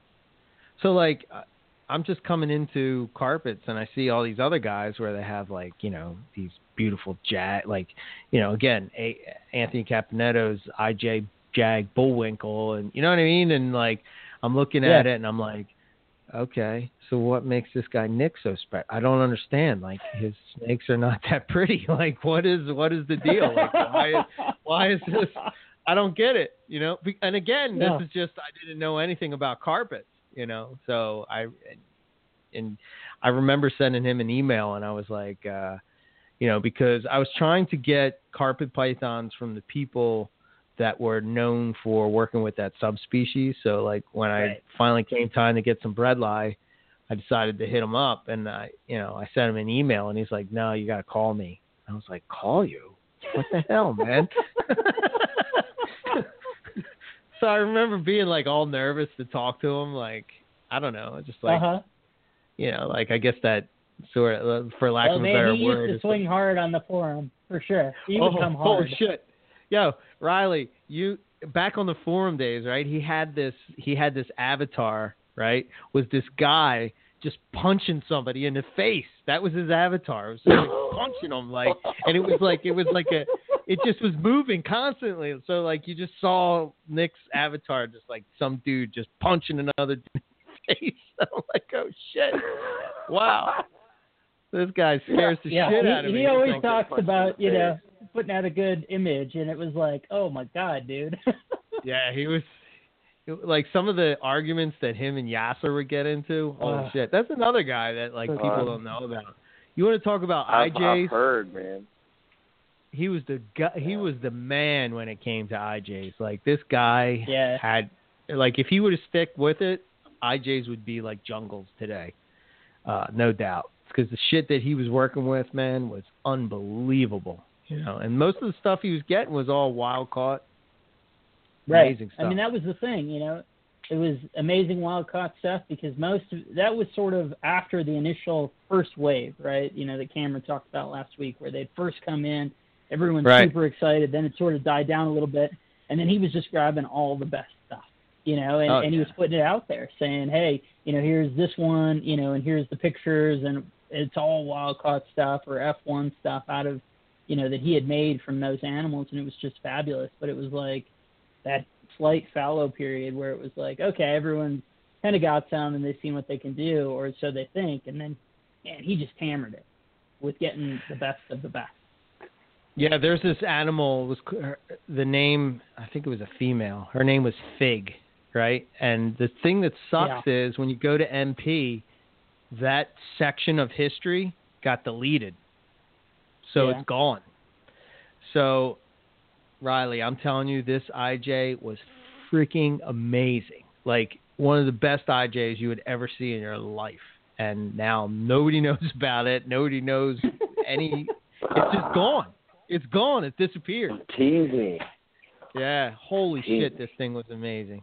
So like I- I'm just coming into carpets and I see all these other guys where they have like you know these beautiful jag like you know again a- Anthony Caponetto's IJ Jag Bullwinkle and you know what I mean and like I'm looking at it and I'm like okay so what makes this guy Nick so special I don't understand like his snakes are not [LAUGHS] that pretty like what is what is the deal like why is why is this I don't get it, you know. Be- And again, Yeah. this is just I didn't know anything about carpets, you know. So I and I remember sending him an email and I was like uh you know, because I was trying to get carpet pythons from the people that were known for working with that subspecies. So like when I finally came time to get some bredli, I decided to hit him up and I, you know, I sent him an email and he's like, "No, you got to call me." I was like, "Call you? What the hell, man?" [LAUGHS] so I remember being like all nervous to talk to him like I don't know, just like uh huh. you know, like I guess that sort of for lack Well, of a man, better he word. used to it's swing hard on the forum for sure. He would oh, come holy hard. shit. Yo, Riley, you back on the forum days, right? He had this he had this avatar, right? Was this guy just punching somebody in the face. That was his avatar. It was like [LAUGHS] punching him like, and it was like it was like a, it just was moving constantly. So like you just saw Nick's avatar, just like some dude just punching another dude in the face. [LAUGHS] I'm like, oh shit, wow. This guy scares the yeah, shit he, out of me. he always talks about you know putting out a good image, and it was like, oh my god, dude. [LAUGHS] Yeah, he was like some of the arguments that him and Yasser would get into. Oh Ugh. shit, that's another guy that like people Uh, don't know about. You want to talk about I've, IJ's? I've heard, man. He was the guy, he was the man when it came to IJ's. Like this guy Yeah. had like if he would have stick with it, IJ's would be like jungles today, uh, no doubt. Because the shit that he was working with, man, was unbelievable. You know, and most of the stuff he was getting was all wild caught. right. Amazing I mean, that was the thing. You know, it was amazing wild caught stuff because most of that was sort of after the initial first wave, right? You know, that Cameron talked about last week, where they'd first come in, everyone's Right. super excited, then it sort of died down a little bit, and then he was just grabbing all the best stuff, you know, and, Oh, and he was putting it out there, saying, hey, you know, here's this one, you know, and here's the pictures, and it's all wild caught stuff or F1 stuff out of, you know, that he had made from those animals, and it was just fabulous. But it was like that slight fallow period where it was like, okay, everyone's kind of got some and they've seen what they can do, or so they think, and then, man, he just hammered it with getting the best of the best. Yeah, there's this animal. Was the name? I think it was a female. Her name was Fig, right? And the thing that sucks is when you go to MP, that section of history got deleted, so Yeah. it's gone. So, Riley, I'm telling you, this IJ was freaking amazing. Like one of the best IJs you would ever see in your life. And now nobody [LAUGHS] knows about it. Nobody knows any. It's just gone. It's gone. It disappeared. Tease. Yeah. Holy Jeez. shit, this thing was amazing.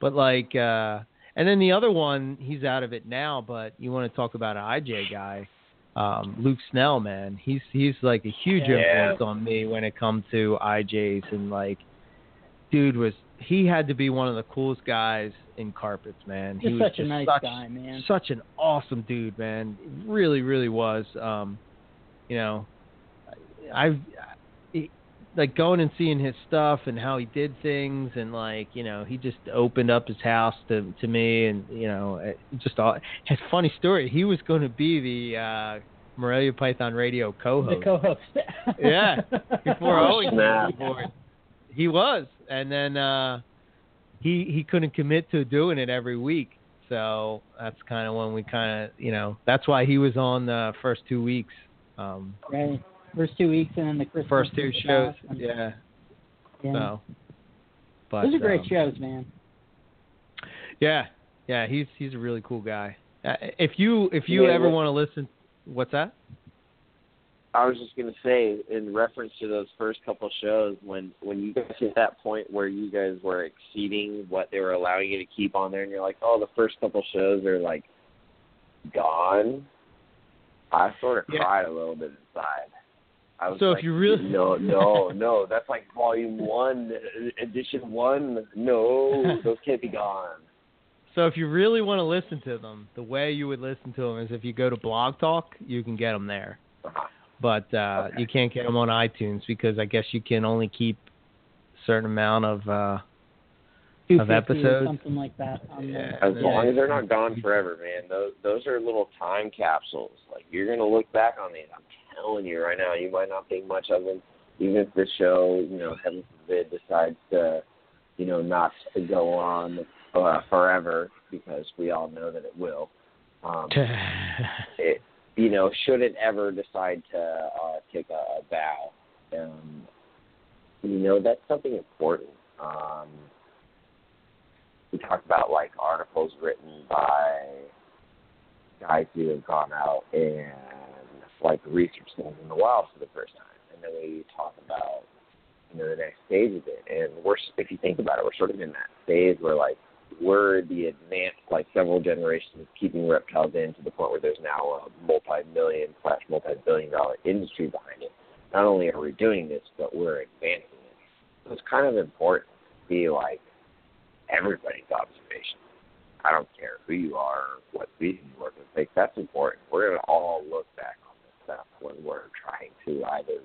But like, uh and then the other one, he's out of it now. But you want to talk about an IJ guy, um, Luke Snell, man. He's he's like a huge Yeah. influence on me when it comes to IJs and like, dude was he had to be one of the coolest guys in carpets, man. he Just was such a nice such, guy, man. such an awesome dude, man. Really, really was. Um, you know, I've I- like going and seeing his stuff and how he did things, and like you know, he just opened up his house to to me, and you know, it just all. His funny story. He was going to be the uh, Morelia Python Radio co-host. The co-host. Yeah, before Oh, Owen came aboard. He was, and then uh, he he couldn't commit to doing it every week. So that's kind of when we kind of, you know, that's why he was on the first two weeks. Um, right. First two weeks and then the Christmas first two shows, off yeah. yeah. So, but Those are great um, shows, man. Yeah, yeah, he's he's a really cool guy. Uh, if you if you Yeah, ever want to listen, what's that? I was just gonna say, in reference to those first couple shows, when when you guys hit that point where you guys were exceeding what they were allowing you to keep on there, and you're like, oh, the first couple shows are like gone. I sort of Yeah. cried a little bit inside. I was So if you really- no, no, no, that's like volume one, edition one. No, [LAUGHS] those can't be gone. So if you really want to listen to them, the way you would listen to them is if you go to Blog Talk, you can get them there. Uh-huh. But uh, Okay. you can't get them on iTunes because I guess you can only keep a certain amount of. Uh, 250 or episodes? something like that. On Yeah. the, As Yeah. long as they're not gone forever, man. Those those are little time capsules. Like you're gonna look back on these. I'm telling you right now, you might not think much of them. Even if the show, you know, heaven forbid, decides to, you know, not to go on uh, forever, because we all know that it will. Um, [LAUGHS] it, you know, should it ever decide to uh, take a, a bow, um, you know, that's something important. Um, we talked about like articles written by guys who have gone out and like researched things in the wild for the first time, and then we talk about you know the next stage of it. And we're if you think about it, we're sort of in that phase where like we're the advanced like several generations of keeping reptiles in to the point where there's now a multi-million slash multi-billion dollar industry behind it. Not only are we doing this, but we're advancing it. So it's kind of important to be like everybody's observation. I don't care who you are what species you work with. Like that's important. We're gonna all look back stuff when we're trying to either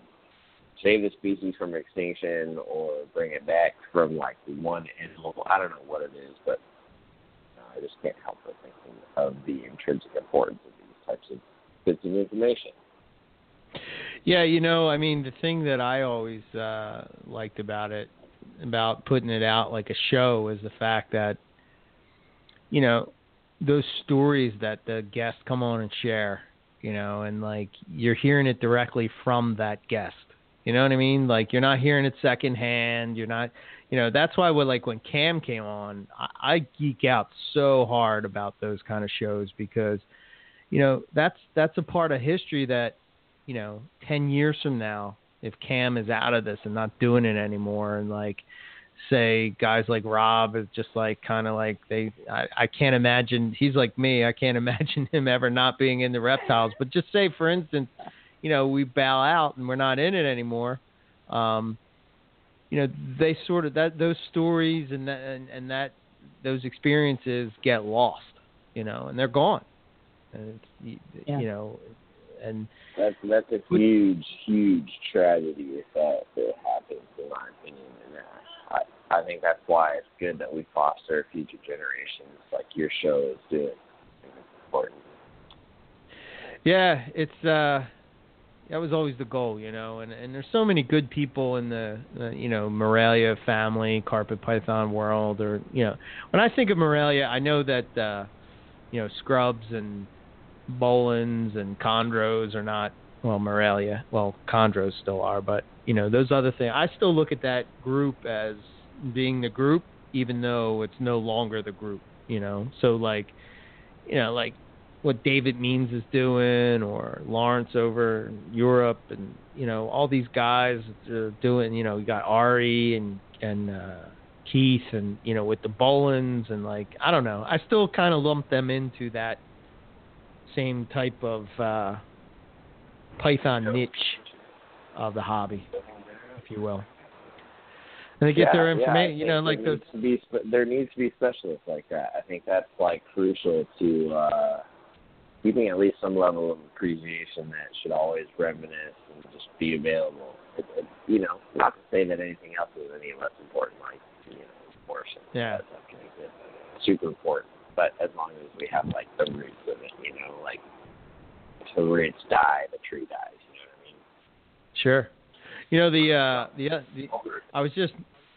save the species from extinction or bring it back from like the one animal. I don't know what it is, but uh, I just can't help but thinking of the intrinsic importance of these types of bits of information. Yeah, you know, I mean, the thing that I always uh, liked about it, about putting it out like a show, is the fact that, you know, those stories that the guests come on and share, you know, and like you're hearing it directly from that guest. You know what I mean? Like you're not hearing it secondhand. You're not, you know, that's why when like when Cam came on, I, I geek out so hard about those kind of shows because, you know, that's that's a part of history that you know, 10 years from now, if Cam is out of this and not doing it anymore, and like, say guys like Rob is just like kind of like they, I, I can't imagine he's like me. I can't [LAUGHS] imagine him ever not being in the reptiles. But just say, for instance, you know, we bow out and we're not in it anymore. Um, you know, they sort of that those stories and that and, and that those experiences get lost. You know, and they're gone. And it's, yeah. you know, and that's that's a huge, huge tragedy if that, if it happens, in my opinion. And uh, I think that's why it's good that we foster future generations like your show is doing. It's important. Yeah, it's uh that was always the goal, you know, and and there's so many good people in the, you know Morelia family, carpet python world, or you know, when I think of Morelia, I know that uh, you know scrubs and Boelens and chondros are not well Morelia. Well, chondros still are, but you know those other things. I still look at that group as being the group, even though it's no longer the group. You know, so like, you know, like what David Means is doing, or Lawrence over in Europe, and you know all these guys are doing. You know, you got Ari and and uh, Keith, and you know with the Boelens, and like I don't know. I still kind of lump them into that same type of uh, Python niche of the hobby, if you will. And they get yeah, their information, yeah, you know, like there those. Needs to be, there needs to be specialists like that. I think that's like crucial to uh, keeping at least some level of appreciation that should always reminisce and just be available. It, it, you know, not to say that anything else is any less important, like you know, abortion. Yeah. That's super important but as long as we have like the roots of it, you know, like if the roots die, the tree dies. You know what I mean? Sure. You know the uh, the, uh, the I was just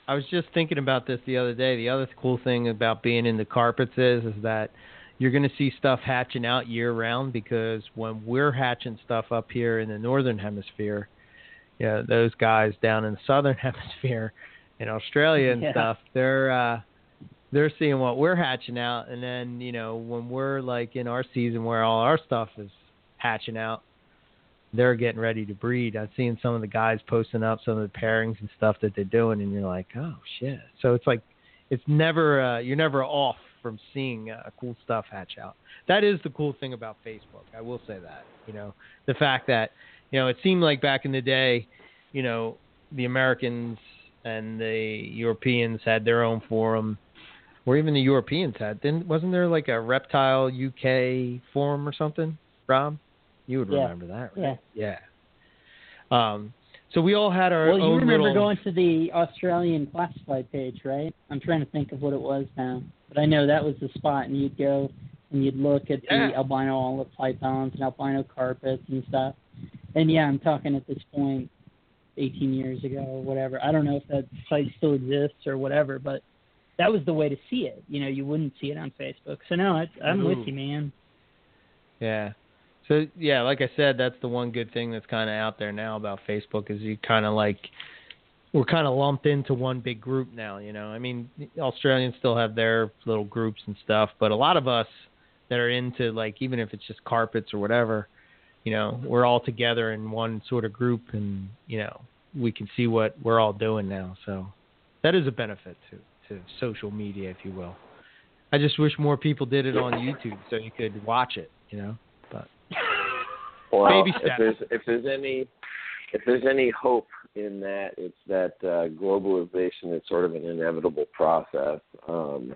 I was just thinking about this the other day. The other cool thing about being in the carpets is is that you're going to see stuff hatching out year round because when we're hatching stuff up here in the northern hemisphere, yeah, those guys down in the southern [LAUGHS] hemisphere in Australia and Yeah. stuff, they're uh they're seeing what we're hatching out and then, you know, when we're like in our season where all our stuff is hatching out, they're getting ready to breed. I've seen some of the guys posting up some of the pairings and stuff that they're doing and you're like, "Oh shit." So it's like it's never uh you're never off from seeing uh, cool stuff hatch out. That is the cool thing about Facebook. I will say that. You know, the fact that, you know, it seemed like back in the day, you know, the Americans and the Europeans had their own forum or even the Europeans had. Then wasn't there like a reptile UK forum or something, Rob? You would Yeah. remember that, right? Yeah. Um, so we all had our Well, you remember little. going to the Australian classified page, right? I'm trying to think of what it was now, but I know that was the spot, and you'd go and you'd look at Yeah. the albino olive pythons and albino carpets and stuff. And yeah, I'm talking at this point, 18 years ago or whatever. I don't know if that site still exists or whatever, but that was the way to see it. You know, you wouldn't see it on Facebook. So no, I, I'm Ooh. with you, man. Yeah. So yeah, like I said, that's the one good thing that's kind of out there now about Facebook is you kind of like we're kind of lumped into one big group now. You know, I mean, Australians still have their little groups and stuff, but a lot of us that are into like even if it's just carpets or whatever, you know, we're all together in one sort of group, and you know, we can see what we're all doing now. So that is a benefit to to social media, if you will. I just wish more people did it on YouTube so you could watch it. You know, Well, Baby if there's if there's any if there's any hope in that, it's that uh, globalization is sort of an inevitable process. Um,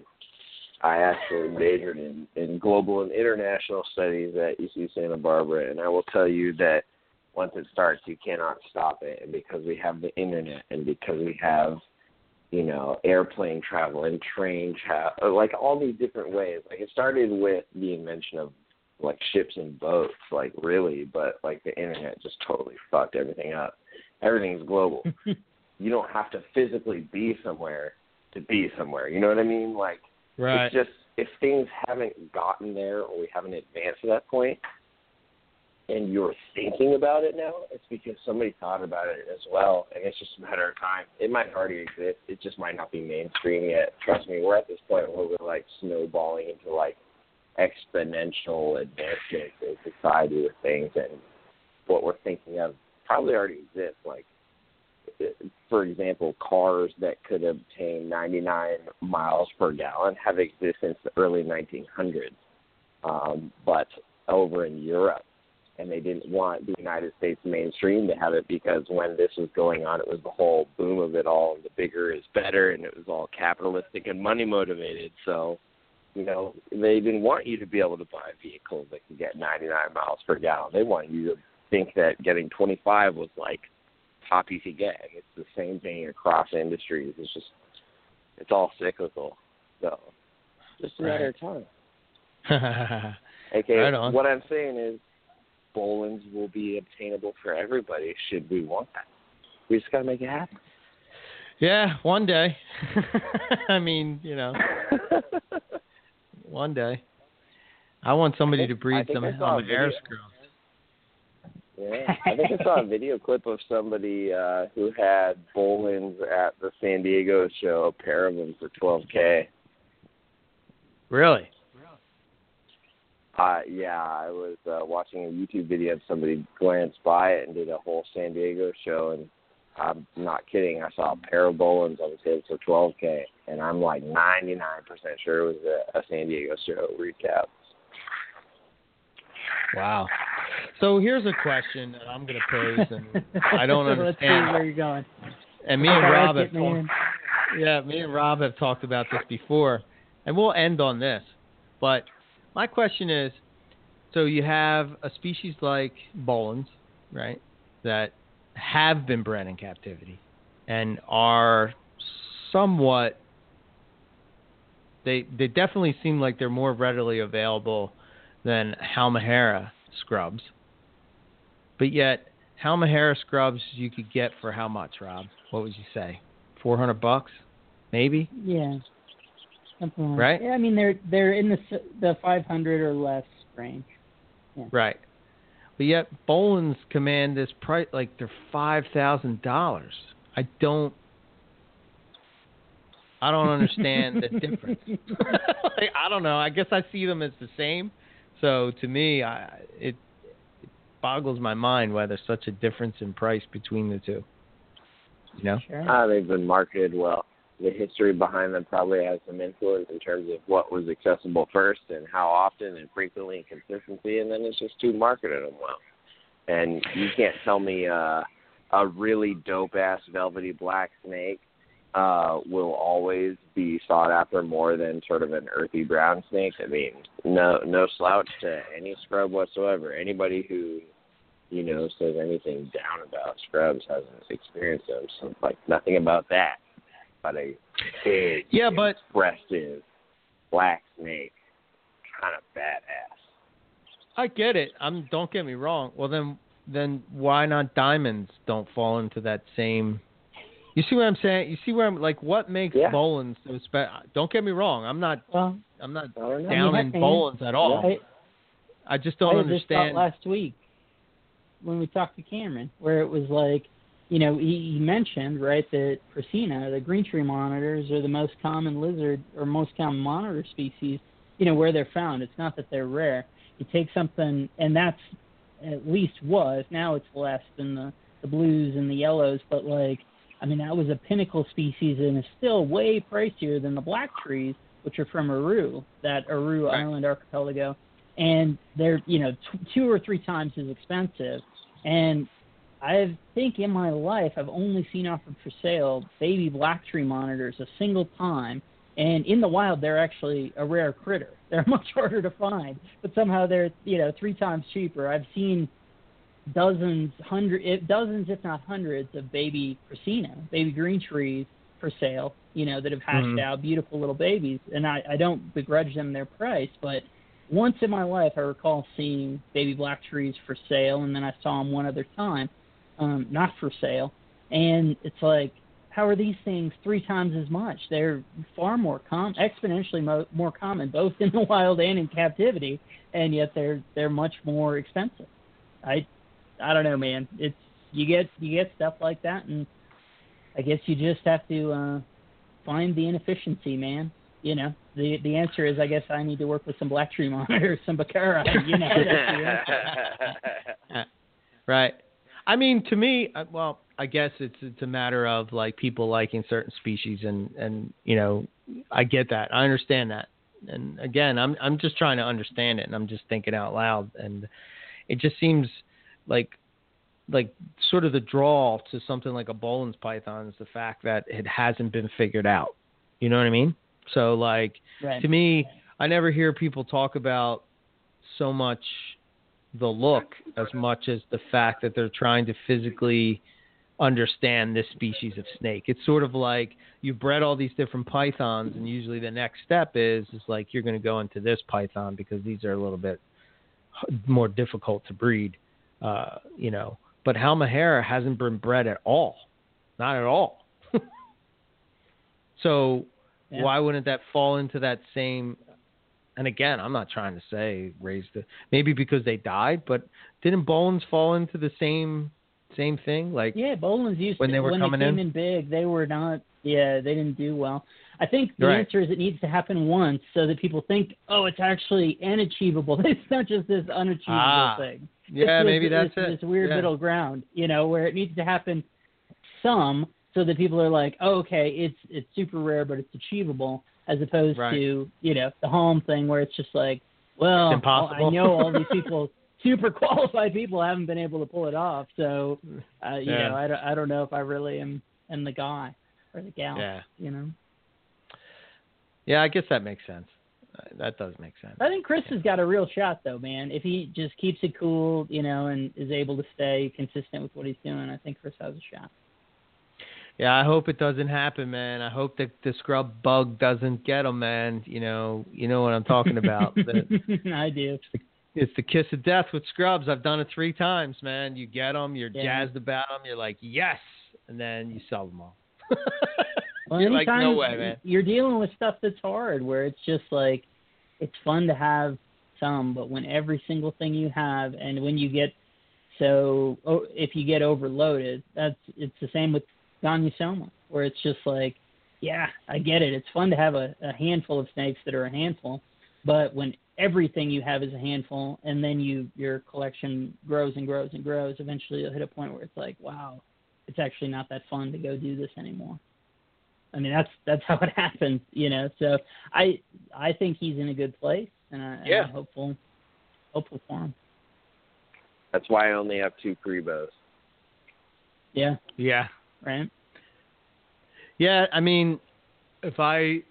I actually majored in in global and international studies at UC Santa Barbara, and I will tell you that once it starts, you cannot stop it. And because we have the internet, and because we have you know, airplane travel and train travel, like all these different ways. Like it started with the invention of like ships and boats, like really, but like the internet just totally fucked everything up. Everything's global. [LAUGHS] you don't have to physically be somewhere to be somewhere. You know what I mean? Like right. it's just if things haven't gotten there or we haven't advanced to that point, and you're thinking about it now, it's because somebody thought about it as well, and it's just a matter of time. It might already exist. It just might not be mainstream yet. Trust me, we're at this point where we're like snowballing into like exponential advancement in society with things, and what we're thinking of probably already exists. Like, for example, cars that could obtain 99 miles per gallon have existed since the early 1900s, um, but over in Europe and they didn't want the United States mainstream to have it because when this was going on, it was the whole boom of it all, and the bigger is better, and it was all capitalistic and money motivated. So, you know, they didn't want you to be able to buy vehicles that can get 99 miles per gallon. They want you to think that getting 25 was like top you could get. It's the same thing across industries. It's just, it's all cyclical. So, just a matter right. of time. [LAUGHS] okay, right what I'm saying is Boelens will be obtainable for everybody should we want that. We just got to make it happen. Yeah, one day. [LAUGHS] I mean, you know, [LAUGHS] one day. I want somebody think, to breed some hair scrubs. [LAUGHS] Yeah, I think I saw a video clip of somebody uh who had Boelens at the San Diego show, a pair of them for 12k. Really? Uh, yeah, I was uh, watching a YouTube video of somebody glanced by it and did a whole San Diego show, and I'm not kidding. I saw a pair of Boelens on sale for 12k, and I'm like 99% sure it was a, a San Diego show recap. Wow. So here's a question that I'm going to pose, and I don't understand. [LAUGHS] Let's see where you're going. And me and Rob have talked, yeah, me and Rob have talked about this before, and we'll end on this. But my question is, so you have a species like Boelens, right, that have been bred in captivity and are somewhat they they definitely seem like they're more readily available than Halmahera scrubs. But yet Halmahera scrubs you could get for how much, Rob? What would you say? 400 bucks? Maybe? Yeah. Something like right? Yeah, I mean they're they're in the the 500 or less range. Yeah. Right. But yet Boelens command this price like they're five thousand dollars. I don't. I don't understand the [LAUGHS] difference. like, I don't know. I guess I see them as the same. So to me, I, it, it boggles my mind why there's such a difference in price between the two. You know? Sure. Uh, they've been marketed well the history behind them probably has some influence in terms of what was accessible first and how often and frequently and consistency, and then it's just who marketed them well. And you can't tell me uh, a really dope ass velvety black snake uh, will always be sought after more than sort of an earthy brown snake. I mean, no no slouch to any scrub whatsoever. Anybody who you know says anything down about scrubs hasn't experienced them. So like nothing about that but a big, yeah, but expressive black snake, kind of badass. I get it. I'm. Don't get me wrong. Well, then, then why not diamonds? Don't fall into that same. You see what I'm saying? You see where I'm like? What makes yeah. Boelens so special? Don't get me wrong. I'm not. Well, I'm not down in I mean, Boelens at all. I, I just don't I understand. Just last week when we talked to Cameron, where it was like you know, he, he mentioned right that Prasina, the green tree monitors, are the most common lizard or most common monitor species. You know where they're found. It's not that they're rare. You take something, and that's at least was. Now it's less than the the blues and the yellows, but like, I mean, that was a pinnacle species, and it's still way pricier than the black trees, which are from Aru, that Aru right. Island archipelago, and they're you know t- two or three times as expensive. And I think in my life I've only seen offered for sale baby black tree monitors a single time, And in the wild, they're actually a rare critter. [LAUGHS] They're much harder to find, but somehow they're you know three times cheaper. I've seen dozens, hundred, dozens, if not hundreds, of baby Crescino, baby green trees for sale. You know that have hatched Mhm. out beautiful little babies, and I, I don't begrudge them their price, but once in my life I recall seeing baby black trees for sale, and then I saw them one other time, um, not for sale, and it's like, how are these things three times as much? They're far more com, exponentially mo- more common, both in the [LAUGHS] wild and in captivity, and yet they're they're much more expensive. I I don't know, man. It's you get you get stuff like that, and I guess you just have to uh, find the inefficiency, man. You know, the the answer is I guess I need to work with some black tree [LAUGHS] monitors, some beccarii. You know, [LAUGHS] that's the answer. Right. I mean, to me, uh, well, I guess it's it's a matter of like people liking certain species, and and you know, I get that, I understand that, and again, I'm I'm just trying to understand it, and I'm just thinking out loud, and it just seems like like sort of the draw to something like a Boelen's python is the fact that it hasn't been figured out. You know what I mean? So like right. to me, I never hear people talk about so much the look as much as the fact that they're trying to physically understand this species of snake. It's sort of like you've bred all these different pythons, and usually the next step is is like you're going to go into this python because these are a little bit more difficult to breed, uh, you know. But Halmahera hasn't been bred at all, not at all. [LAUGHS] so Yeah. why wouldn't that fall into that same and again i'm not trying to say raise the maybe because they died but didn't Boelens fall into the same same thing like Yeah, Boelen's used When to, they were when coming they came in? in big, they were not. Yeah, they didn't do well. I think the Right. answer is it needs to happen once so that people think, oh, it's actually unachievable. [LAUGHS] It's not just this unachievable Ah, thing. yeah It's maybe this, that's this, it This weird Yeah. middle ground, you know, where it needs to happen some so that people are like, oh, okay, it's it's super rare, but it's achievable, as opposed Right. to you know the home thing where it's just like, well. I know all these [LAUGHS] people. Super qualified people haven't been able to pull it off, so uh, you Yeah. know, I don't, I don't know if I really am am the guy or the gal. yeah You know, yeah i guess that makes sense that does make sense I think Chris has got a real shot though, man. If he just keeps it cool, you know, and is able to stay consistent with what he's doing, I think Chris has a shot. Yeah i hope it doesn't happen man i hope that the scrub bug doesn't get him man you know you know what i'm talking about The- [LAUGHS] I do. it's the kiss of death with scrubs. I've done it three times, man. You get them, you're Yeah. jazzed about them, you're like yes, and then you sell them all. [LAUGHS] Well, you're like no way, man. You're dealing with stuff that's hard, where it's just like it's fun to have some, but when every single thing you have, and when you get so oh, if you get overloaded, that's it's the same with Gonyosoma, where it's just like, yeah, I get it. It's fun to have a, a handful of snakes that are a handful, but when everything you have is a handful, and then you your collection grows and grows and grows, eventually you'll hit a point where it's like, wow, it's actually not that fun to go do this anymore. I mean, that's that's [LAUGHS] how it happens, you know. So I I think he's in a good place, and, I, and Yeah. I'm hopeful hopeful for him. That's why I only have two Prebos. Yeah, Yeah, right. yeah. I mean, if I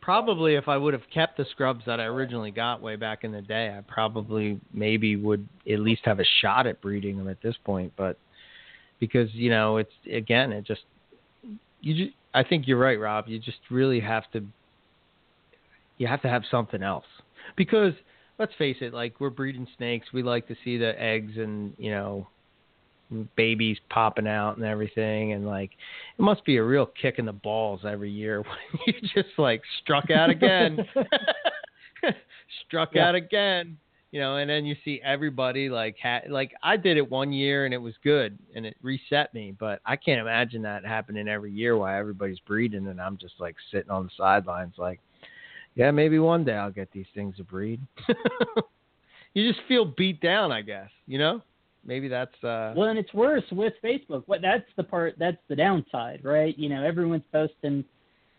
probably if I would have kept the scrubs that I originally got way back in the day, I probably maybe would at least have a shot at breeding them at this point. But because you know, it's again, it just you. Just, I think you're right, Rob. You just really have to. You have to have something else because let's face it, like we're breeding snakes, we like to see the eggs and you know babies popping out and everything and like it must be a real kick in the balls every year [LAUGHS] when you just like struck out again. [LAUGHS] Struck Yeah. out again you know and then you see everybody like ha- like I did it one year and it was good and it reset me but I can't imagine that happening every year while everybody's breeding and I'm just like sitting on the sidelines like yeah maybe one day I'll get these things to breed. [LAUGHS] You just feel beat down I guess you know maybe that's uh Well, and it's worse with Facebook. What that's the part that's the downside, right? You know, everyone's posting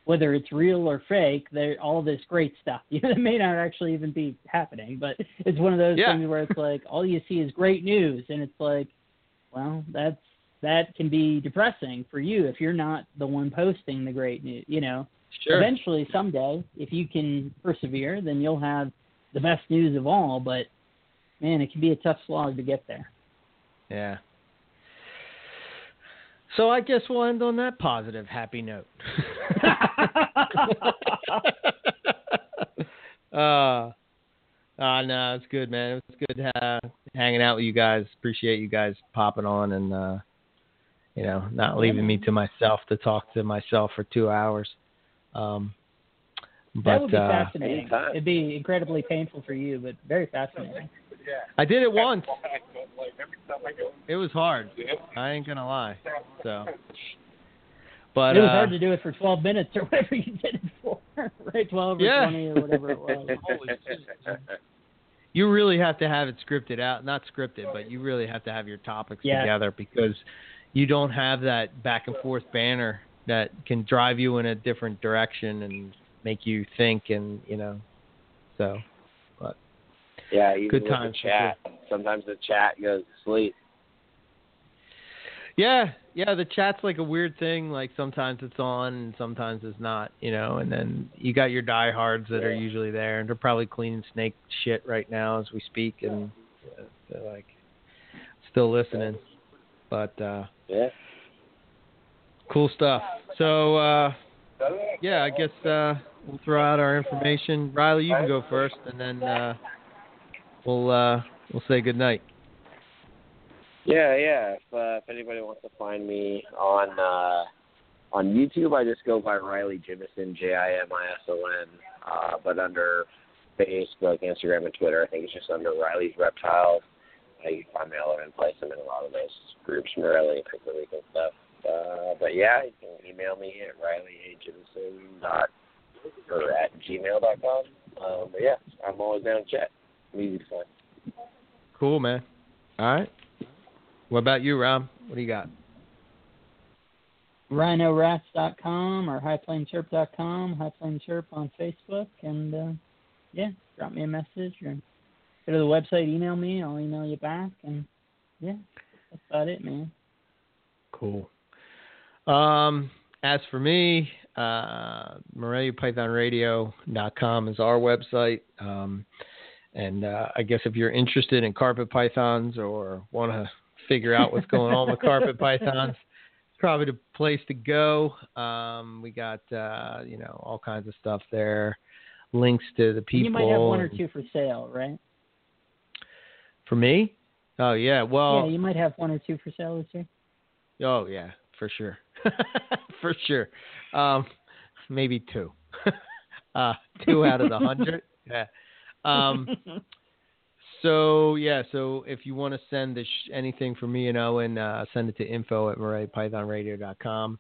whether it's real or fake, they're all this great stuff. [LAUGHS] You know, it may not actually even be happening, but it's one of those Yeah. things where it's like all you see is great news, and it's like, well, that's that can be depressing for you if you're not the one posting the great news. You know, Sure. eventually, someday, if you can persevere, then you'll have the best news of all. But man, it can be a tough slog to get there. Yeah. So I guess we'll end on that positive, happy note. [LAUGHS] uh, uh, no, it's good, man. It was good uh, hanging out with you guys. Appreciate you guys popping on and, uh, you know, not leaving me to myself to talk to myself for two hours. Um, but that would be uh, fascinating. It'd be incredibly painful for you, but very fascinating. I did it once. It was hard. I ain't gonna lie. So, [LAUGHS] but it was uh, hard to do it for 12 minutes or whatever you did it for, [LAUGHS] right? 12 or Yeah. 20 or whatever it was. [LAUGHS] you really have to have it scripted out. Not scripted, but you really have to have your topics Yeah. together because you don't have that back and forth banner that can drive you in a different direction and make you think and you know. So, yeah, even Good with times the for chat. Sometimes the chat goes to sleep. Yeah, yeah, the chat's like a weird thing. Like sometimes it's on and sometimes it's not, you know. And then you got your diehards that are usually there, and they're probably cleaning snake shit right now as we speak, and uh, they're like still listening. But uh, Yeah. cool stuff. So uh, yeah, I guess uh, we'll throw out our information. Riley, you can go first, and then uh, we'll uh, we'll say good night. Yeah, yeah. If uh, if anybody wants to find me on uh on YouTube, I just go by Riley Jimison, J I M I S O N. Uh, but under Facebook, Instagram, and Twitter, I think it's just under Riley's Reptiles. Uh, you can find me all over the place. I'm in a lot of those groups, Morelli, Pickle Week and stuff. Uh, but yeah, you can email me at rileyajimison dot or at gmail dot com. Um, but yeah, I'm always down to chat. I'm easy to find. Cool, man. All right. What about you, Rob? What do you got? rhinorats.com or highplainchirp.com, highplainchirp on Facebook, and uh, yeah, drop me a message or go to the website, email me, I'll email you back, and yeah, that's about it, man. Cool. Um, as for me, uh, MoreliaPythonRadio.com is our website. Um, and uh, I guess if you're interested in carpet pythons or want to figure out what's going on with carpet [LAUGHS] pythons, it's probably the place to go. Um, we got uh, you know all kinds of stuff there, links to the people. you might have one or two for sale, right? for me. Oh yeah, well, yeah, you might have one or two for sale this year. Oh yeah, for sure, [LAUGHS] for sure. Um, maybe two, [LAUGHS] uh, two out of the hundred. Yeah. Um, [LAUGHS] so yeah, so if you want to send sh- anything for me and Owen, uh, send it to info at moreliapythonradio.com.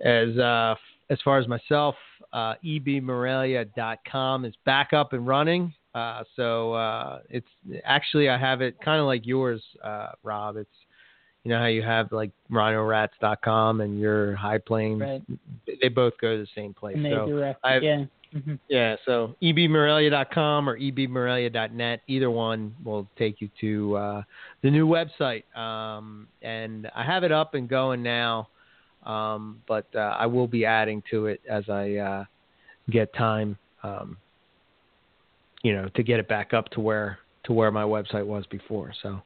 As uh, f- as far as myself, uh, ebmorelia.com is back up and running. Uh, so uh, it's actually I have it kind of like yours, uh, Rob. It's you know how you have like rhinorats.com and your high plains. Right. They both go to the same place. And they so direct, I've- yeah. Hmm yeah, so ebmorelia.com or ebmorelia.net, either one will take you to uh, the new website. Um, and I have it up and going now, um, but uh, I will be adding to it as I uh, get time, um, you know, to get it back up to where to where my website was before. So.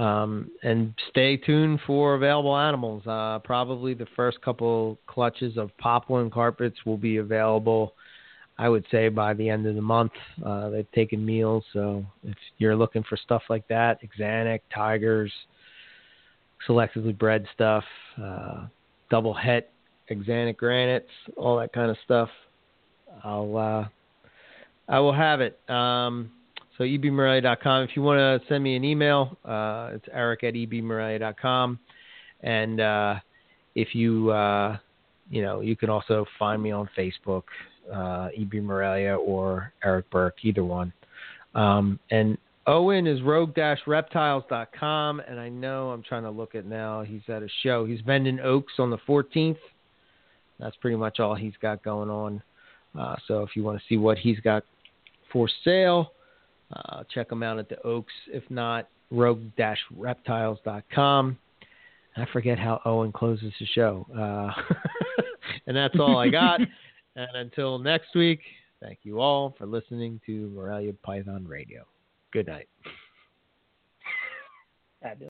Um, and stay tuned for available animals. Uh, probably the first couple clutches of poplin carpets will be available I would say by the end of the month. Uh, they've taken meals, so if you're looking for stuff like that, Exanic, Tigers, selectively bred stuff, uh, double het, Exanic granites, all that kind of stuff, I'll uh, I will have it. Um, so ebmorelia.com. If you want to send me an email, uh, it's eric at ebmorelia.com. And uh, if you uh, you know, you can also find me on Facebook, uh, EB Morelia or Eric Burke, either one. Um, and Owen is rogue-reptiles.com, and I know I'm trying to look at now. He's at a show. He's vending Oaks on the 14th. That's pretty much all he's got going on. Uh, so if you want to see what he's got for sale, uh, check him out at the Oaks. If not, rogue-reptiles.com. I forget how Owen closes the show. Uh, [LAUGHS] and that's all I got. [LAUGHS] And until next week, thank you all for listening to Morelia Python Radio. Good night.